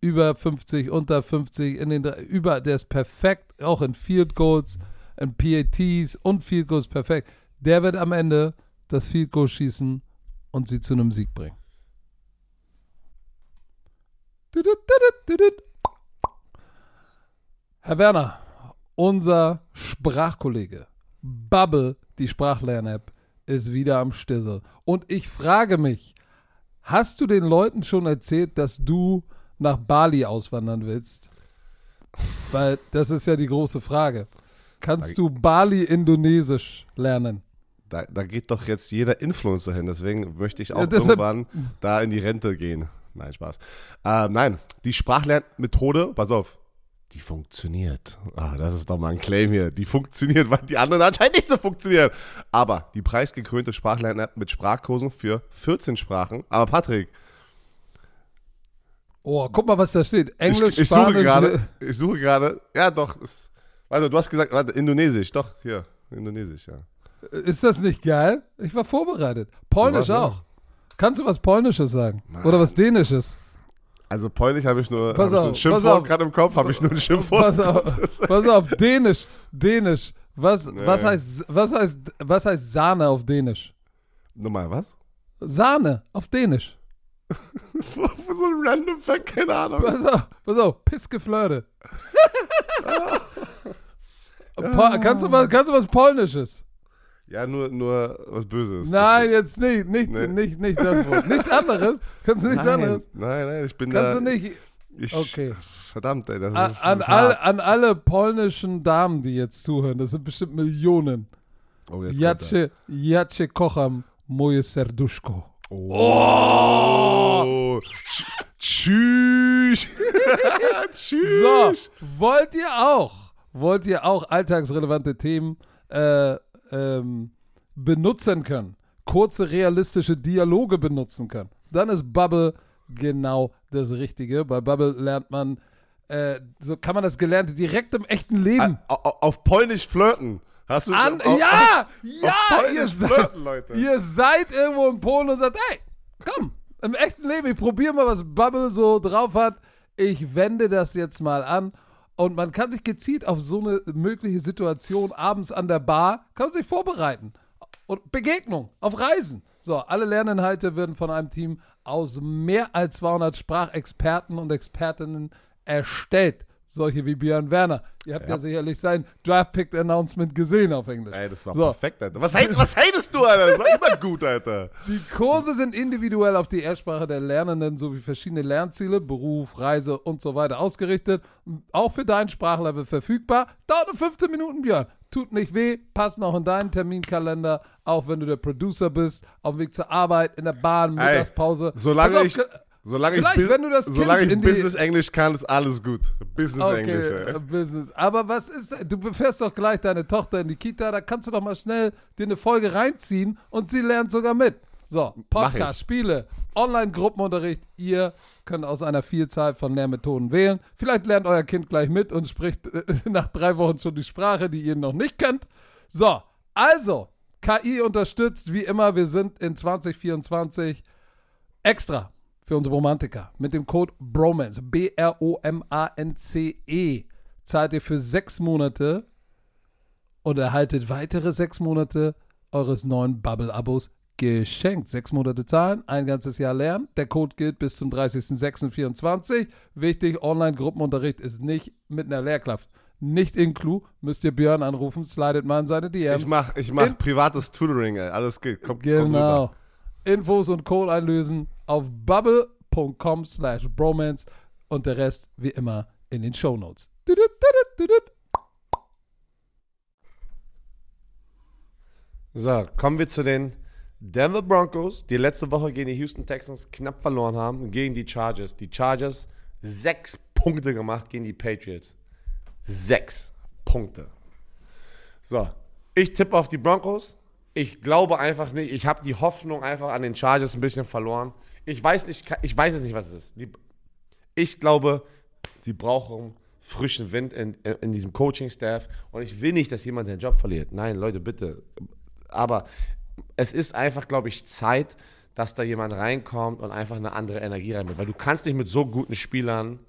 Speaker 1: Über 50, unter 50, in den, über, der ist perfekt, auch in Field Goals, in PATs und Field Goals perfekt. Der wird am Ende das Field Goal schießen und sie zu einem Sieg bringen. Herr Werner, unser Sprachkollege Bubble, die Sprachlern-App, ist wieder am Stissel. Und ich frage mich, hast du den Leuten schon erzählt, dass du nach Bali auswandern willst? Weil das ist ja die große Frage. Kannst du Bali Indonesisch lernen?
Speaker 2: Da, da geht doch jetzt jeder Influencer hin, deswegen möchte ich auch
Speaker 1: Ja, deshalb-
Speaker 2: irgendwann da in die Rente gehen. Nein, Spaß. Ähm, nein, die Sprachlernmethode, pass auf, die funktioniert. Ah, das ist doch mal ein Claim hier. Die funktioniert, weil die anderen anscheinend nicht so funktionieren. Aber die preisgekrönte Sprachlern-App mit Sprachkursen für 14 Sprachen. Aber Patrick,
Speaker 1: Oh, guck mal, was da steht. Englisch,
Speaker 2: ich, ich suche
Speaker 1: Spanisch.
Speaker 2: gerade, ich suche gerade, ja doch, ist, also du hast gesagt, warte, Indonesisch, doch, hier, Indonesisch, ja.
Speaker 1: Ist das nicht geil? Ich war vorbereitet. Polnisch
Speaker 2: warst, ja.
Speaker 1: auch. Kannst du was Polnisches sagen? Oder was Dänisches?
Speaker 2: Also Polnisch habe ich nur, hab ich nur ein Schimpfwort gerade im Kopf, habe ich nur ein Schimpfwort.
Speaker 1: Pass auf, (laughs) pass auf, Dänisch, Dänisch. Was, was,
Speaker 2: Nee.
Speaker 1: heißt, was, heißt, was heißt Sahne auf Dänisch?
Speaker 2: Nochmal, was?
Speaker 1: Sahne auf Dänisch. (laughs)
Speaker 2: so ein random Fact, keine Ahnung.
Speaker 1: Pass auf, pass auf, Pissgeflirte. (laughs) Po kannst, du was, kannst du was Polnisches?
Speaker 2: Ja, nur, nur was Böses.
Speaker 1: Nein, jetzt nicht, nicht,
Speaker 2: Nee.
Speaker 1: nicht, nicht das Wort. Nichts anderes. Kannst du nichts
Speaker 2: nein,
Speaker 1: anderes?
Speaker 2: nein, nein, ich bin
Speaker 1: Kannst
Speaker 2: da.
Speaker 1: du nicht.
Speaker 2: Ich,
Speaker 1: Okay.
Speaker 2: Verdammt, ey, das
Speaker 1: An,
Speaker 2: ist,
Speaker 1: an, all, an alle polnischen Damen, die jetzt zuhören, das sind bestimmt Millionen.
Speaker 2: Oh, jetzt kommt
Speaker 1: Jacie, Jacie kocham moje serduszko.
Speaker 2: er. Oh. Tschüss. (laughs) Tschüss.
Speaker 1: So, wollt ihr auch, wollt ihr auch alltagsrelevante Themen äh, ähm, benutzen können, kurze realistische Dialoge benutzen können, dann ist Bubble genau das Richtige. Bei Bubble lernt man, äh, so kann man das Gelernte direkt im echten Leben
Speaker 2: Au- au- Auf Polnisch flirten. Hast du
Speaker 1: an.
Speaker 2: auf,
Speaker 1: ja,
Speaker 2: auf
Speaker 1: ja, ihr
Speaker 2: Polnisch
Speaker 1: seid,
Speaker 2: flirten, Leute.
Speaker 1: ihr seid irgendwo in Polen und sagt, hey, komm, im echten Leben, ich probiere mal, was Bubble so drauf hat. Ich wende das jetzt mal an. Und man kann sich gezielt auf so eine mögliche Situation abends an der Bar, kann sich vorbereiten. Und Begegnung auf Reisen. So, alle Lerninhalte werden von einem Team aus mehr als 200 Sprachexperten und Expertinnen erstellt. Solche wie Björn Werner. Ihr habt ja,
Speaker 2: Ja.
Speaker 1: sicherlich sein Draft-Pick-Announcement gesehen auf Englisch.
Speaker 2: Ey, das war
Speaker 1: So.
Speaker 2: perfekt, Alter. Was, hate- was hatest du, Alter? Das war immer gut, Alter.
Speaker 1: Die Kurse sind individuell auf die Erstsprache der Lernenden sowie verschiedene Lernziele, Beruf, Reise und so weiter ausgerichtet. Auch für dein Sprachlevel verfügbar. Dauert nur 15 Minuten, Björn. Tut nicht weh, passt noch in deinen Terminkalender, auch wenn du der Producer bist, auf dem Weg zur Arbeit, in der Bahn, Mittagspause.
Speaker 2: Solange
Speaker 1: auf,
Speaker 2: ich,
Speaker 1: ge-
Speaker 2: solange ich,
Speaker 1: gleich,
Speaker 2: Bus-
Speaker 1: wenn du das
Speaker 2: solange
Speaker 1: Kind
Speaker 2: ich
Speaker 1: in die-
Speaker 2: Business-Englisch kann, ist alles gut. Business-Englisch,
Speaker 1: Okay,
Speaker 2: ey.
Speaker 1: äh, Business. Aber was ist, du befährst doch gleich deine Tochter in die Kita, da kannst du doch mal schnell dir eine Folge reinziehen und sie lernt sogar mit. So, Podcast,
Speaker 2: ich.
Speaker 1: Spiele, Online-Gruppenunterricht, ihr könnt aus einer Vielzahl von Lehrmethoden wählen. Vielleicht lernt euer Kind gleich mit und spricht äh, (laughs) nach drei Wochen schon die Sprache, die ihr noch nicht kennt. So, also, KI unterstützt, wie immer, wir sind in 2024 extra für unsere Romantiker mit dem Code BROMANCE, B-R-O-M-A-N-C-E, zahlt ihr für sechs Monate und erhaltet weitere sechs Monate eures neuen Bubble-Abos geschenkt. Sechs Monate zahlen, ein ganzes Jahr lernen. Der Code gilt bis zum 30.06.24. Wichtig, Online-Gruppenunterricht ist nicht mit einer Lehrkraft. Nicht in Clou, müsst ihr Björn anrufen, slidet mal in seine DMs.
Speaker 2: Ich mach, ich mach
Speaker 1: In-
Speaker 2: privates Tutoring, ey. Alles geht. Kommt, kommt
Speaker 1: Genau.
Speaker 2: rüber.
Speaker 1: Infos und Code einlösen auf bubble.com slash bromance und der Rest wie immer in den tudut, tudut.
Speaker 2: So, kommen wir zu den Denver Broncos, die letzte Woche gegen die Houston Texans knapp verloren haben, gegen die Chargers. Die Chargers sechs Punkte gemacht gegen die Patriots. Sechs Punkte. So, ich tippe auf die Broncos. Ich glaube einfach nicht, ich habe die Hoffnung einfach an den Chargers ein bisschen verloren. Ich weiß nicht, ich weiß es nicht, was es ist. Ich glaube, die brauchen frischen Wind in, in diesem Coaching-Staff und ich will nicht, dass jemand seinen Job verliert. Nein, Leute, bitte. Aber es ist einfach, glaube ich, Zeit, dass da jemand reinkommt und einfach eine andere Energie reinbringt. Weil du kannst nicht mit so guten Spielern,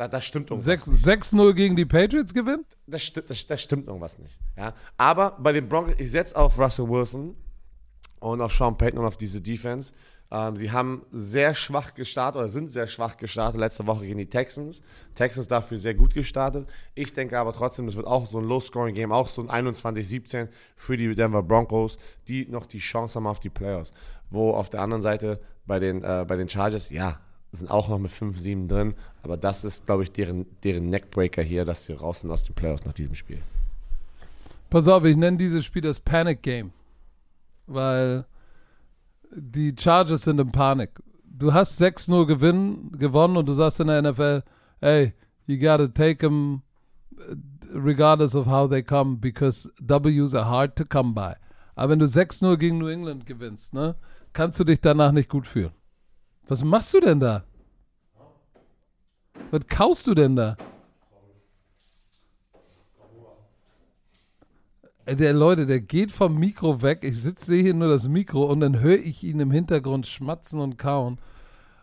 Speaker 2: da, das stimmt irgendwas.
Speaker 1: Sechs- 6-0 gegen die Patriots gewinnt?
Speaker 2: Das, sti das, das stimmt irgendwas nicht. Ja? Aber bei den Broncos, ich setze auf Russell Wilson und auf Sean Payton und auf diese Defense. Ähm, sie haben sehr schwach gestartet oder sind sehr schwach gestartet letzte Woche gegen die Texans. Texans dafür sehr gut gestartet. Ich denke aber trotzdem, das wird auch so ein Low-Scoring-Game, auch so ein 21-17 für die Denver Broncos, die noch die Chance haben auf die Playoffs. Wo auf der anderen Seite bei den, äh, bei den Chargers, ja, sind auch noch mit 5-7 drin, aber das ist, glaube ich, deren, deren Neckbreaker hier, dass sie raus sind aus den Playoffs nach diesem Spiel.
Speaker 1: Pass auf, ich nenne dieses Spiel das Panic Game. Weil die Chargers sind in Panik. Du hast 6-0 gewinnen, gewonnen und du sagst in der NFL, hey, you gotta take them regardless of how they come, because W's are hard to come by. Aber wenn du 6-0 gegen New England gewinnst, ne, kannst du dich danach nicht gut fühlen. Was machst du denn da? Was kaust du denn da? Ey, Der Leute, der geht vom Mikro weg. Ich sitze sehe hier nur das Mikro und dann höre ich ihn im Hintergrund schmatzen und kauen.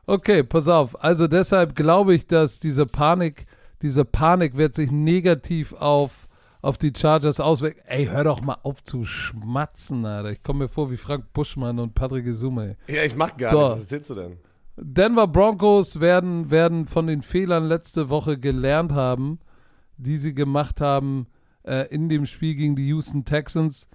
Speaker 1: Okay, pass auf. Also deshalb glaube ich, dass diese Panik, diese Panik wird sich negativ auf, auf die Chargers auswirken. Ey, hör doch mal auf zu schmatzen, Alter. Ich komme mir vor wie Frank Buschmann und Patrick Isume.
Speaker 2: Ja, ich mach gar
Speaker 1: So.
Speaker 2: nicht. Was erzählst du denn?
Speaker 1: Denver Broncos werden, werden von den Fehlern letzte Woche gelernt haben, die sie gemacht haben äh, in dem Spiel gegen die Houston Texans.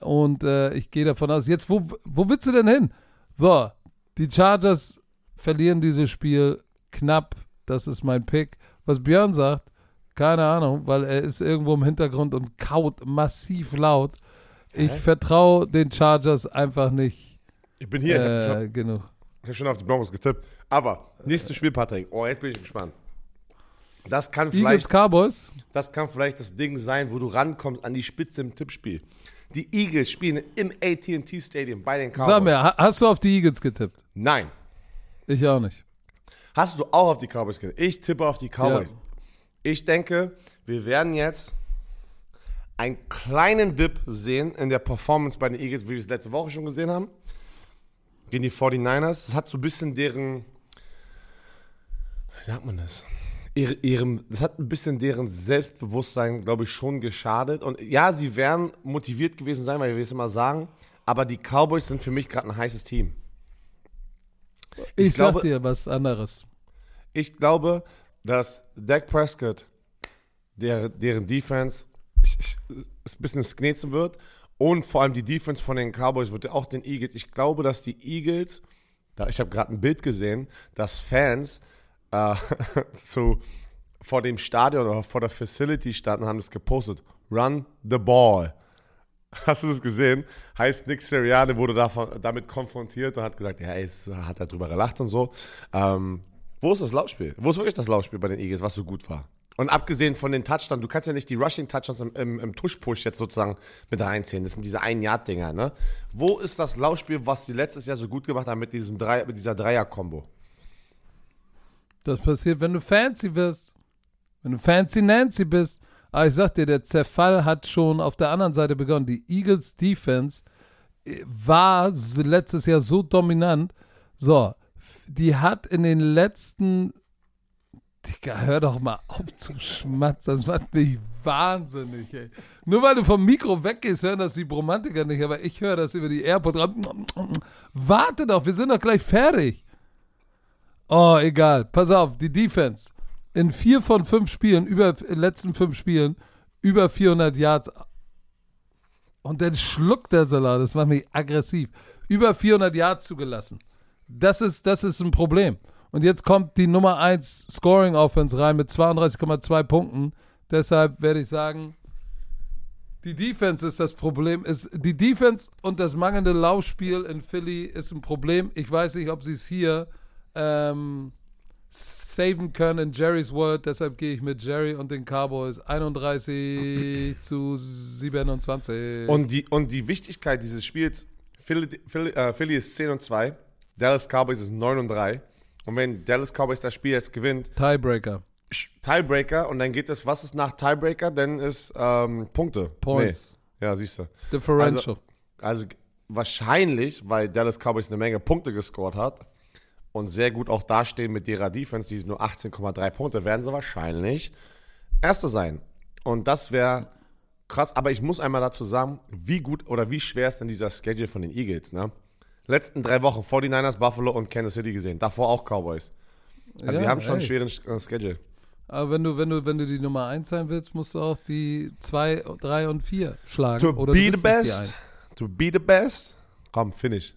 Speaker 1: Und äh, ich gehe davon aus, jetzt, wo, wo willst du denn hin? So, die Chargers verlieren dieses Spiel knapp. Das ist mein Pick. Was Björn sagt, keine Ahnung, weil er ist irgendwo im Hintergrund und kaut massiv laut. Ich vertraue den Chargers einfach nicht
Speaker 2: Ich bin hier. ich hab-
Speaker 1: äh, genug.
Speaker 2: Ich habe schon auf die Broncos getippt. Aber, nächstes Spiel, Patrick. Oh, jetzt bin ich gespannt. Das kann
Speaker 1: Eagles,
Speaker 2: vielleicht,
Speaker 1: Cowboys.
Speaker 2: das kann vielleicht das Ding sein, wo du rankommst an die Spitze im Tippspiel. Die Eagles spielen im AT&T Stadium bei den Cowboys.
Speaker 1: Sag mir, ha- hast du auf die Eagles getippt?
Speaker 2: Nein.
Speaker 1: Ich auch nicht.
Speaker 2: Hast du auch auf die Cowboys getippt? Ich tippe auf die Cowboys.
Speaker 1: Ja.
Speaker 2: Ich denke, wir werden jetzt einen kleinen Dip sehen in der Performance bei den Eagles, wie wir es letzte Woche schon gesehen haben. Gegen die 49ers. Das hat so ein bisschen deren, wie sagt man das? Ihre, ihrem, das hat ein bisschen deren Selbstbewusstsein, glaube ich, schon geschadet. Und ja, sie werden motiviert gewesen sein, weil wir es immer sagen. Aber die Cowboys sind für mich gerade ein heißes Team.
Speaker 1: Ich,
Speaker 2: Ich glaube-
Speaker 1: sag dir was anderes.
Speaker 2: Ich glaube, dass Dak Prescott, der, deren Defense ein bisschen sknetzen wird und vor allem die Defense von den Cowboys wird auch den Eagles. Ich glaube, dass die Eagles, da ich habe gerade ein Bild gesehen, dass Fans äh, (laughs) zu, vor dem Stadion oder vor der Facility standen haben das gepostet. Run the ball. Hast du das gesehen? Heißt, Nick Sirianni wurde davon, damit konfrontiert und hat gesagt, ja, es hat er drüber gelacht und so. Ähm, wo ist das Laufspiel? Wo ist wirklich das Laufspiel bei den Eagles, was so gut war? Und abgesehen von den Touchdowns, du kannst ja nicht die Rushing-Touchdowns im, im, im Tush-Push jetzt sozusagen mit reinziehen. Das sind diese Ein-Yard-Dinger, ne? Wo ist das Laufspiel, was die letztes Jahr so gut gemacht haben mit, diesem Drei, mit dieser Dreier-Kombo?
Speaker 1: Das passiert, wenn du fancy wirst. Wenn du fancy Nancy bist. Aber ich sag dir, der Zerfall hat schon auf der anderen Seite begonnen. Die Eagles Defense äh, war letztes Jahr so dominant. So, die hat in den letzten. Digga, hör doch mal auf zu schmatzen. Das macht mich wahnsinnig, ey. Nur weil du vom Mikro weggehst, hören das die Bromantiker nicht, aber ich höre das über die AirPods. Warte doch, wir sind doch gleich fertig. Oh, egal. Pass auf, die Defense. In vier von fünf Spielen, über in letzten fünf Spielen, über 400 Yards. Und dann schluckt der Salat. Das macht mich aggressiv. Über 400 Yards zugelassen. Das ist, das ist ein Problem. Und jetzt kommt die Nummer 1 Scoring Offense rein mit 32,2 Punkten. Deshalb werde ich sagen, die Defense ist das Problem. Ist, die Defense und das mangelnde Laufspiel in Philly ist ein Problem. Ich weiß nicht, ob sie es hier ähm, saven können in Jerry's Word. Deshalb gehe ich mit Jerry und den Cowboys 31 zu 27.
Speaker 2: Und die, und die Wichtigkeit dieses Spiels, Philly, Philly, äh, Philly ist 10 und 2, Dallas Cowboys ist 9 und 3. Und wenn Dallas Cowboys das Spiel jetzt gewinnt,
Speaker 1: Tiebreaker.
Speaker 2: Tiebreaker und dann geht es, was ist nach Tiebreaker? Dann ist ähm, Punkte.
Speaker 1: Points.
Speaker 2: Nee. Ja, siehst du.
Speaker 1: Differential.
Speaker 2: Also wahrscheinlich, weil Dallas Cowboys eine Menge Punkte gescored hat und sehr gut auch dastehen mit ihrer Defense, die nur 18,3 Punkte, werden sie wahrscheinlich Erste sein. Und das wäre krass, aber ich muss einmal dazu sagen, wie gut oder wie schwer ist denn dieser Schedule von den Eagles, ne? Letzten drei Wochen 49ers, Buffalo und Kansas City gesehen. Davor auch Cowboys. Also
Speaker 1: Ja,
Speaker 2: die haben schon einen
Speaker 1: ey.
Speaker 2: schweren äh, Schedule.
Speaker 1: Aber wenn du, wenn du, wenn du die Nummer 1 sein willst, musst du auch die 2, 3 und 4 schlagen.
Speaker 2: To
Speaker 1: Oder
Speaker 2: be the best. To be the best. Komm, finish.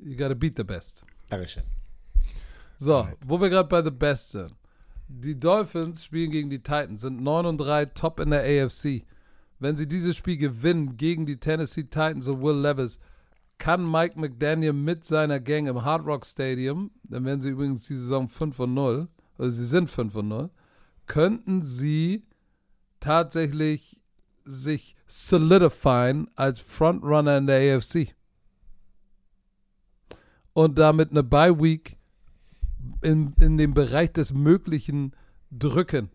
Speaker 1: You gotta beat the best.
Speaker 2: Dankeschön.
Speaker 1: So, wo wir gerade bei The Best sind. Die Dolphins spielen gegen die Titans, sind 9 und 3 top in der AFC. Wenn sie dieses Spiel gewinnen gegen die Tennessee Titans und Will Levis, kann Mike McDaniel mit seiner Gang im Hard Rock Stadium, dann werden sie übrigens die Saison 5 und 0, also sie sind 5 und 0, könnten sie tatsächlich sich solidifieren als Frontrunner in der AFC. Und damit eine Bye Week in, in dem Bereich des Möglichen drücken.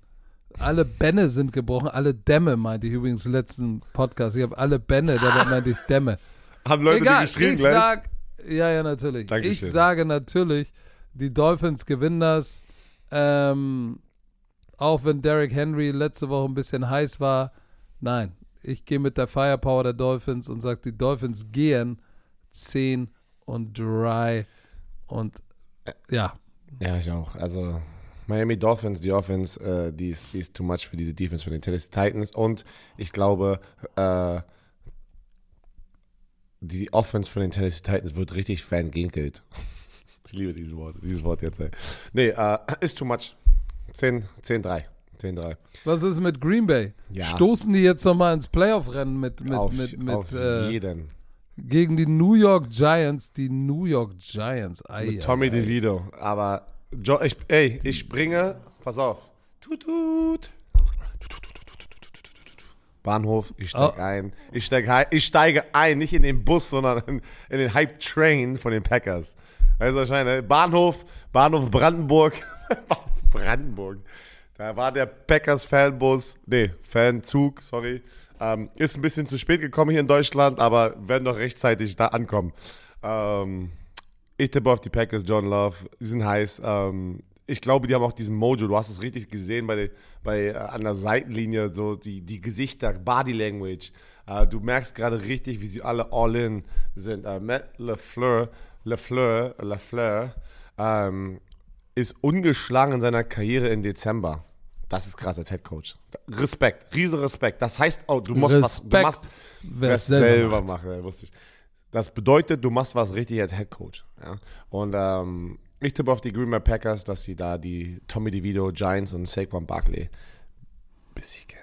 Speaker 1: Alle Bänne sind gebrochen, alle Dämme, meinte ich übrigens im letzten Podcast. Ich habe alle Bänne, da meinte ich Dämme. (laughs)
Speaker 2: Haben Leute
Speaker 1: Egal,
Speaker 2: geschrieben
Speaker 1: ich
Speaker 2: gleich?
Speaker 1: sag, ja, ja, natürlich.
Speaker 2: Dankeschön.
Speaker 1: Ich sage natürlich, die Dolphins gewinnen das. Ähm, auch wenn Derrick Henry letzte Woche ein bisschen heiß war. Nein, ich gehe mit der Firepower der Dolphins und sage, die Dolphins gehen 10 und 3 und ja,
Speaker 2: Ja, ich auch. Also Miami Dolphins, die Offense, äh, die, ist, die ist too much für diese Defense, für den Tennessee Titans. Und ich glaube, äh, die Offense von den Tennessee Titans wird richtig fanginkelt. (laughs) Ich liebe dieses Wort, dieses Wort jetzt. Ey. Nee, äh, ist too much. 10, 10-3. 10-3.
Speaker 1: Was ist mit Green Bay?
Speaker 2: Ja.
Speaker 1: Stoßen die jetzt nochmal ins Playoff-Rennen mit, mit,
Speaker 2: auf
Speaker 1: mit, mit
Speaker 2: auf
Speaker 1: äh,
Speaker 2: jeden.
Speaker 1: gegen die New York Giants? Die New York Giants. Ei,
Speaker 2: Mit Tommy
Speaker 1: ei.
Speaker 2: DeVito. Aber Jo ich, ey, ich springe. Pass auf. Tut, tut. Bahnhof, ich steige
Speaker 1: Oh.
Speaker 2: ein. Ich steige, ich steige ein, nicht in den Bus, sondern in, in den Hype Train von den Packers. Also wahrscheinlich Bahnhof, Bahnhof Brandenburg. (laughs) Brandenburg. Da war der Packers Fanbus, nee, Fanzug, sorry. Ähm, ist ein bisschen zu spät gekommen hier in Deutschland, aber werden doch rechtzeitig da ankommen. Ähm, ich tippe auf die Packers, John Love. Die sind heiß. Ähm, ich glaube, die haben auch diesen Mojo. Du hast es richtig gesehen bei, bei äh, an der Seitenlinie, so die, die Gesichter, Body Language. Äh, du merkst gerade richtig, wie sie alle all in sind. Äh, Matt LeFleur, LeFleur, LeFleur ähm, ist ungeschlagen in seiner Karriere in Dezember. Das ist krass als Head Coach. Respekt, riesen Respekt. Das heißt, oh, du musst was, du
Speaker 1: Respekt,
Speaker 2: machst
Speaker 1: wer selber
Speaker 2: selber
Speaker 1: macht.
Speaker 2: machen, wusste ich. Das bedeutet, du machst was richtig als Head Coach. Ja? Und ähm, ich tippe auf die Green Bay Packers, dass sie da die Tommy DeVito, Giants und Saquon Barkley besiegen.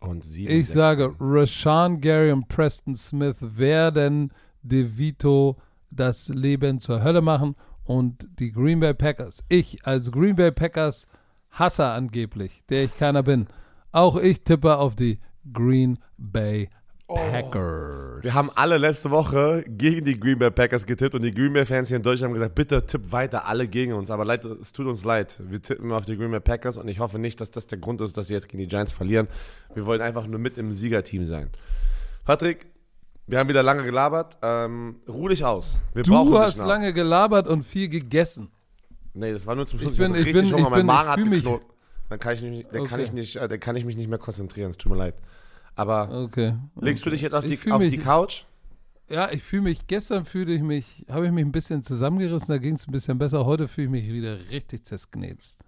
Speaker 2: Und sieben,
Speaker 1: Ich sage. Rashawn Gary und Preston Smith werden DeVito das Leben zur Hölle machen und die Green Bay Packers. Ich als Green Bay Packers Hasser angeblich, der ich keiner bin. Auch ich tippe auf die Green Bay Packers.
Speaker 2: Wir haben alle letzte Woche gegen die Green Bay Packers getippt und die Green Bay Fans hier in Deutschland haben gesagt, bitte tipp weiter alle gegen uns. Aber leid, es tut uns leid. Wir tippen auf die Green Bay Packers und ich hoffe nicht, dass das der Grund ist, dass sie jetzt gegen die Giants verlieren. Wir wollen einfach nur mit im Siegerteam sein. Patrick, wir haben wieder lange gelabert. Ähm, ruh dich aus. Wir
Speaker 1: Du hast lange gelabert und viel gegessen.
Speaker 2: Nee, das war nur zum Schluss.
Speaker 1: Ich bin-
Speaker 2: hatte
Speaker 1: ich
Speaker 2: richtig
Speaker 1: bin-
Speaker 2: Hunger.
Speaker 1: ich
Speaker 2: mein Magen
Speaker 1: ich
Speaker 2: hat
Speaker 1: mich-
Speaker 2: geknurrt. Dann kann ich, nicht, dann, kann
Speaker 1: Okay.
Speaker 2: ich nicht, äh, dann kann ich mich nicht mehr konzentrieren. Es tut mir leid. Aber
Speaker 1: Okay.
Speaker 2: legst du dich jetzt auf, die, auf
Speaker 1: mich-
Speaker 2: die Couch?
Speaker 1: Ja, ich fühle mich, gestern fühlte ich mich, habe ich mich ein bisschen zusammengerissen, da ging es ein bisschen besser. Heute fühle ich mich wieder richtig zersknetzt.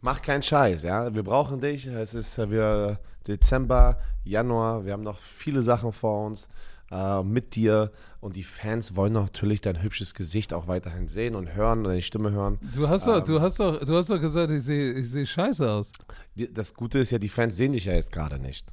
Speaker 2: Mach keinen Scheiß, ja. Wir brauchen dich. Es ist äh, wir Dezember, Januar. Wir haben noch viele Sachen vor uns äh, mit dir. Und die Fans wollen natürlich dein hübsches Gesicht auch weiterhin sehen und hören und deine Stimme hören.
Speaker 1: Du hast doch, du hast doch, du hast doch gesagt, ich sehe, ich sehe scheiße aus.
Speaker 2: Das Gute ist ja, die Fans sehen dich ja jetzt gerade nicht.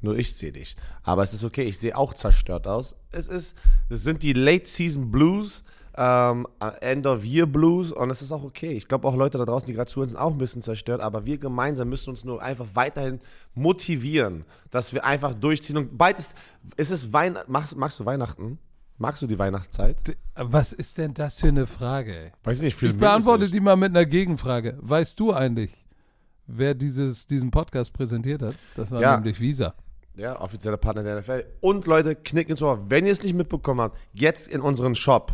Speaker 2: Nur ich sehe dich. Aber es ist okay, ich sehe auch zerstört aus. Es ist, es sind die Late Season Blues, ähm, End of Year Blues und es ist auch okay. Ich glaube auch Leute da draußen, die gerade zuhören, sind auch ein bisschen zerstört, aber wir gemeinsam müssen uns nur einfach weiterhin motivieren, dass wir einfach durchziehen. Und bald ist, ist es Weihnachten, magst, magst du Weihnachten? Magst du die Weihnachtszeit?
Speaker 1: Was ist denn das für eine Frage, ey?
Speaker 2: Weiß nicht, viel
Speaker 1: Ich beantworte die mal mit einer Gegenfrage. Weißt du eigentlich, wer dieses, diesen Podcast präsentiert hat? Das war
Speaker 2: Ja.
Speaker 1: nämlich Visa.
Speaker 2: Ja, offizieller Partner der NFL. Und Leute, knickt ins Ohr. Wenn ihr es nicht mitbekommen habt, jetzt in unseren Shop,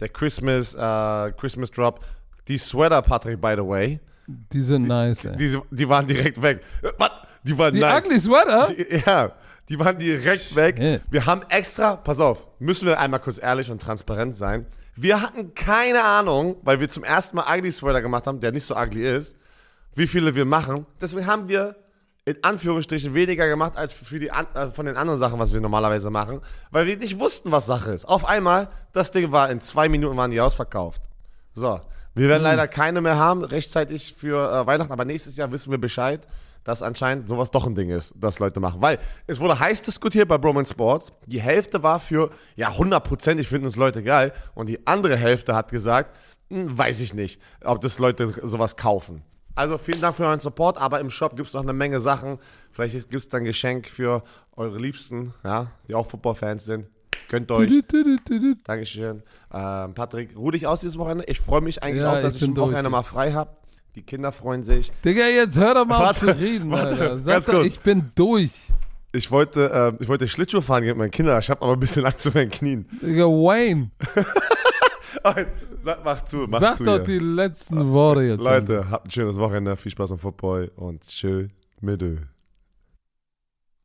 Speaker 2: der Christmas, äh, Christmas Drop, die Sweater, Patrick, by the way,
Speaker 1: Die sind nice, ey.
Speaker 2: die, die waren direkt weg. Äh, Was? Die waren
Speaker 1: Die
Speaker 2: nice.
Speaker 1: ugly sweater?
Speaker 2: Die, ja, die waren direkt weg. Wir haben extra, pass auf, müssen wir einmal kurz ehrlich und transparent sein. Wir hatten keine Ahnung, weil wir zum ersten Mal Ugly Sweater gemacht haben, der nicht so ugly ist, wie viele wir machen. Deswegen haben wir in Anführungsstrichen weniger gemacht als für die an, äh, von den anderen Sachen, was wir normalerweise machen, weil wir nicht wussten, was Sache ist. Auf einmal, das Ding war in zwei Minuten waren die ausverkauft. So, wir werden leider keine mehr haben, rechtzeitig für äh, Weihnachten, aber nächstes Jahr wissen wir Bescheid, dass anscheinend sowas doch ein Ding ist, das Leute machen. Weil es wurde heiß diskutiert bei Broman Sports. Die Hälfte war für, ja, hundertprozentig finden es Leute geil. Und die andere Hälfte hat gesagt, hm, weiß ich nicht, ob das Leute sowas kaufen. Also vielen Dank für euren Support, aber im Shop gibt es noch eine Menge Sachen. Vielleicht gibt es dann ein Geschenk für eure Liebsten, ja, die auch Football-Fans sind. Gönnt euch. Dankeschön. Ähm, Patrick, ruh dich aus dieses Wochenende. Ich freue mich eigentlich
Speaker 1: Ja,
Speaker 2: auch, dass
Speaker 1: ich
Speaker 2: ich, am Wochenende mal frei habe. Die Kinder freuen sich.
Speaker 1: Digga, jetzt hör doch mal auf
Speaker 2: Warte,
Speaker 1: zu reden,
Speaker 2: warte,
Speaker 1: Alter.
Speaker 2: ganz
Speaker 1: Sag doch, ich bin durch.
Speaker 2: Ich wollte, ähm, ich wollte Schlittschuh fahren gegen meine Kinder. Ich habe aber ein bisschen Angst um meinen Knien.
Speaker 1: Digga, Wayne, (laughs)
Speaker 2: Sag, mach zu, mach
Speaker 1: sag
Speaker 2: zu.
Speaker 1: doch
Speaker 2: hier.
Speaker 1: die letzten Worte jetzt.
Speaker 2: Leute, habt ein schönes Wochenende. Viel Spaß am Football und tschö mit.